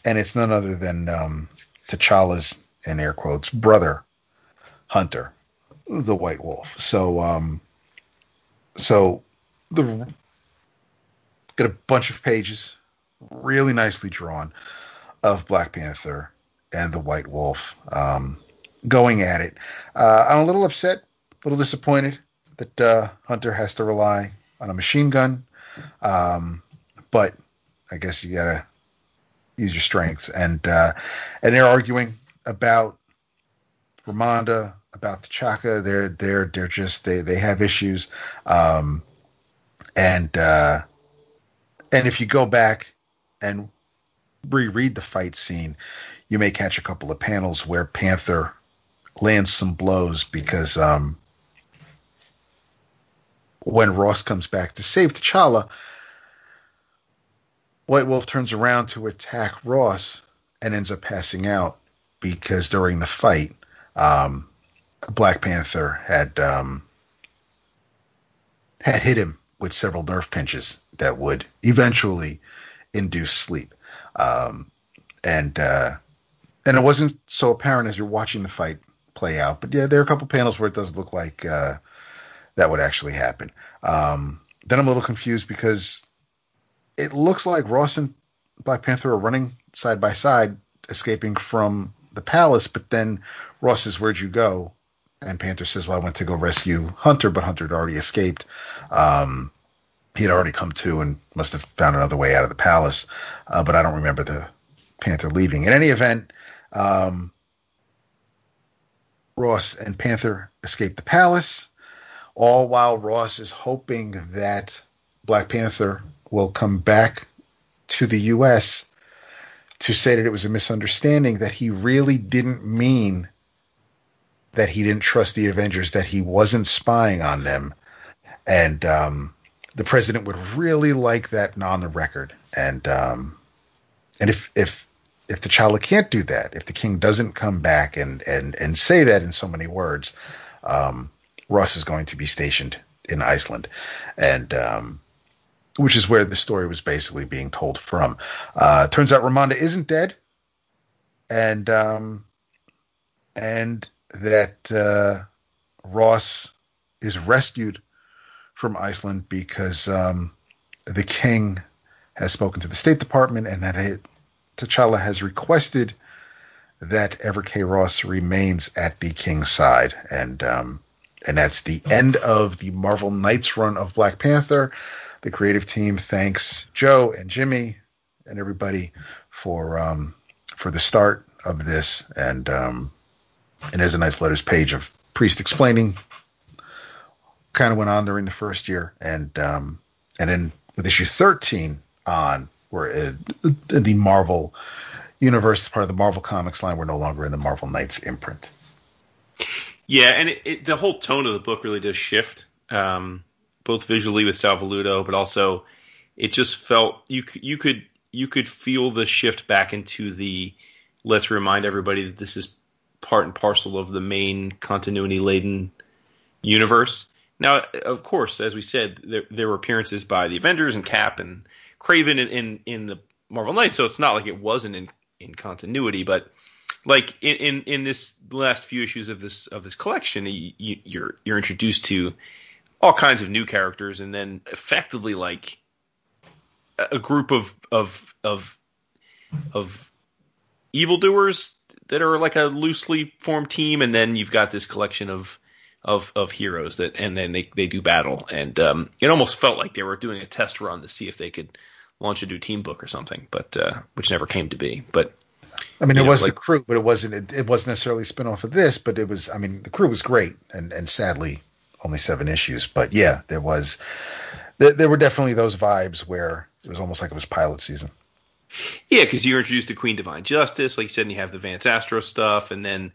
and it's none other than um, T'Challa's in air quotes brother, Hunter, the White Wolf. So um, so the got a bunch of pages, really nicely drawn. of Black Panther and the White Wolf um, going at it. Uh, I'm a little upset, a little disappointed that uh, Hunter has to rely on a machine gun. Um, but I guess you gotta use your strengths, and uh, and they're arguing about Ramonda, about T'Chaka. They're they're they're just they they have issues, um, and uh, and if you go back and reread the fight scene, you may catch a couple of panels where Panther lands some blows because um, when Ross comes back to save T'Challa, White Wolf turns around to attack Ross and ends up passing out because during the fight, um, Black Panther had um, had hit him with several nerve pinches that would eventually induce sleep. Um, and uh, and it wasn't so apparent as you're watching the fight play out. But yeah, there are a couple panels where it does look like uh, that would actually happen. Um, then I'm a little confused because it looks like Ross and Black Panther are running side by side, escaping from the palace. But then Ross says, "Where'd you go?" And Panther says, "Well, I went to go rescue Hunter, but Hunter had already escaped. Um, he had already come to and must have found another way out of the palace. Uh, but I don't remember the Panther leaving. In any event, um, Ross and Panther escape the palace, all while Ross is hoping that Black Panther will come back to the U.S. to say that it was a misunderstanding, that he really didn't mean that he didn't trust the Avengers, that he wasn't spying on them. And um, the president would really like that on the record. And um, and if if if the T'Challa can't do that, if the king doesn't come back and and and say that in so many words, um, Ross is going to be stationed in Iceland, and um, which is where the story was basically being told from. Uh, turns out Ramonda isn't dead, and um, and that uh, Ross is rescued from Iceland because um, the king has spoken to the State Department and that it, T'Challa has requested that Everett K. Ross remains at the king's side, and um, and that's the end of the Marvel Knights run of Black Panther. The creative team thanks Joe and Jimmy and everybody for um, for the start of this, and um, and there's a nice letters page of Priest explaining kind of went on during the first year, and um, and then with issue 13 on, where it, the Marvel universe, part of the Marvel Comics line, we're no longer in the Marvel Knights imprint. Yeah, and it, it, the whole tone of the book really does shift, um, both visually with Sal Velluto, but also it just felt you you could you could feel the shift back into the let's remind everybody that this is part and parcel of the main continuity laden universe. Now, of course, as we said, there, there were appearances by the Avengers and Cap and Kraven in, in, in the Marvel Knights, so it's not like it wasn't in, in continuity. But like in, in, in this last few issues of this of this collection, you, you're you're introduced to all kinds of new characters, and then effectively like a group of of of of evildoers that are like a loosely formed team, and then you've got this collection of of of heroes that and then they they do battle and um, it almost felt like they were doing a test run to see if they could launch a new team book or something but uh, which never came to be but I mean, it know, was like, the crew, but it wasn't. It, it wasn't necessarily a spinoff of this, but it was. I mean, the crew was great, and and sadly, only seven issues. But yeah, there was. There, there were definitely those vibes where it was almost like it was pilot season. Yeah, because you're introduced to Queen Divine Justice, like you said, and you have the Vance Astro stuff, and then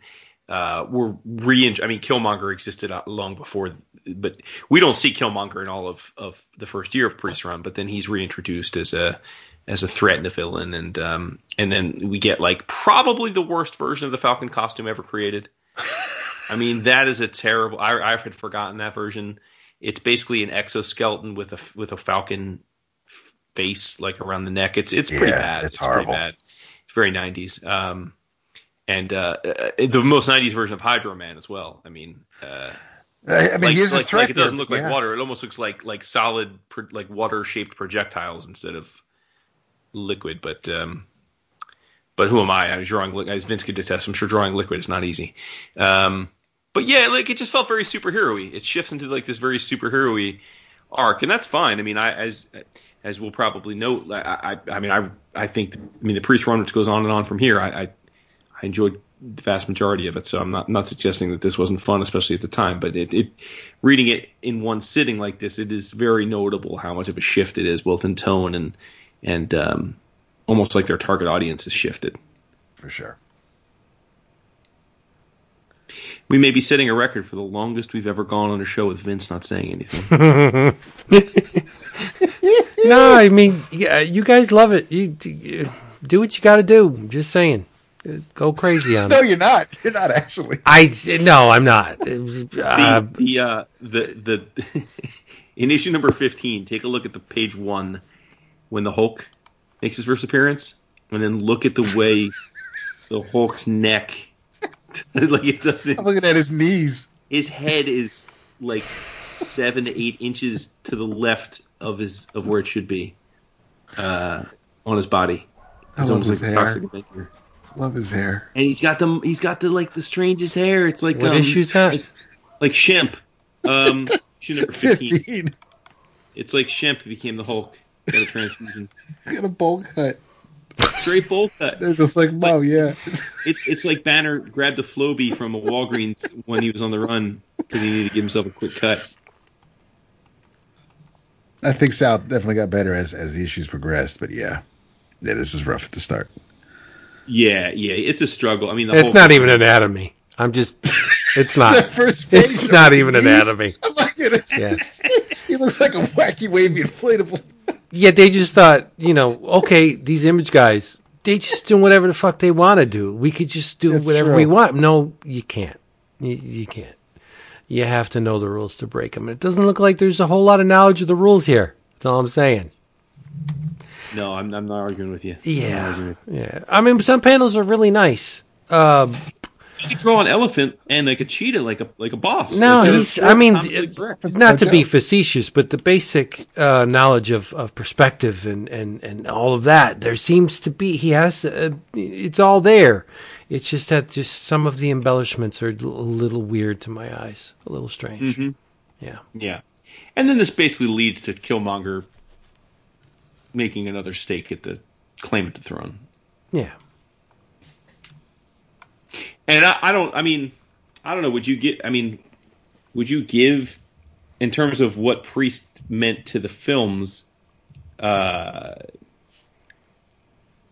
uh, were re. I mean, Killmonger existed long before, but we don't see Killmonger in all of, of the first year of Priest Run. But then he's reintroduced as a as a threat and a villain, and um, and then we get like probably the worst version of the Falcon costume ever created. I mean, that is a terrible. I I had forgotten that version. It's basically an exoskeleton with a with a Falcon face like around the neck. It's it's pretty yeah, bad. It's, it's horrible. bad. It's very nineties. Um, and uh, uh, the most '90s version of Hydro Man as well. I mean, uh, I mean, like, he's like, a threat. Like it doesn't look yeah. like water. It almost looks like like solid, like water shaped projectiles instead of liquid. But um, but who am I? I was drawing as Vince could detest. I'm sure drawing liquid is not easy. Um, but yeah, like it just felt very superhero-y. It shifts into like this very superhero-y arc, and that's fine. I mean, I as as we'll probably note, I I, I mean, I I think I mean the priest run, which goes on and on from here. I I, I enjoyed the vast majority of it, so I'm not not suggesting that this wasn't fun, especially at the time. But it, it reading it in one sitting like this, it is very notable how much of a shift it is, both in tone and and um, almost like their target audience has shifted. For sure. We may be setting a record for the longest we've ever gone on a show with Vince not saying anything. no, I mean, yeah, you guys love it. You, you do what you got to do. Just saying, go crazy on No, it. you're not. You're not actually. I no, I'm not. It was, uh, the the uh, the the in issue number fifteen, take a look at the page one when the Hulk makes his first appearance, and then look at the way the Hulk's neck, like it doesn't. I'm looking at his knees. His head is like seven to eight inches to the left of his of where it should be, uh, on his body. I It's love almost his like a hair. toxic Avenger. Love his hair. And he's got the he's got the like the strangest hair. It's like what um, issue's that? like, like Shemp. Um, issue number fifteen. Fifteen. It's like Shemp became the Hulk. Got a transfusion. Got a bowl cut. Straight bowl cut. It's just like, wow, yeah. It, it's like Banner grabbed a Flowbee from a Walgreens when he was on the run because he needed to give himself a quick cut. I think Sal definitely got better as as the issues progressed, but yeah, yeah, this is rough at the start. Yeah, yeah, it's a struggle. I mean, the it's whole not even anatomy. I'm just. It's not. First It's not even these, anatomy. Oh I'm like, Yeah. he looks like a wacky wavy inflatable. Yeah, they just thought, you know, okay, these image guys, they just do whatever the fuck they want to do. We could just do That's whatever true. we want. No, you can't. You, you can't. You have to know the rules to break them. It doesn't look like there's a whole lot of knowledge of the rules here. That's all I'm saying. No, I'm, I'm not arguing with you. I'm Yeah, arguing with you. yeah. I mean, some panels are really nice. Um, You could draw an elephant and like a cheetah, like a like a boss. No, Like, he's. I mean, comically it- not to be facetious, but the basic uh, knowledge of, of perspective and, and, and all of that. There seems to be. He has. Uh, it's all there. It's just that just some of the embellishments are a little weird to my eyes. A little strange. Mm-hmm. Yeah. Yeah, and then this basically leads to Killmonger making another stake at the claim at the throne. Yeah. And I, I don't. I mean, I don't know. Would you get? I mean, would you give, in terms of what Priest meant to the films? Uh,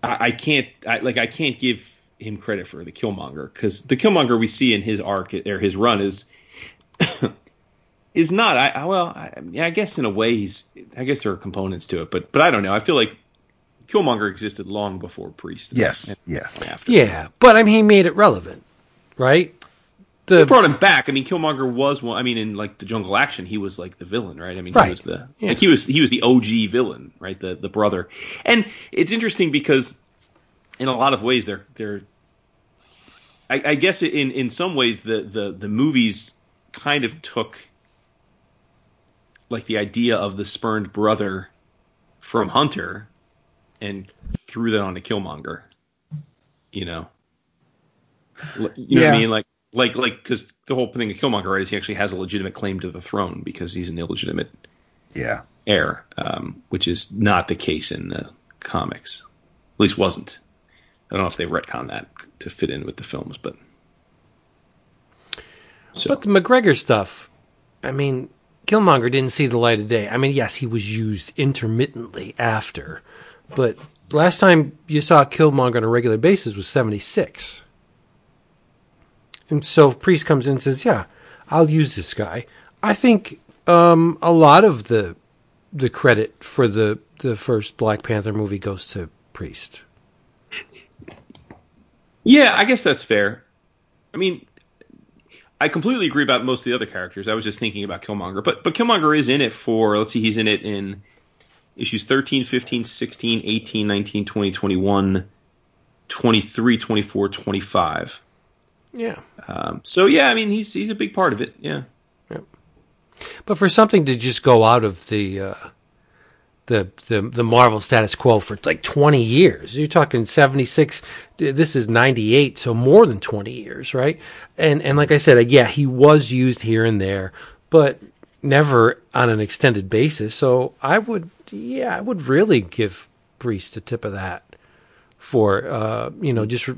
I, I can't. I, like, I can't give him credit for the Killmonger because the Killmonger we see in his arc or his run is is not. I, I well, I, I guess in a way he's. I guess there are components to it, but but I don't know. I feel like Killmonger existed long before Priest. Yes, yeah. After. Yeah, but I mean, he made it relevant, right? They The brought him back. I mean, Killmonger was one. I mean, in like the Jungle Action, he was like the villain, right? I mean, Right. he was the Yeah. like he was he was the OG villain, right? The the brother. And it's interesting because in a lot of ways, they're they're. I, I guess in in some ways the the the movies kind of took like the idea of the spurned brother from Hunter and threw that onto Killmonger. You know. You know what Yeah. I mean? Like, like, like, because the whole thing of Killmonger, right, is he actually has a legitimate claim to the throne because he's an illegitimate Yeah. heir, um, which is not the case in the comics. At least wasn't. I don't know if they retcon that to fit in with the films, but so But the McGregor stuff, I mean, Killmonger didn't see the light of day. I mean, yes, he was used intermittently after, but last time you saw Killmonger on a regular basis was 76. And so Priest comes in and says, yeah, I'll use this guy. I think um, a lot of the the credit for the, the first Black Panther movie goes to Priest. Yeah, I guess that's fair. I mean, I completely agree about most of the other characters. I was just thinking about Killmonger, but but Killmonger is in it for let's see, he's in it in issues 13, 15, 16, 18, 19, 20, 21, 23, 24, 25. Yeah. Um, so yeah, I mean, he's he's a big part of it. Yeah. But for something to just go out of the uh, the, the the Marvel status quo for like 20 years. You're talking 76. This is 98, so more than 20 years, right? And and like I said, yeah, he was used here and there, but never on an extended basis. So I would, yeah, I would really give Priest a tip of that for uh, you know just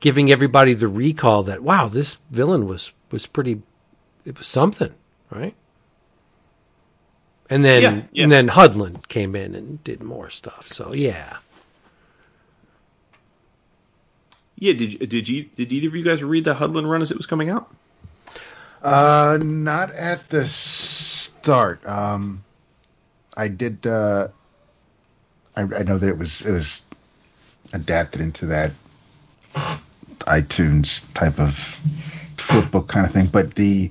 giving everybody the recall that wow, this villain was was pretty, it was something, right? And then Yeah, yeah. and then Hudlin came in and did more stuff. So yeah. Yeah, did you- did you did either of you guys read the Hudlin run as it was coming out? Uh, not at the start. Um, I did. Uh, I, I know that it was it was adapted into that iTunes type of flip book kind of thing, but the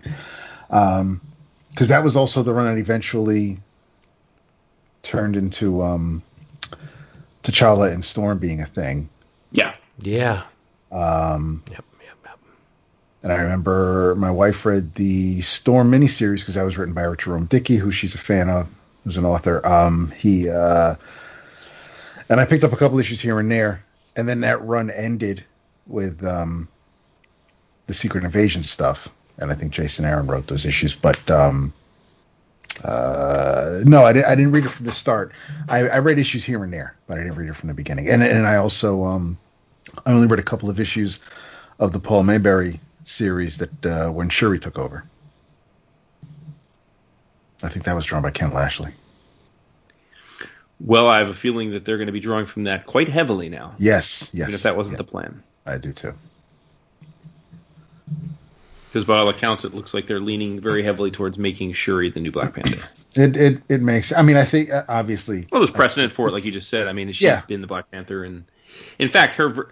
um, because that was also the run that eventually turned into um, T'Challa and Storm being a thing. Yeah. Yeah. Um, Yep. And I remember my wife read the Storm miniseries because that was written by Eric Jerome Dickey, who she's a fan of, who's an author. Um, he uh, and I picked up a couple issues here and there, and then that run ended with um, the Secret Invasion stuff, and I think Jason Aaron wrote those issues. But um, uh, no, I, di- I didn't read it from the start. I, I read issues here and there, but I didn't read it from the beginning. And and I also um, I only read a couple of issues of the Paul Maberry series that uh, when Shuri took over. I think that was drawn by Ken Lashley. Well, I have a feeling that they're going to be drawing from that quite heavily now. Yes, yes. Even if that wasn't the plan. I do too. Because by all accounts, it looks like they're leaning very heavily towards making Shuri the new Black Panther. It it it makes. I mean, I think uh, obviously. Well, there's precedent for it, like you just said. I mean, she's Yeah. been the Black Panther, and in fact, her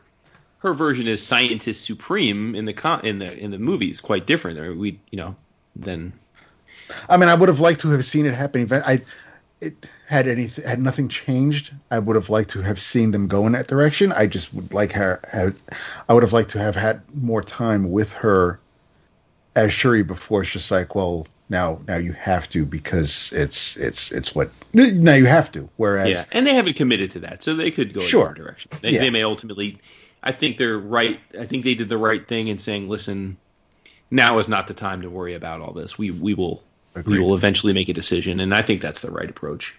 her version is scientist supreme in the con- in the in the movies. Quite different. I mean, we you know than I mean, I would have liked to have seen it happen. Event. I it had anything had nothing changed. I would have liked to have seen them go in that direction. I just would like her. Have, I would have liked to have had more time with her as Shuri before it's just like, well, now now you have to because it's it's it's what now you have to. Whereas yeah, and they haven't committed to that, so they could go Sure. in direction. They, Yeah. they may ultimately. I think they're right. I think they did the right thing in saying, "Listen, now is not the time to worry about all this. We we will Agreed. we will eventually make a decision." And I think that's the right approach.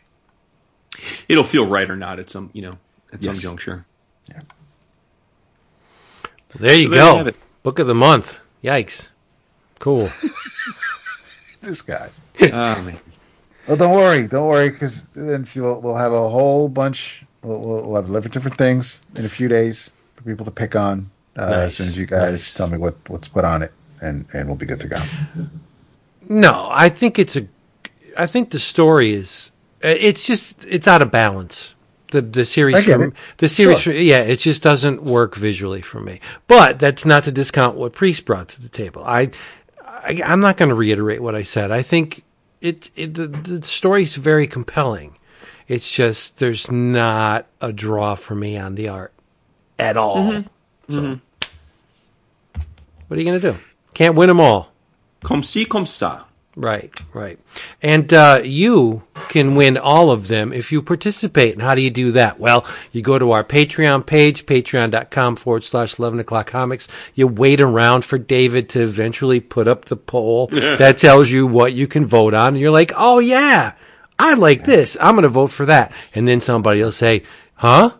It'll feel right or not at some you know at some Yes. juncture. There you So there you go. Book of the month. Yikes. Cool. this guy. oh man. Well, don't worry, don't worry, because then we'll, we'll have a whole bunch. We'll, we'll, we'll have eleven different things in a few days for people to pick on. Uh, Nice, As soon as you guys nice. tell me what what's put on it, and and we'll be good to go. No, I think it's a. I think the story is. It's just it's out of balance. The the series from the series, Sure. yeah, it just doesn't work visually for me. But that's not to discount what Priest brought to the table. I, I I'm not going to reiterate what I said. I think it, it the the story's very compelling. It's just there's not a draw for me on the art at all. Mm-hmm. So, what are you going to do? Can't win them all. Comme ci, comme ça. Right, right. And uh, you can win all of them if you participate. And how do you do that? Well, you go to our Patreon page, patreon.com forward slash 11 o'clock comics. You wait around for David to eventually put up the poll that tells you what you can vote on. And you're like, oh, yeah, I like this. I'm going to vote for that. And then somebody will say, huh?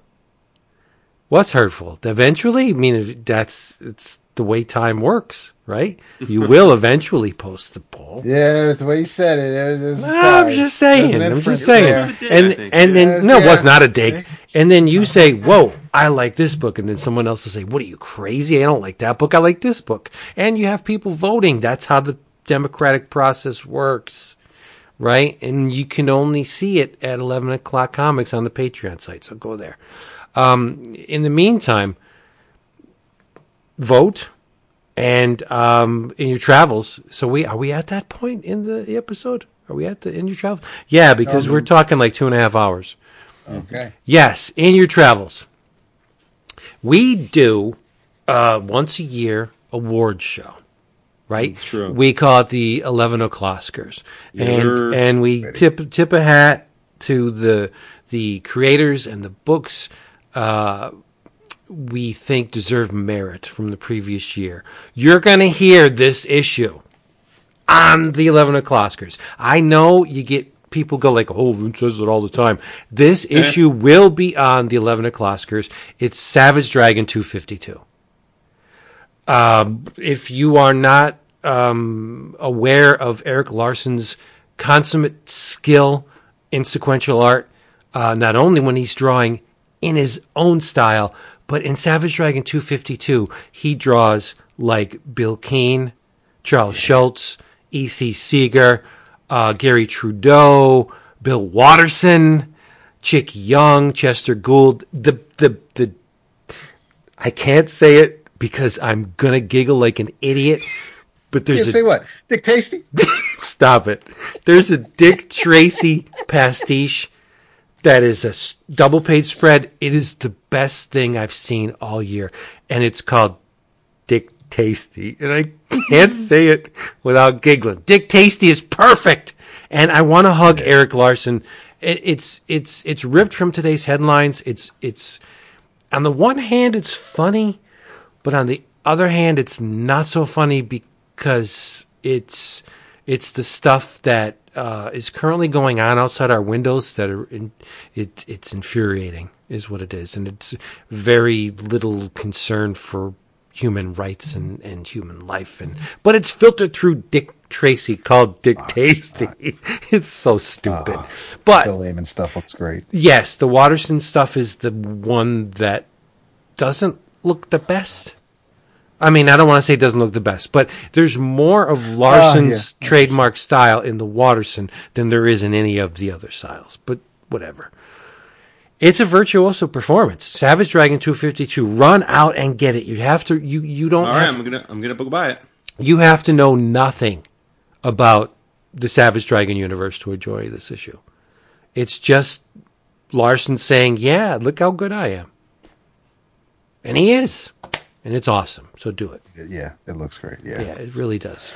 What's hurtful? Eventually? I mean, that's, it's the way time works, right? You will eventually post the poll. Yeah, the way you said it, it was, it was a I'm just saying. I'm just saying. there? It did, I And and then Yes, no, it was not a dig. And then you say, "Whoa, I like this book," and then someone else will say, "What are you crazy? I don't like that book. I like this book." And you have people voting. That's how the democratic process works, right? And you can only see it at eleven o'clock comics on the Patreon site. So go there. Um, in the meantime, vote and um, in your travels. So we are we at that point in the episode? Are we at the in your travels? Yeah, because we're talking like two and a half hours. Okay. Yes, in your travels. We do uh, once a year award show, right? It's true. We call it the eleven o'clockers, and and we tip tip a hat to the the creators and the books uh, we think deserve merit from the previous year. You're going to hear this issue on the 11 o'clockers. I know you get people go like, oh, Vince says it all the time. This issue will be on the 11 o'clockers. It's Savage Dragon 252. Um, if you are not um, aware of Erik Larsen's consummate skill in sequential art, uh, not only when he's drawing in his own style, but in Savage Dragon 252, he draws like Bil Keane, Charles Schulz, E.C. Segar, uh, Garry Trudeau, Bill Watterson, Chic Young, Chester Gould. The, the, the, I can't say it because I'm going to giggle like an idiot, but You there's a say what? Dick Tasty? Stop it. There's a Dick Tracy pastiche that is a double page spread. It is the best thing I've seen all year. And it's called Dick Tasty. And I can't mm-hmm. say it without giggling. Dick Tasty is perfect. And I want to hug Erik Larsen. It's, it's, it's ripped from today's headlines. It's, it's, on the one hand, it's funny, but on the other hand, it's not so funny because it's it's the stuff that uh, is currently going on outside our windows that are in, it it's infuriating is what it is, and it's very little concern for human rights and, and human life, and but it's filtered through Dick Tracy called Dick Tasty. it's so stupid, but Bill Layman stuff looks great. yes, the Watterson stuff is the one that doesn't look the best. I mean, I don't want to say it doesn't look the best, but there's more of oh, Larsen's yeah. trademark style in the Watterson than there is in any of the other styles. But whatever. It's a virtuoso performance. Savage Dragon 252. Run out and get it. You have to. You you don't All right, have I'm gonna I'm gonna book buy it. you have to know nothing about the Savage Dragon universe to enjoy this issue. It's just Larsen saying, "Yeah, look how good I am," and he is, and it's awesome. So do it. Yeah, it looks great. Yeah. Yeah, it really does.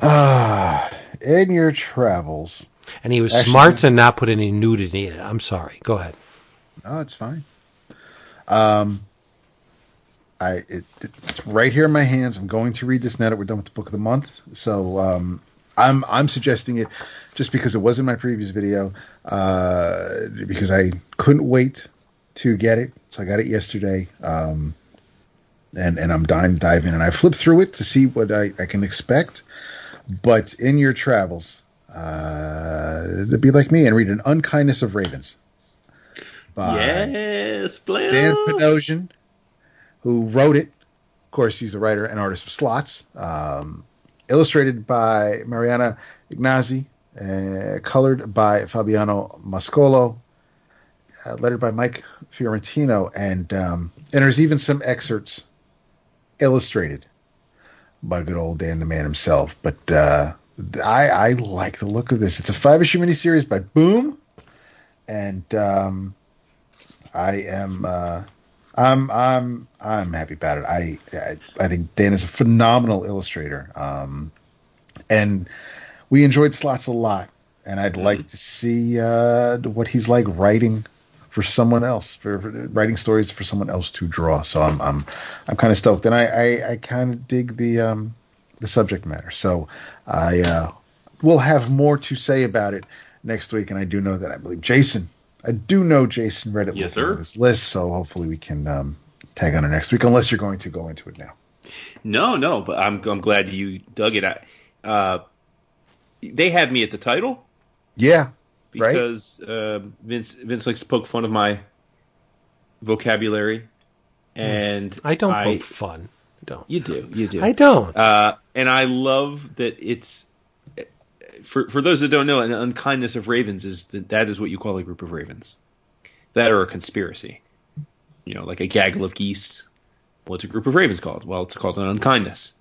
Ah, in your travels. And he was Actually, smart to not put any nudity in it. I'm sorry. Go ahead. No, it's fine. Um, I it, it's right here in my hands. I'm going to read this now that we're done with the book of the month. So um, I'm I'm suggesting it just because it was in my previous video uh, because I couldn't wait to get it. So I got it yesterday. Um, and and I'm dying to dive in. And I flip through it to see what I, I can expect. But in your travels, uh, be like me and read an unkindness of ravens. By yes, Blair. Dan Panosian, who wrote it. Of course, he's the writer and artist of Slots. Um, illustrated by Mariana Ignazi, uh, colored by Fabiano Mascolo, uh, lettered by Mike Fiorentino, and um, and there's even some excerpts illustrated by good old Dan the Man himself. But uh, I, I like the look of this. It's a five issue miniseries by Boom, and um, I am uh, I'm I'm I'm happy about it. I I, I think Dan is a phenomenal illustrator, um, and we enjoyed Slots a lot. And I'd like to see uh, what he's like writing for someone else, for, for writing stories for someone else to draw. So I'm I'm I'm kind of stoked, and I I, I kind of dig the um, the subject matter. So I uh, will have more to say about it next week, and I do know that I believe Jason. I do know Jason read it Yes, sir. his list, so hopefully we can um, tag on it next week. Unless you're going to go into it now. No, no, but I'm I'm glad you dug it. I, uh, they had me at the title Yeah, Right. because uh, Vince Vince likes to poke fun of my vocabulary, and I don't I, poke fun. I don't. You do, you do. I don't. Uh, and I love that it's for for those that don't know, an unkindness of ravens is that that is what you call a group of ravens that are a conspiracy. You know, like a gaggle of geese. What's a group of ravens called? Well, it's called an unkindness,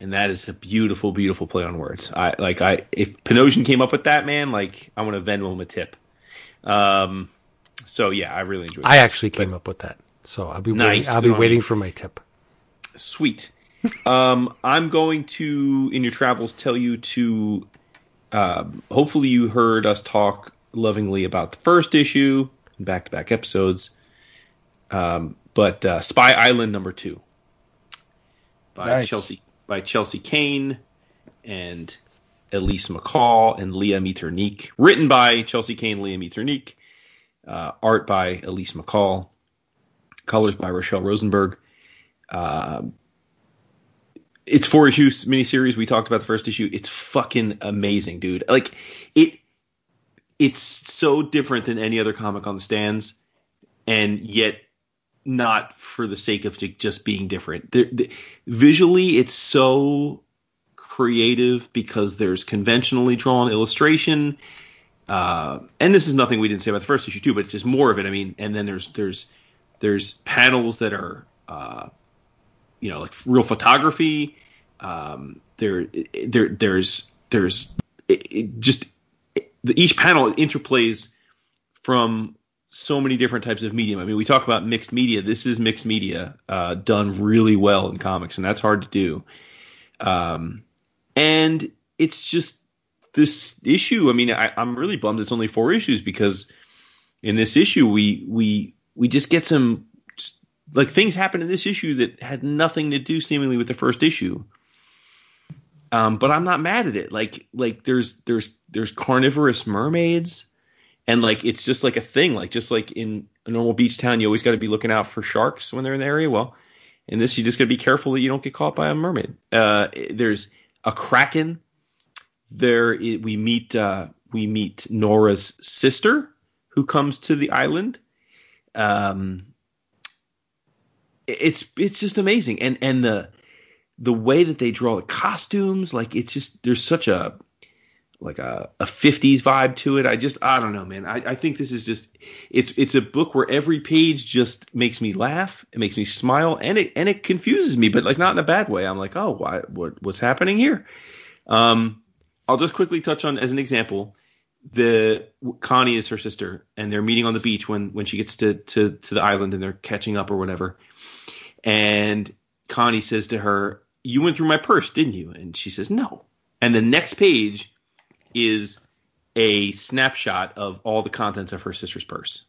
and that is a beautiful, beautiful play on words. I like I if Panosian came up with that man, like I want to Venmo him a tip. Um, so yeah, I really enjoyed. I it. actually came up with that. So I'll be Nice. waiting, I'll be on waiting you. for my tip. Sweet. um, I'm going to, in your travels, tell you to. Um, hopefully, you heard us talk lovingly about the first issue, back to back episodes. Um, but uh, Spy Island number two by Nice. Chelsea by Chelsea Cain and Elise McCall and Lia Miternique. Written by Chelsea Cain, Lia Miternique. Uh, art by Elise McCall. Colors by Rachelle Rosenberg. Uh, it's four issues miniseries. We talked about the first issue. It's fucking amazing, dude. Like it it's so different than any other comic on the stands, and yet not for the sake of just being different. Visually, it's so creative because there's conventionally drawn illustration, uh, and this is nothing we didn't say about the first issue too, but it's just more of it. I mean, and then there's there's there's panels that are uh, you know like real photography. Um, there there there's there's it, it just the, each panel interplays from so many different types of medium. I mean, we talk about mixed media. This is mixed media uh, done really well in comics, and that's hard to do. Um, and it's just this issue. I mean, I, I'm really bummed it's only four issues because in this issue we we we just get some just, like things happen in this issue that had nothing to do seemingly with the first issue. Um, but I'm not mad at it. Like like there's there's there's carnivorous mermaids, and like it's just like a thing. Like just like in a normal beach town, you always got to be looking out for sharks when they're in the area. Well, in this, you just got to be careful that you don't get caught by a mermaid. Uh, there's a kraken. There we meet uh, we meet Nora's sister who comes to the island. Um, it's it's just amazing, and and the the way that they draw the costumes, like it's just there's such a like a, a 50s vibe to it. I just I don't know, man. I, I think this is just it's it's a book where every page just makes me laugh, it makes me smile, and it and it confuses me, but like not in a bad way. I'm like, oh, why what what's happening here? Um, I'll just quickly touch on as an example. The Connie is her sister, and they're meeting on the beach when when she gets to to to the island, and they're catching up or whatever. And Connie says to her, "You went through my purse, didn't you?" And she says, "No." And the next page is a snapshot of all the contents of her sister's purse.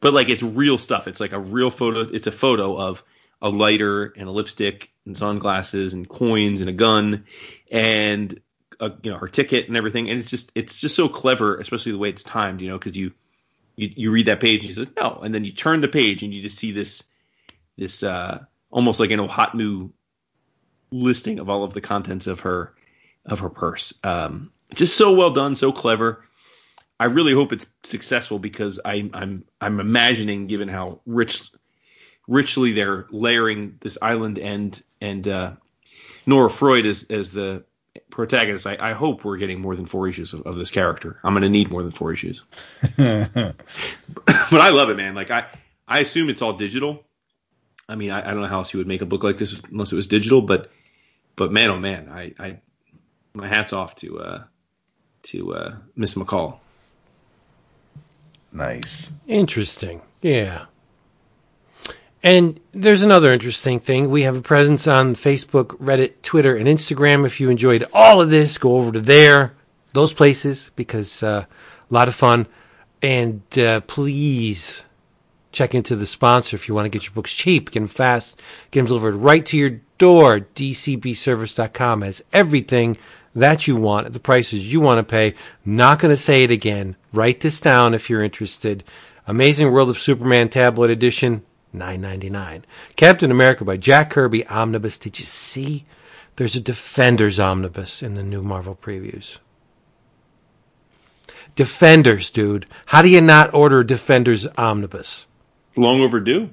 But like it's real stuff. It's like a real photo. It's a photo of a lighter and a lipstick and sunglasses and coins and a gun and a, you know her ticket and everything. And it's just it's just so clever, especially the way it's timed. You know, because you, you you read that page and she says no, and then you turn the page and you just see this this uh almost like an new listing of all of the contents of her of her purse. Um, just so well done, so clever. I really hope it's successful because I, I'm I'm imagining, given how rich richly they're layering this island and and uh, Nora Freud as as the protagonist. I, I hope we're getting more than four issues of, of this character. I'm going to need more than four issues. but I love it, man. Like I I assume it's all digital. I mean, I, I don't know how else you would make a book like this unless it was digital, but but man, oh man, I, I my hats off to uh, to uh, Miss McCall. nice. Interesting. Yeah. And there's another interesting thing. We have a presence on Facebook, Reddit, Twitter, and Instagram. If you enjoyed all of this, go over to there, those places, because uh, a lot of fun. And uh, please check into the sponsor if you want to get your books cheap, get them fast, get them delivered right to your door. DCBService.com has everything that you want at the prices you want to pay. Not going to say it again. Write this down if you're interested. Amazing World of Superman Tablet Edition, nine ninety nine. Captain America by Jack Kirby Omnibus. Did you see? There's a Defenders Omnibus in the new Marvel previews. Defenders, dude. How do you not order Defenders Omnibus? Long overdue.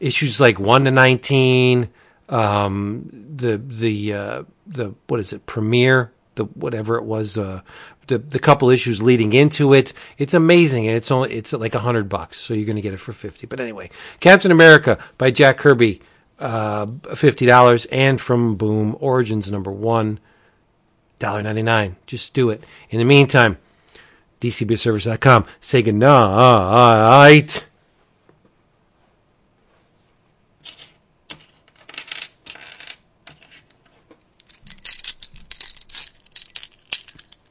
issues like one to nineteen, um, the the uh, the what is it premiere, the whatever it was, uh, the the couple issues leading into it. It's amazing, and it's only it's like a hundred bucks, so you're going to get it for fifty. But anyway, Captain America by Jack Kirby, uh, fifty dollars, and from Boom Origins number one, dollar ninety nine. Just do it. In the meantime. DCBService.com. Say goodnight.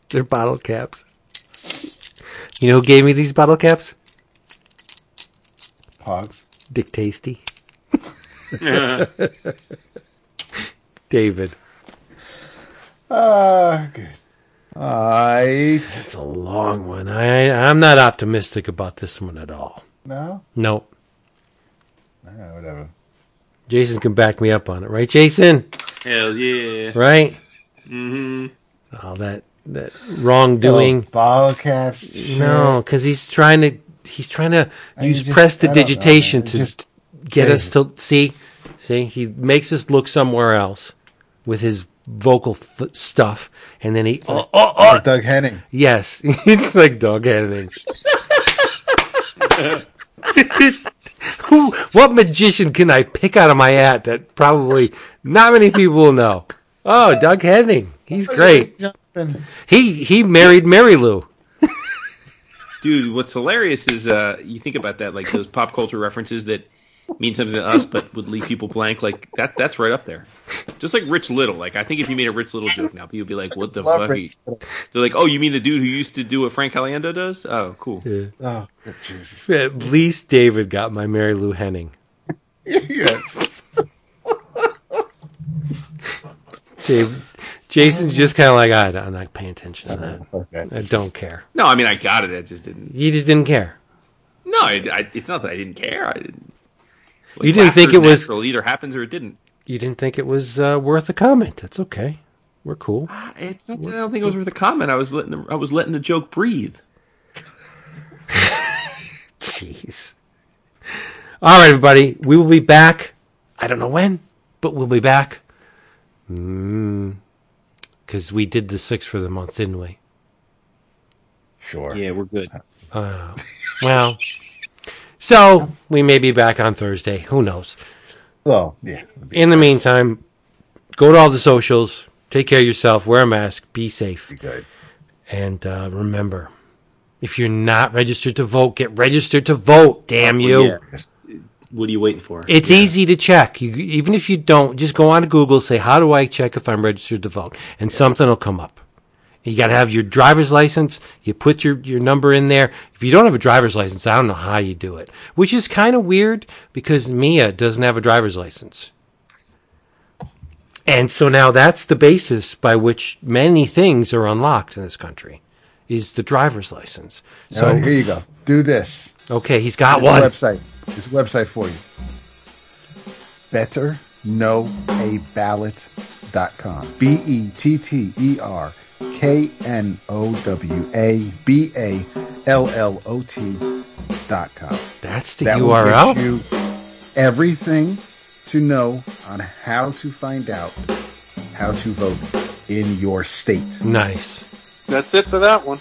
They're bottle caps. You know who gave me these bottle caps? Pogs. Dick Tasty. David. Ah, good. Alright. It's a long one. I I'm not optimistic about this one at all. No? Nope. Ah, whatever. Jason can back me up on it, right, Jason? Hell yeah. Right? Mm-hmm. Oh, that that wrongdoing. Oh, bottle caps. shit. No, because he's trying to he's trying to I use just- prestidigitation I to know, man. Just- get us to see. See, he makes us look somewhere else with his vocal th- stuff, and then he oh oh oh Like Doug Henning. yes, it's like Doug Henning. Who? What magician can I pick out of my hat that probably not many people will know? Oh, Doug Henning. He's oh, great. Jumping. He he married Mary Lou. Dude, what's hilarious is uh, you think about that, like those pop culture references that mean something to us but would leave people blank. Like that, that's right up there. Just like Rich Little. Like I think if you made a Rich Little joke now, people would be like, "What the Love fuck?" Rich They're like, "Oh, you mean the dude who used to do what Frank Caliendo does?" Oh, cool. Oh, Jesus. At least David got my Mary Lou Henning. yes. Dave, Jason's oh. just kind of like, I, I'm not paying attention to that. Okay. I don't care. No, I mean I got it. I just didn't. You just didn't care. No, I, I, it's not that I didn't care. I didn't. You didn't think it was- natural. It either happens or it didn't. You didn't think it was uh, worth a comment. That's okay. We're cool. Ah, it's not that I don't think it was worth a comment. I was letting the, I was letting the joke breathe. Jeez. All right, everybody. We will be back. I don't know when, but we'll be back. Mm. Because we did the six for the month, didn't we? Sure. Yeah, we're good. Uh, well, so we may be back on Thursday. Who knows? Well, yeah. In the meantime, go to all the socials. Take care of yourself. Wear a mask. Be safe. Be good. And uh, remember, if you're not registered to vote, get registered to vote. Damn you! Yeah. What are you waiting for? It's easy to check. You, even if you don't, just go on to Google, say, "How do I check if I'm registered to vote?" and something will come up. You got to have your driver's license. You put your, your number in there. If you don't have a driver's license, I don't know how you do it, which is kind of weird because Mia doesn't have a driver's license. And so now that's the basis by which many things are unlocked in this country is the driver's license. So So, here you go. Do this. okay, he's got Here's one. website. This website for you. BetterKnowABallot.com. B E T T E R K N O W A B A L L O T dot com. That's the That will URL. get you everything to know on how to find out how to vote in your state. Nice. That's it for that one.